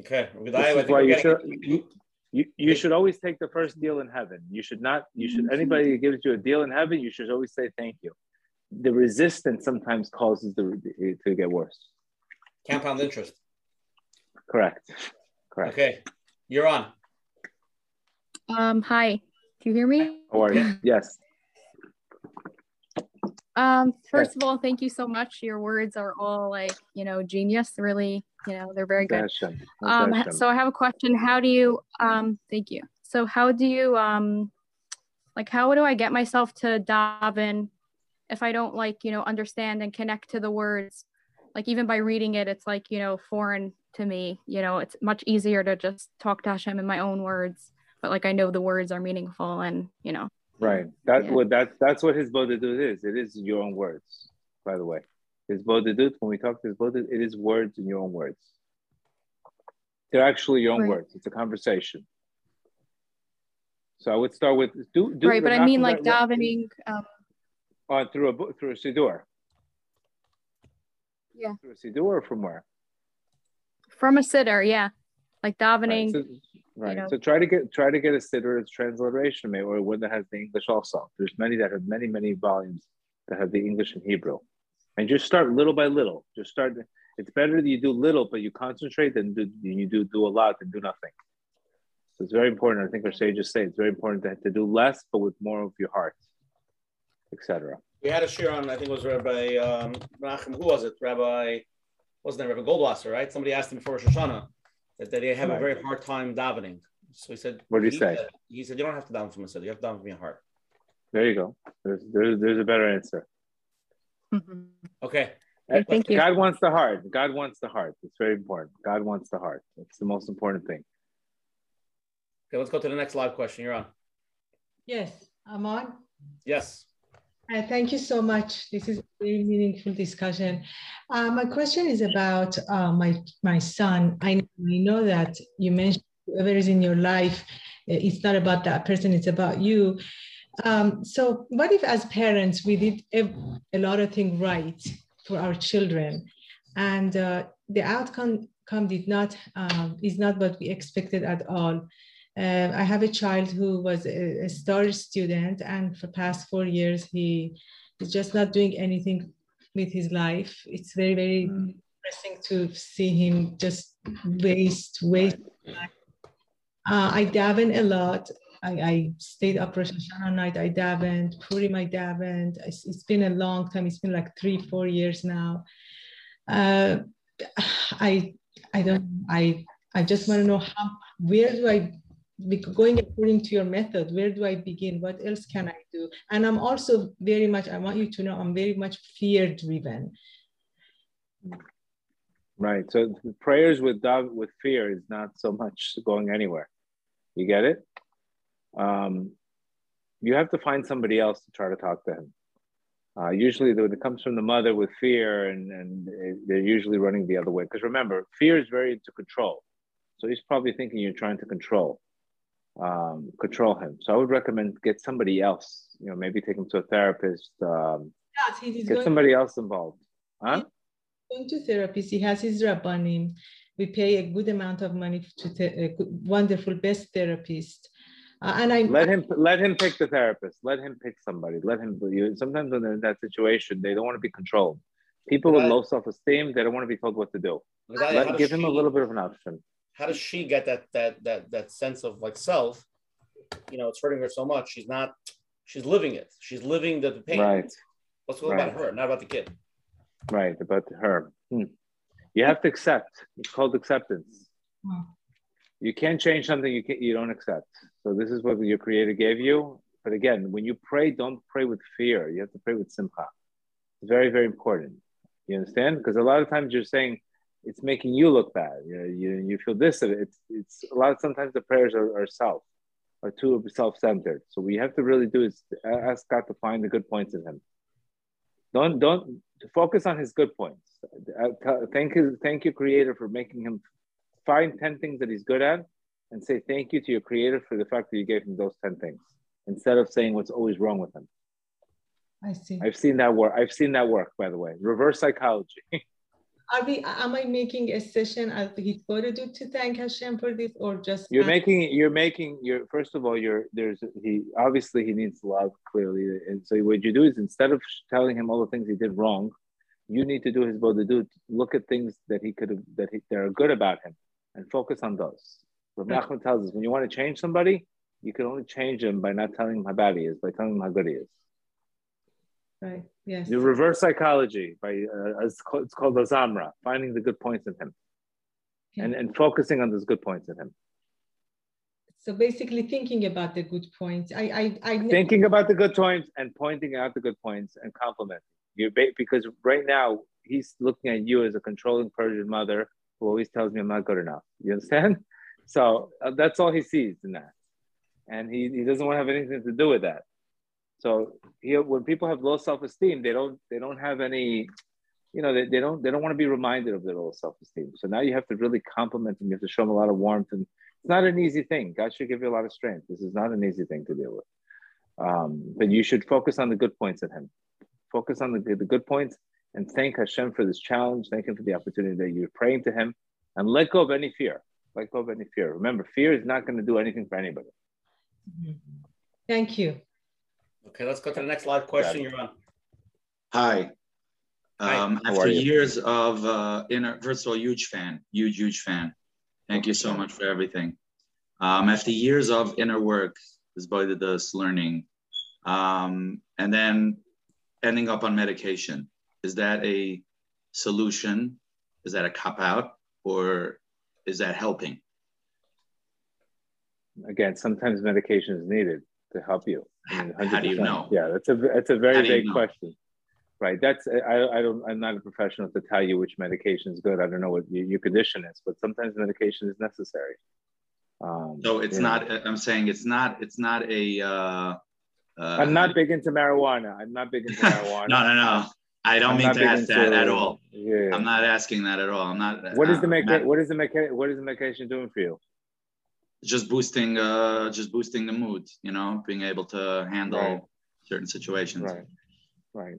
okay. Rabbi This I is why you should you, you, you should always take the first deal in heaven. You should not you should anybody that gives you a deal in heaven, you should always say thank you. The resistance sometimes causes the to get worse. Compound interest. Correct. Correct. Okay, you're on. Um, hi. Do you hear me? How are you? Yes. Um, first of all, thank you so much. Your words are all like, you know, genius. Really, you know, they're very good. Hashem. Um, so I have a question. How do you um thank you. So how do you um like how do I get myself to daven if I don't like, you know, understand and connect to the words? Like even by reading it, it's like, you know, foreign to me. You know, it's much easier to just talk to Hashem in my own words. But like I know the words are meaningful and, you know, Right. That's Yeah. what that's that's what hisbodedut is. It is your own words, by the way. Hisbodedut, when we talk to hisbodedut, it is words in your own words. They're actually your own Right. words. It's a conversation. So I would start with do, do right. But I mean like davening, um, uh, through a book through a siddur. Yeah. Siddur or from where? From a siddur, yeah. Like davening. Right. So, right. know. so try to get try to get a siddur transliteration, maybe, or one that has the English also. There's many that have many many volumes that have the English and Hebrew, and just start little by little. Just start. It's better that you do little, but you concentrate than do, you do do a lot and do nothing. So it's very important. I think our sages say it's very important to, to do less, but with more of your heart, etc. We had a shiur on, I think it was Rabbi um, Menachem, who was it? Rabbi, wasn't it Rabbi Goldwasser, right? Somebody asked him before Rosh Hashanah that, that they have Right. a very hard time davening. So he said, What did he say? Said, he said, you don't have to daven from a city, you have to daven from your heart. There you go. There's there's, there's a better answer. Okay. Okay, thank you. God wants the heart. God wants the heart. It's very important. God wants the heart. It's the most important thing. Okay, let's go to the next live question. You're on. Yes, I'm on. Yes. Uh, thank you so much. This is a very meaningful discussion. Uh, my question is about uh, my my son. I, know that you mentioned whoever is in your life, uh, it's not about that person, it's about you. Um, so what if as parents we did a, a lot of things right for our children and uh, the outcome come did not um, is not what we expected at all. Uh, I have a child who was a, a star student, and for past four years he is just not doing anything with his life. It's very very depressing to see him just waste waste. Uh, I daven a lot. I, I stayed up Rosh Hashanah night. I davened. Purim I davened. It's, it's been a long time. It's been like three four years now. Uh, I I don't I I just want to know how where do I going according to your method where do I begin what else can I do and I'm also very much I want you to know I'm very much fear driven Right. So prayers with dav- with fear is not so much going anywhere. You get it? Um, you have to find somebody else to try to talk to him. Uh, usually, when it comes from the mother with fear, and, and they're usually running the other way. Because remember, fear is very into control. So he's probably thinking you're trying to control, um, control him. So I would recommend get somebody else. You know, maybe take him to a therapist. Um, yes he is get going, somebody else involved. Huh? going to therapist he has his rabbanim we pay a good amount of money to the, a wonderful best therapist uh, and I let him let him pick the therapist. Let him pick somebody. Let him. You, sometimes when they're in that situation, they don't want to be controlled. People with low self esteem, they don't want to be told what to do. Let, give him a little bit of an option. How does she get that that that that sense of like self? You know, it's hurting her so much. She's not. She's living it. She's living the, the pain. Right. Let's go about her, not about the kid. Right about her. Hmm. You have to accept. It's called acceptance. You can't change something you can, you don't accept. So this is what your creator gave you. But again, when you pray, don't pray with fear. You have to pray with simcha. It's very very important. You understand? Because a lot of times you're saying it's making you look bad. You know, you, you feel this. It's it's a lot. Of, sometimes the prayers are, are self, are too self-centered. So what you have to really do is ask God to find the good points in him. Don't don't focus on his good points. Uh, Thank you, thank you, Creator, for making him find ten things that he's good at, and say thank you to your Creator for the fact that you gave him those ten things, instead of saying what's always wrong with him. I see I've seen that work. I've seen that work, by the way. Reverse psychology. (laughs) are we am I making a session at the Hitbodedut to thank Hashem for this or just You're making you're making your first of all you're there's he obviously he needs love clearly and so what you do is instead of telling him all the things he did wrong you need to do hisbodedut look at things that he could have that, he, that are good about him and focus on those. What Right. Nachman tells us when you want to change somebody you can only change him by not telling him how bad he is by telling him how good he is right. Yes. The reverse psychology by uh, it's called, it's called the zamra finding the good points in him. And and focusing on those good points in him. So basically thinking about the good points. I I I thinking about the good points and pointing out the good points and complimenting. You because right now he's looking at you as a controlling Persian mother who always tells me I'm not good enough. You understand? (laughs) So uh, that's all he sees in that, and he, he doesn't want to have anything to do with that. So he, when people have low self esteem, they don't they don't have any, you know, they, they don't they don't want to be reminded of their low self esteem. So now you have to really compliment them. You have to show them a lot of warmth, and it's not an easy thing. God should give you a lot of strength. This is not an easy thing to deal with. Um, but you should focus on the good points in him. Focus on the, the good points and thank Hashem for this challenge. Thank Him for the opportunity that you're praying to Him, and let go of any fear. Let go of any fear. Remember, fear is not going to do anything for anybody. Thank you. Okay, let's go to the next live question. You're on. Hi. Hi. Um, How after years of uh, inner, first of all, huge fan, huge, huge fan. Thank you so much for everything. Um, after years of inner work, hisbodedus learning, um, and then ending up on medication. Is that a solution? Is that a cop out, or is that helping? Again, sometimes medication is needed to help you. I mean, (laughs) How do you know? Yeah, that's a that's a very do you big know? question. Right. That's I, I don't I'm not a professional to tell you which medication is good. I don't know what your, your condition is, but sometimes medication is necessary. Um, So it's you know. not. I'm saying it's not. It's not a. Uh, uh, I'm not big into marijuana. I'm not big into marijuana. (laughs) No, no, no. I don't I'm mean to ask that at all. Yeah. I'm not asking that at all. I'm not. What is uh, the medica- not- What is the What is the medication doing for you? Just boosting uh just boosting the mood you know being able to handle Right. certain situations Right. Right.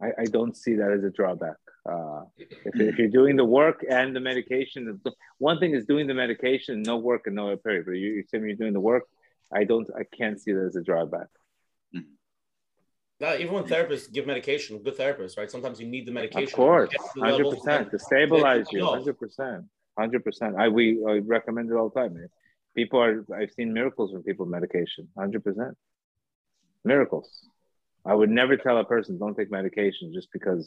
I, I don't see that as a drawback. Uh, if, if you're doing the work and the medication, one thing is doing the medication, no work and no period. But you, you say you're doing the work, I don't, I can't see that as a drawback. No, even when therapists give medication, good therapists, right? Sometimes you need the medication. Of course, to get to the hundred levels percent to stabilize you, hundred percent, hundred percent. I we I recommend it all the time. People are I've seen miracles from people with medication, hundred percent, miracles. I would never tell a person don't take medication just because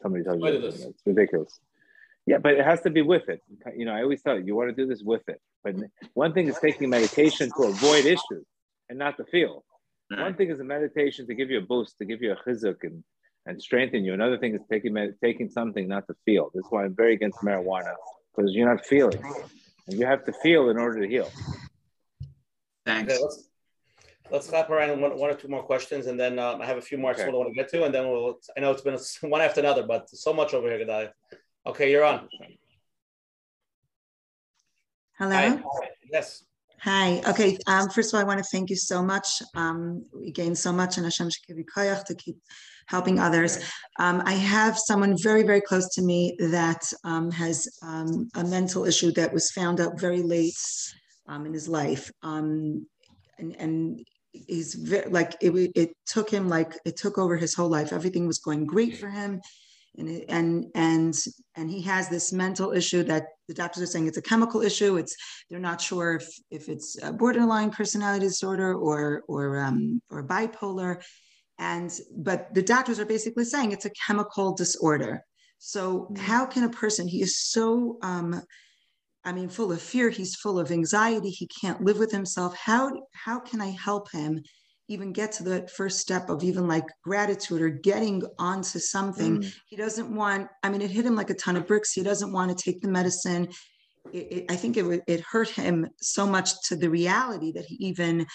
somebody tells you it's ridiculous. Yeah, but it has to be with it. You know, I always tell you, you want to do this with it. But one thing is taking medication to avoid issues and not to feel. One thing is a meditation to give you a boost, to give you a chizuk and, and strengthen you. Another thing is taking med- taking something not to feel. That's why I'm very against marijuana because you're not feeling, you have to feel in order to heal. Thanks. Okay, let's let's clap around one, one or two more questions, and then um, I have a few more I Okay. still want to get to, and then we'll. I know it's been (laughs) one after another, but so much over here, Gedalia. Okay, you're on. Hello. Hi. Yes. Hi. Okay. Um, first of all, I want to thank you so much. Um, we gained so much, and Hashem should koyach to keep helping others. Um, I have someone very, very close to me that um, has um, a mental issue that was found out very late um, in his life, um, and and he's very, like it. It took him like it took over his whole life. Everything was going great for him, and and and and he has this mental issue that the doctors are saying it's a chemical issue. It's they're not sure if if it's a borderline personality disorder or or um, or bipolar, and but the doctors are basically saying it's a chemical disorder. So how can a person? He is so. Um, I mean, full of fear. He's full of anxiety. He can't live with himself. How how can I help him even get to the first step of even like gratitude or getting onto something? Mm. He doesn't want. I mean, it hit him like a ton of bricks. He doesn't want to take the medicine. It, it, I think it it hurt him so much to the reality that he even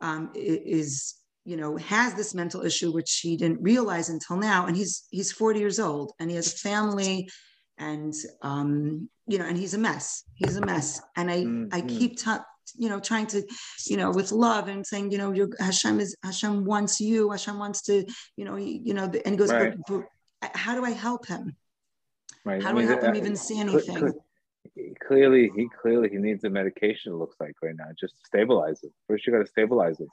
um, is you know has this mental issue which he didn't realize until now and he's he's 40 years old and he has a family and um you know and he's a mess he's a mess and i i Mhm. keep t- you know trying to you know with love and saying you know your hashem is hashem wants you hashem wants to you know you, you know and he goes Right. but, but how do i help him Right. how do i mean, help him even see anything cle- clearly, he clearly he needs a medication. It looks like right now, just to stabilize it. First, you got to stabilize it.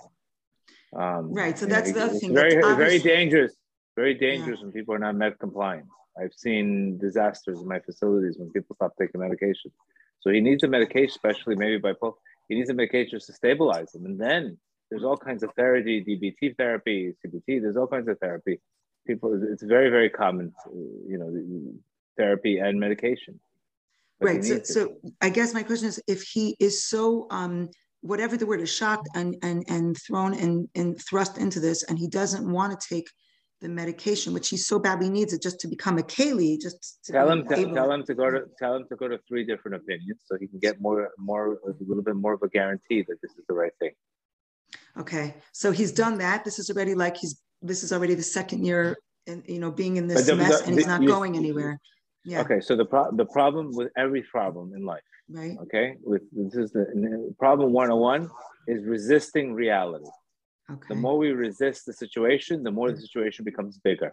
Um, Right, so you know, that's the other thing, Very, that's very dangerous. Very dangerous when people are not med compliant. I've seen disasters in my facilities when people stop taking medication. So he needs a medication, especially maybe bipolar. He needs a medication just to stabilize him, and then there's all kinds of therapy, DBT therapy, CBT. There's all kinds of therapy. People, it's very, very common, you know, therapy and medication. But Right. So, so I guess my question is, if he is so, um, whatever the word is, shocked and and and thrown and and thrust into this, and he doesn't want to take the medication, which he so badly needs it just to become a Kaylee, just to tell him to, tell him to go to tell him to go to three different opinions so he can get more more a little bit more of a guarantee that this is the right thing Okay, so he's done that. This is already like he's this is already the second year, in you know, being in this the- mess, the- and he's not you- going anywhere. Yeah. okay so the pro- the problem with every problem in life Right. okay with this is the problem 101 is resisting reality okay the more we resist the situation the more the situation becomes bigger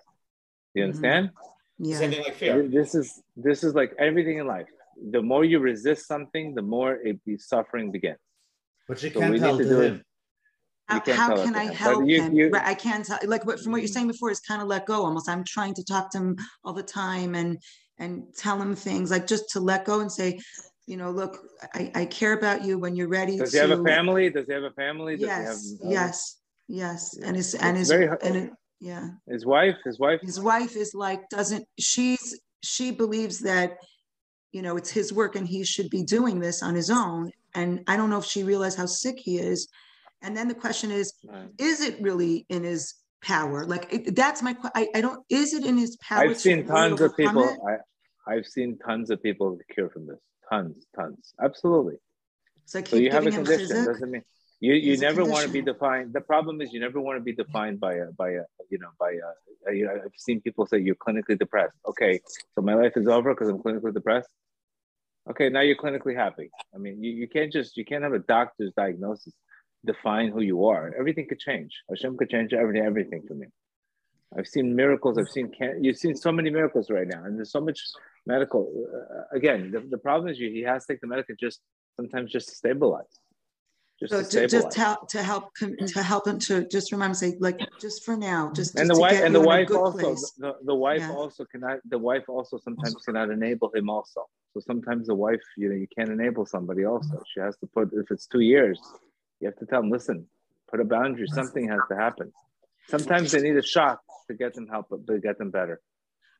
you Mhm. understand Yeah. Same thing like fear. This is this is like everything in life. The more you resist something, the more it, the suffering begins. But you So can't we tell need to to do it. him. How, can't how can I him. Help you- him? you- Right, I can't tell. Like what, from what you're saying before is kind of let go. Almost, I'm trying to talk to him all the time and and tell him things like just to let go and say, you know, look, I, I care about you when you're ready. Does to, he have a family? Does he have a family? Does Yes, he have, yes, yes, and his and his very and it, yeah. His wife, his wife. his wife is like doesn't she's she believes that you know it's his work and he should be doing this on his own and i don't know if she realized how sick he is and then the question is is it really in his power like it, that's my I, I don't is it in his power I've seen tons of people. it? I, I've seen tons of people cure from this. Tons, tons. Absolutely. so So you have a condition. Doesn't mean you, you It's never want to be defined. The problem is you never want to be defined by a by a you know by a, a you know, I've seen people say you're clinically depressed. Okay, so my life is over because I'm clinically depressed. Okay, now you're clinically happy. I mean, you, you can't just you can't have a doctor's diagnosis define who you are. Everything could change. Hashem could change everything everything for me. I've seen miracles. I've seen can you've seen so many miracles right now, and there's so much medical. Uh, again, the, the problem is you, he has to take the medical just sometimes just to stabilize, just so to to, just to help mm. to help to help him to just remember say like just for now mm. just, and just the to wife get and the wife also the, the wife Yeah. also cannot the wife also sometimes cannot enable him also. So sometimes the wife you know you can't enable somebody also. Mm. She has to put if it's two years you have to tell them listen put a boundary. Something has to happen. Sometimes they need a shock to get them help but to get them better.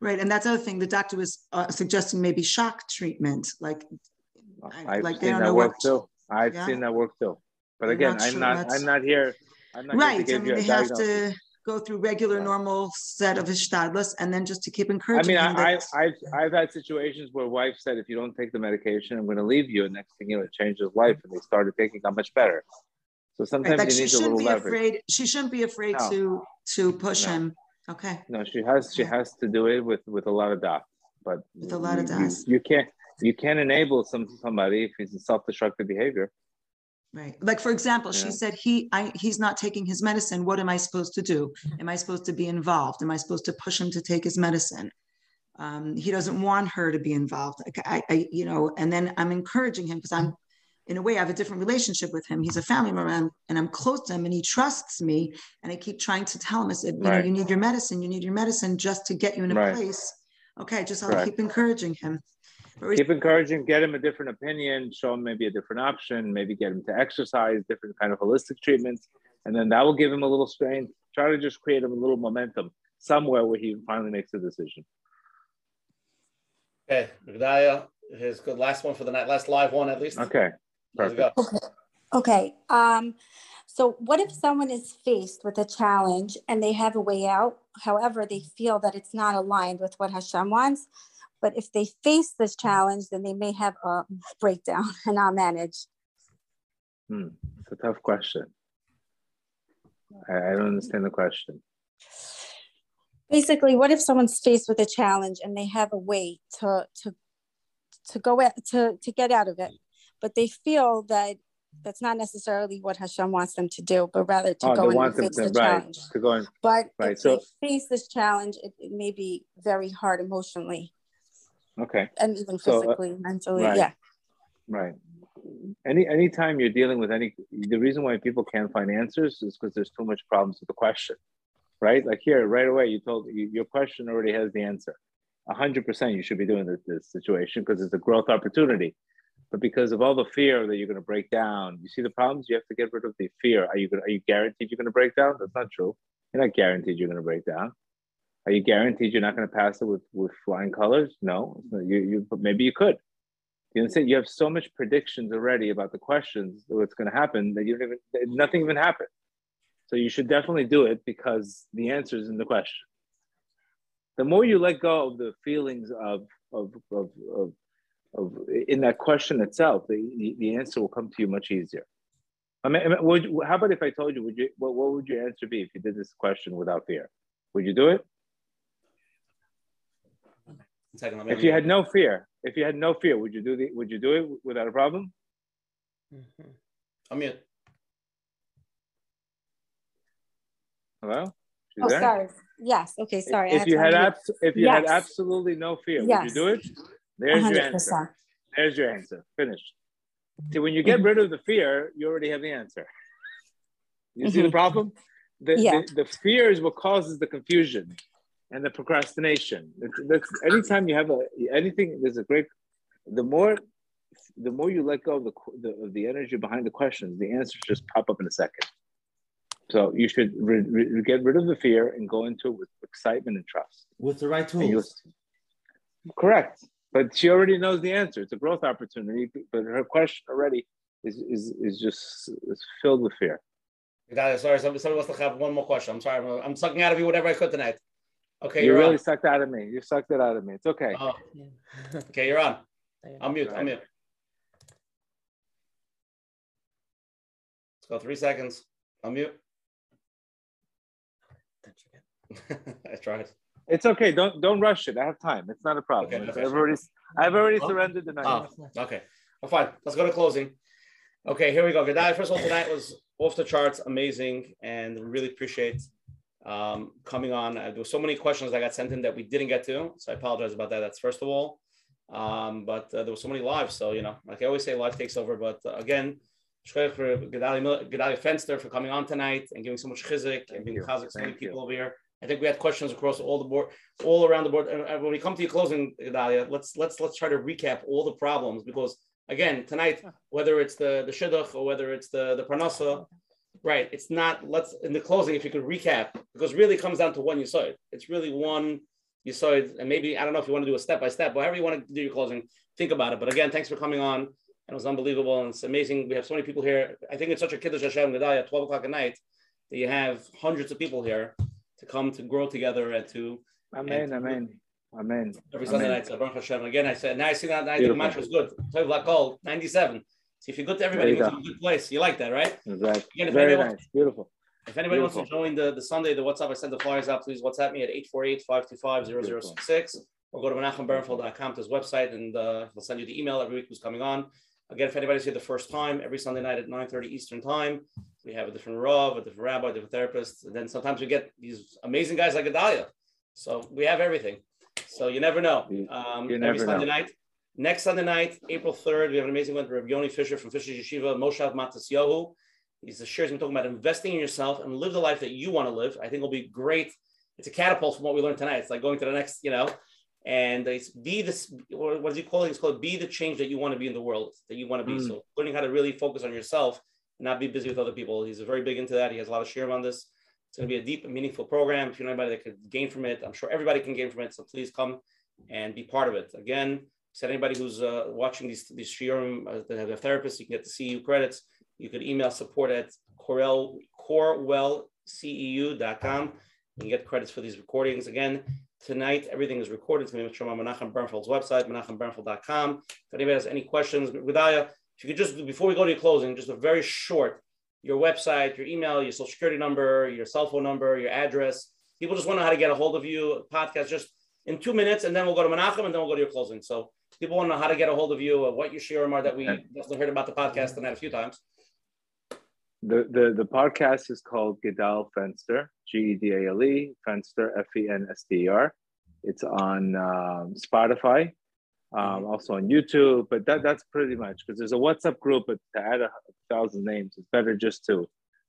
Right, and that's the other thing. The doctor was uh, suggesting maybe shock treatment, like i've like they seen don't that know work what. too. I've Yeah. seen that work too but again not i'm sure not i'm not here i'm not here to Right, I give mean you they have diagnosis to go through regular, normal set of ishtadlus, and then just to keep I encouraging mean, I, that I, I've, I've had situations where wife said, if you don't take the medication, I'm going to leave you. And next thing you know, it changed his life and they started taking got much better. So right, sometimes like you she shouldn't little be leverage. afraid. She shouldn't be afraid No. to to push No. him. Okay, No, she has, she has to do it with, with a lot of doubt, but With a lot of you- you- You can't, you can't enable some, somebody if he's in self-destructive behavior. Right. Like for example, she said he I he's not taking his medicine. What am I supposed to do? Am I supposed to be involved? Am I supposed to push him to take his medicine? Um, he doesn't want her to be involved. Like I, I, you know, and then I'm encouraging him because I'm, in a way, I have a different relationship with him. He's a family member, and, and I'm close to him, and he trusts me. And I keep trying to tell him, I said, you know, you need your medicine. You need your medicine just to get you in a Right. place. Okay, just I'll Correct. keep encouraging him. But we- Keep encouraging, get him a different opinion, show him maybe a different option, maybe get him to exercise, different kind of holistic treatments. And then that will give him a little strength. Try to just create him a little momentum somewhere where he finally makes a decision. Okay, Vidaya, his good last one for the night, last live one at least. Okay, Let's go. Okay. Um, so what if someone is faced with a challenge and they have a way out? However, they feel that it's not aligned with what Hashem wants. But if they face this challenge, then they may have a breakdown (laughs) and not manage. Hmm. It's a tough question. I, I don't understand the question. Basically, what if someone's faced with a challenge and they have a way to to to go at, to to get out of it, but they feel that that's not necessarily what Hashem wants them to do, but rather to oh, go they in want and face to the right challenge. to go in. But right. if So they face this challenge, it, it may be very hard emotionally okay. and even So, uh, physically, mentally. right. Yeah. Right. Any anytime you're dealing with any the reason why people can't find answers is because there's too much problems with the question. Right? Like here, right away, you told you, your question already has the answer. A hundred percent you should be doing this, this situation because it's a growth opportunity. But because of all the fear that you're going to break down, you see the problems. You have to get rid of the fear. Are you going? Are you guaranteed you're going to break down? That's not true. You're not guaranteed you're going to break down. Are you guaranteed you're not going to pass it with with flying colors? No. You you but maybe you could. You understand? You have so much predictions already about the questions, what's going to happen, that you don't even nothing even happened. So you should definitely do it because the answer is in the question. The more you let go of the feelings of of of of, of in that question itself, the, the, answer will come to you much easier. I mean, I mean, would, how about if I told you, would you what, what would your answer be if you did this question without fear? Would you do it? Second, let me If you had no fear, if you had no fear, would you do the would you do it without a problem? I'm mute. Hello? She's Oh, there? sorry. Yes. Okay. Sorry. If you had abs- if you yes. had absolutely no fear, yes. would you do it? There's 100%. your answer. There's your answer. Finished. See, when you get rid of the fear, you already have the answer. You see the mm-hmm. problem? The, yeah. the, the, fear is what causes the confusion and the procrastination. It's, that's, anytime you have a anything, there's a great. The more, the more you let go of the, the of the energy behind the questions, the answers just pop up in a second. So you should re, re, get rid of the fear and go into it with excitement and trust. With the right tools. Correct. But she already knows the answer. It's a growth opportunity, but her question already is is, is just is filled with fear. Sorry, somebody, somebody wants to have one more question. I'm sorry, I'm, I'm sucking out of you whatever I could tonight. Okay, you really on. sucked out of me. You sucked it out of me. It's okay. Oh. (laughs) okay, you're on. I'm mute. I'm mute. Let's go three seconds. I'm mute. (laughs) I tried. It's okay. Don't don't rush it. I have time. It's not a problem. Okay, I've already I've already oh. surrendered the night. Oh, ah, okay. Well, fine. Let's go to closing. Okay, here we go. Gedai, first of all, tonight was off the charts, amazing, and really appreciate um, coming on. Uh, there were so many questions that got sent in that we didn't get to, so I apologize about that. That's first of all. Um, but uh, there were so many lives, so you know, like I always say, life takes over. But uh, again, for Gedalia Fenster for coming on tonight and giving so much chizuk and being chazik so many people over here. I think we had questions across all the board, all around the board. And when we come to your closing, Dalia, let's let's let's try to recap all the problems because again tonight, whether it's the the shidduch or whether it's the the parnasa, right? It's not. Let's in the closing, if you could recap, because really comes down to one you saw it. It's really one you saw it, and maybe I don't know if you want to do a step by step, however you want to do your closing, think about it. But again, thanks for coming on. It was unbelievable and it's amazing. We have so many people here. I think it's such a kiddush Hashem Gedalia at 12 o'clock at night that you have hundreds of people here to come to grow together and to Amen, and amen. Amen. Every Sunday night, so Baruch Hashem. Again, I said, now I see that I think the match was good. Tov Lakol, 97. So if you're good to everybody, you're a good place. You like that, right? Exactly. Again, Very nice. Wants, Beautiful. If anybody Beautiful. wants to join the, the Sunday, the WhatsApp, I send the flyers out, please WhatsApp me at 848-525-0066 or go to menachembernfeld.com to his website and uh, he'll send you the email every week who's coming on. Again, if anybody's here the first time, every Sunday night at 9.30 Eastern time, we have a different Rav, a different rabbi, a different therapist. And then sometimes we get these amazing guys like Adalia. So we have everything. So you never know. Um, you never every Sunday know. night. Next Sunday night, April 3rd, we have an amazing one, Rabbi Yoni Fisher from Fisher Yeshiva, Moshav Matas He's the shares we're talking about investing in yourself and live the life that you want to live. I think will be great. It's a catapult from what we learned tonight. It's like going to the next, you know, and it's be this what does he call it? He's called be the change that you want to be in the world that you want to be. Mm. So learning how to really focus on yourself and not be busy with other people. He's very big into that. He has a lot of share on this. It's going to be a deep and meaningful program. If you know anybody that could gain from it, I'm sure everybody can gain from it. So please come and be part of it. Again, said anybody who's uh, watching these these shiurim uh, that have a therapist, you can get the CEU credits. You could email support at Corel corewellceu.com and get credits for these recordings. Again, Tonight, everything is recorded. It's going to be on Menachem Bernfeld's website, menachembernfeld.com. If anybody has any questions, Vidaya, if you could just, before we go to your closing, just a very short, your website, your email, your social security number, your cell phone number, your address. People just want to know how to get a hold of you, podcast, just in two minutes, and then we'll go to Menachem, and then we'll go to your closing. So people want to know how to get a hold of you, what your shiurim are that we definitely heard about the podcast tonight a few times. The, the, the podcast is called Gedal Fenster, G E D A L E, Fenster, F E N S T E R. It's on um, Spotify, um, mm-hmm. also on YouTube, but that, that's pretty much because there's a WhatsApp group, but to add a, thousand names, it's better just to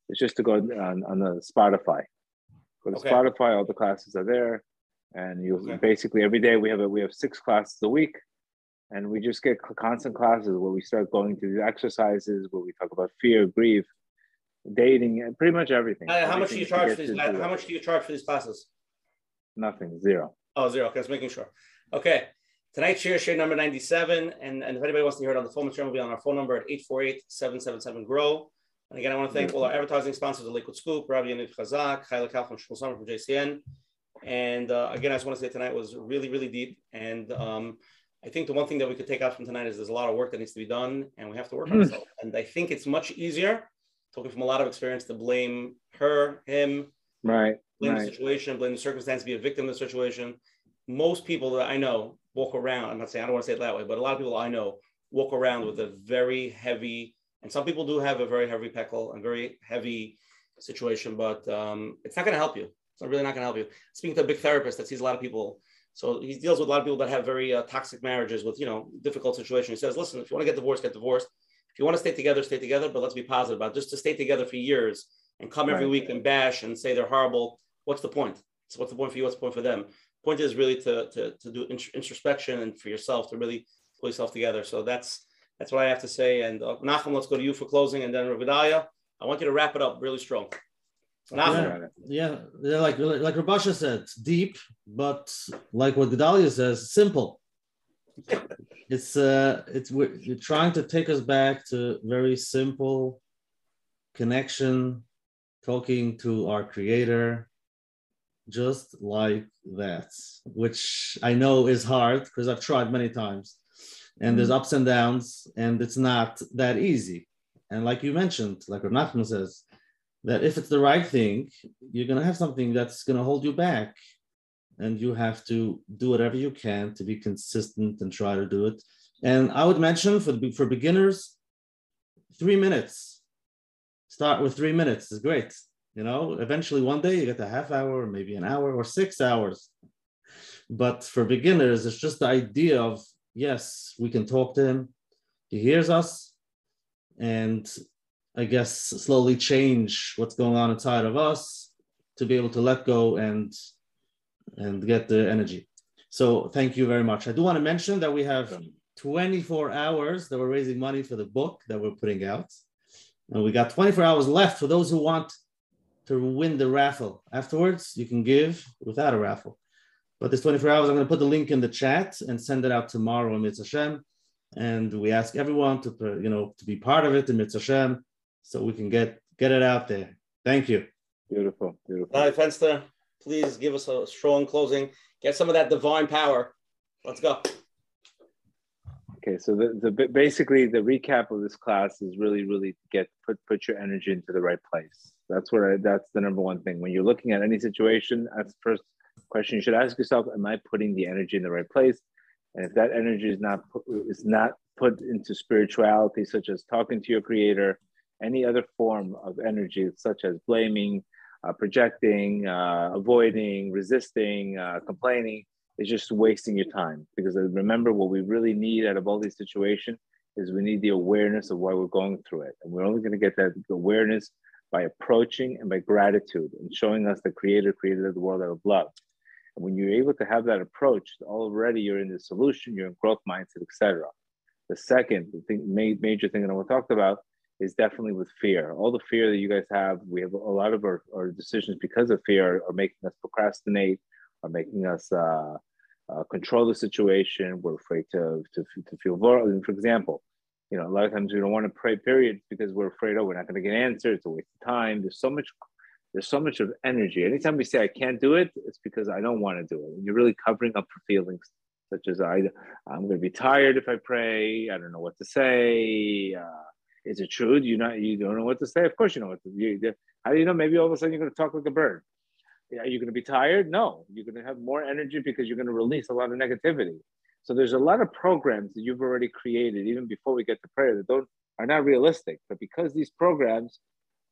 it's just to go on, on the Spotify. Go to okay. Spotify, all the classes are there, and you okay. basically every day we have a, we have six classes a week, and we just get constant classes where we start going through the exercises where we talk about fear, grief, dating, and pretty much everything. Uh, how much do you charge for these? How much do you charge for these classes? Nothing, zero. Oh, zero. Okay, just making sure. Okay. Tonight's share, share number 97. And, and if anybody wants to hear it on the phone, the will be on our phone number at 848-777-GROW. And again, I want to thank all our advertising sponsors, the Liquid Scoop, Rabbi Yaniv Chazak, Chayla Kal from Shmuel Summer from JCN. And uh, again, I just want to say tonight was really, really deep. And um, I think the one thing that we could take out from tonight is there's a lot of work that needs to be done, and we have to work on ourselves. And I think it's much easier, talking from a lot of experience, to blame her, him, right, blame right. the situation, blame the circumstance, be a victim of the situation. Most people that I know walk around. I'm not saying I don't want to say it that way, but a lot of people I know walk around with a very heavy, and some people do have a very heavy peckle and very heavy situation, but um, it's not going to help you. It's really not going to help you. Speaking to a big therapist that sees a lot of people. So he deals with a lot of people that have very uh, toxic marriages with, you know, difficult situations. He says, listen, if you want to get divorced, get divorced. If you want to stay together, stay together, but let's be positive about it. just to stay together for years and come every Right. week and bash and say they're horrible. What's the point? So what's the point for you? What's the point for them? Point is really to, to, to do introspection and for yourself to really pull yourself together. So that's that's what I have to say. And uh, Nachum, let's go to you for closing, and then Ravidaya. I want you to wrap it up really strong. Yeah, yeah, yeah, like like Rabasha said, deep, but like what Gedalia says, simple. (laughs) It's uh, it's we're, you're trying to take us back to very simple connection, talking to our Creator, just like that, which I know is hard because I've tried many times, and there's ups and downs, and it's not that easy. And like you mentioned, like Nachman says, that if it's the right thing, you're going to have something that's going to hold you back. And you have to do whatever you can to be consistent and try to do it. And I would mention for, the, for beginners, three minutes. Start with three minutes is great. You know, eventually one day you get a half hour, maybe an hour or six hours. But for beginners, it's just the idea of yes, we can talk to him. He hears us. And I guess slowly change what's going on inside of us to be able to let go and and get the energy. So thank you very much. I do want to mention that we have 24 hours that we're raising money for the book that we're putting out. And we got 24 hours left for those who want to win the raffle. Afterwards, you can give without a raffle. But this 24 hours, I'm going to put the link in the chat and send it out tomorrow im yirtzeh Hashem. And we ask everyone to, you know, to be part of it im yirtzeh Hashem so we can get get it out there. Thank you. Beautiful, beautiful. All right, Fenster, please give us a strong closing. Get some of that divine power. Let's go. Okay, so the, the basically the recap of this class is really really get put put your energy into the right place. That's what I, that's the number one thing. When you're looking at any situation, that's the first question you should ask yourself: Am I putting the energy in the right place? And if that energy is not put, is not put into spirituality, such as talking to your creator, any other form of energy, such as blaming, uh, projecting, uh, avoiding, resisting, uh, complaining, is just wasting your time. Because uh, remember, what we really need out of all these situations is we need the awareness of why we're going through it. And we're only going to get that awareness by approaching and by gratitude and showing us the creator created the world out of love. And when you're able to have that approach, already you're in the solution, you're in growth mindset, etc. The second thing, major thing that I want to talk about is definitely with fear. All the fear that you guys have, we have a lot of our, our decisions because of fear are making us procrastinate, are making us uh, uh, control the situation. We're afraid to, to, to feel vulnerable. For example, you know, a lot of times we don't want to pray, period, because we're afraid, oh, we're not going to get answers. It's a waste of time. There's so much, there's so much of energy. Anytime we say I can't do it, it's because I don't want to do it. And you're really covering up for feelings such as I, I'm going to be tired if I pray. I don't know what to say. Uh, is it true? Do you not you don't know what to say? Of course you know what to you, How do you know? Maybe all of a sudden you're going to talk like a bird. Are you going to be tired? No, you're going to have more energy because you're going to release a lot of negativity. So there's a lot of programs that you've already created even before we get to prayer that don't are not realistic. But because these programs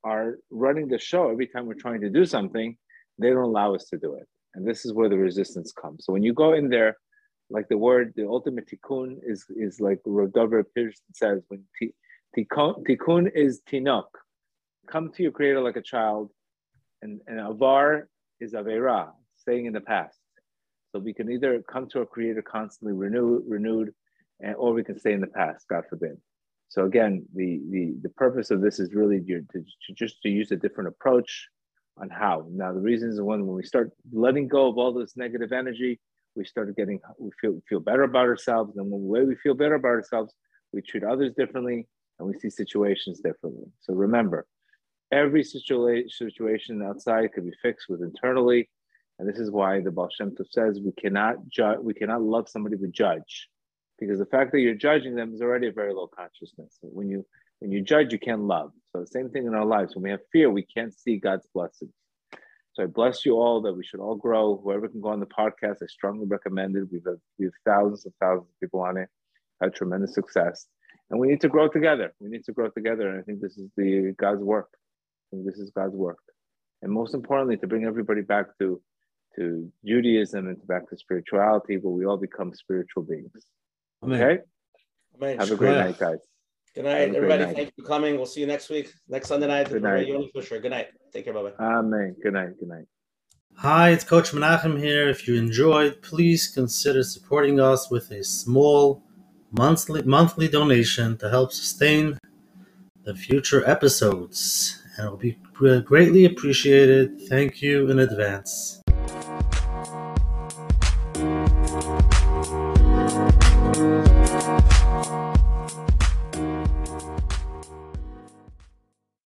are running the show every time we're trying to do something, they don't allow us to do it. And this is where the resistance comes. So when you go in there, like the word, the ultimate tikkun is is like Rodover Pearson says when t- tikkun, is tinok. Come to your creator like a child, and, and avar is avera, staying in the past. So we can either come to our creator constantly renewed, renewed, and, or we can stay in the past, God forbid. So again, the the, the purpose of this is really to, to, to just to use a different approach on how. Now the reason is when when we start letting go of all this negative energy, we start getting we feel feel better about ourselves, and the way we feel better about ourselves, we treat others differently, and we see situations differently. So remember, every situa- situation outside could be fixed with internally, and this is why the Baal Shem Tov says we cannot we cannot love somebody we judge, because the fact that you're judging them is already a very low consciousness. When you when you judge, you can't love. So the same thing in our lives. When we have fear, we can't see God's blessings. So I bless you all that we should all grow. Whoever can go on the podcast, I strongly recommend it. We've had we have thousands and thousands of people on it. Had tremendous success, and we need to grow together. We need to grow together, and I think this is the God's work. I think this is God's work. and most importantly, to bring everybody back to to Judaism and back to spirituality, where we all become spiritual beings. Amen. Okay. Amen. Have a great night, guys. Good night, everybody. night. Thank you for coming. We'll see you next week, next Sunday night. Good night. Yoni Fisher. Good night. Take care. Bye bye. Amen. Good night. Good night. Hi, it's Coach Menachem here. If you enjoyed, please consider supporting us with a small monthly monthly donation to help sustain the future episodes. And it will be greatly appreciated. Thank you in advance.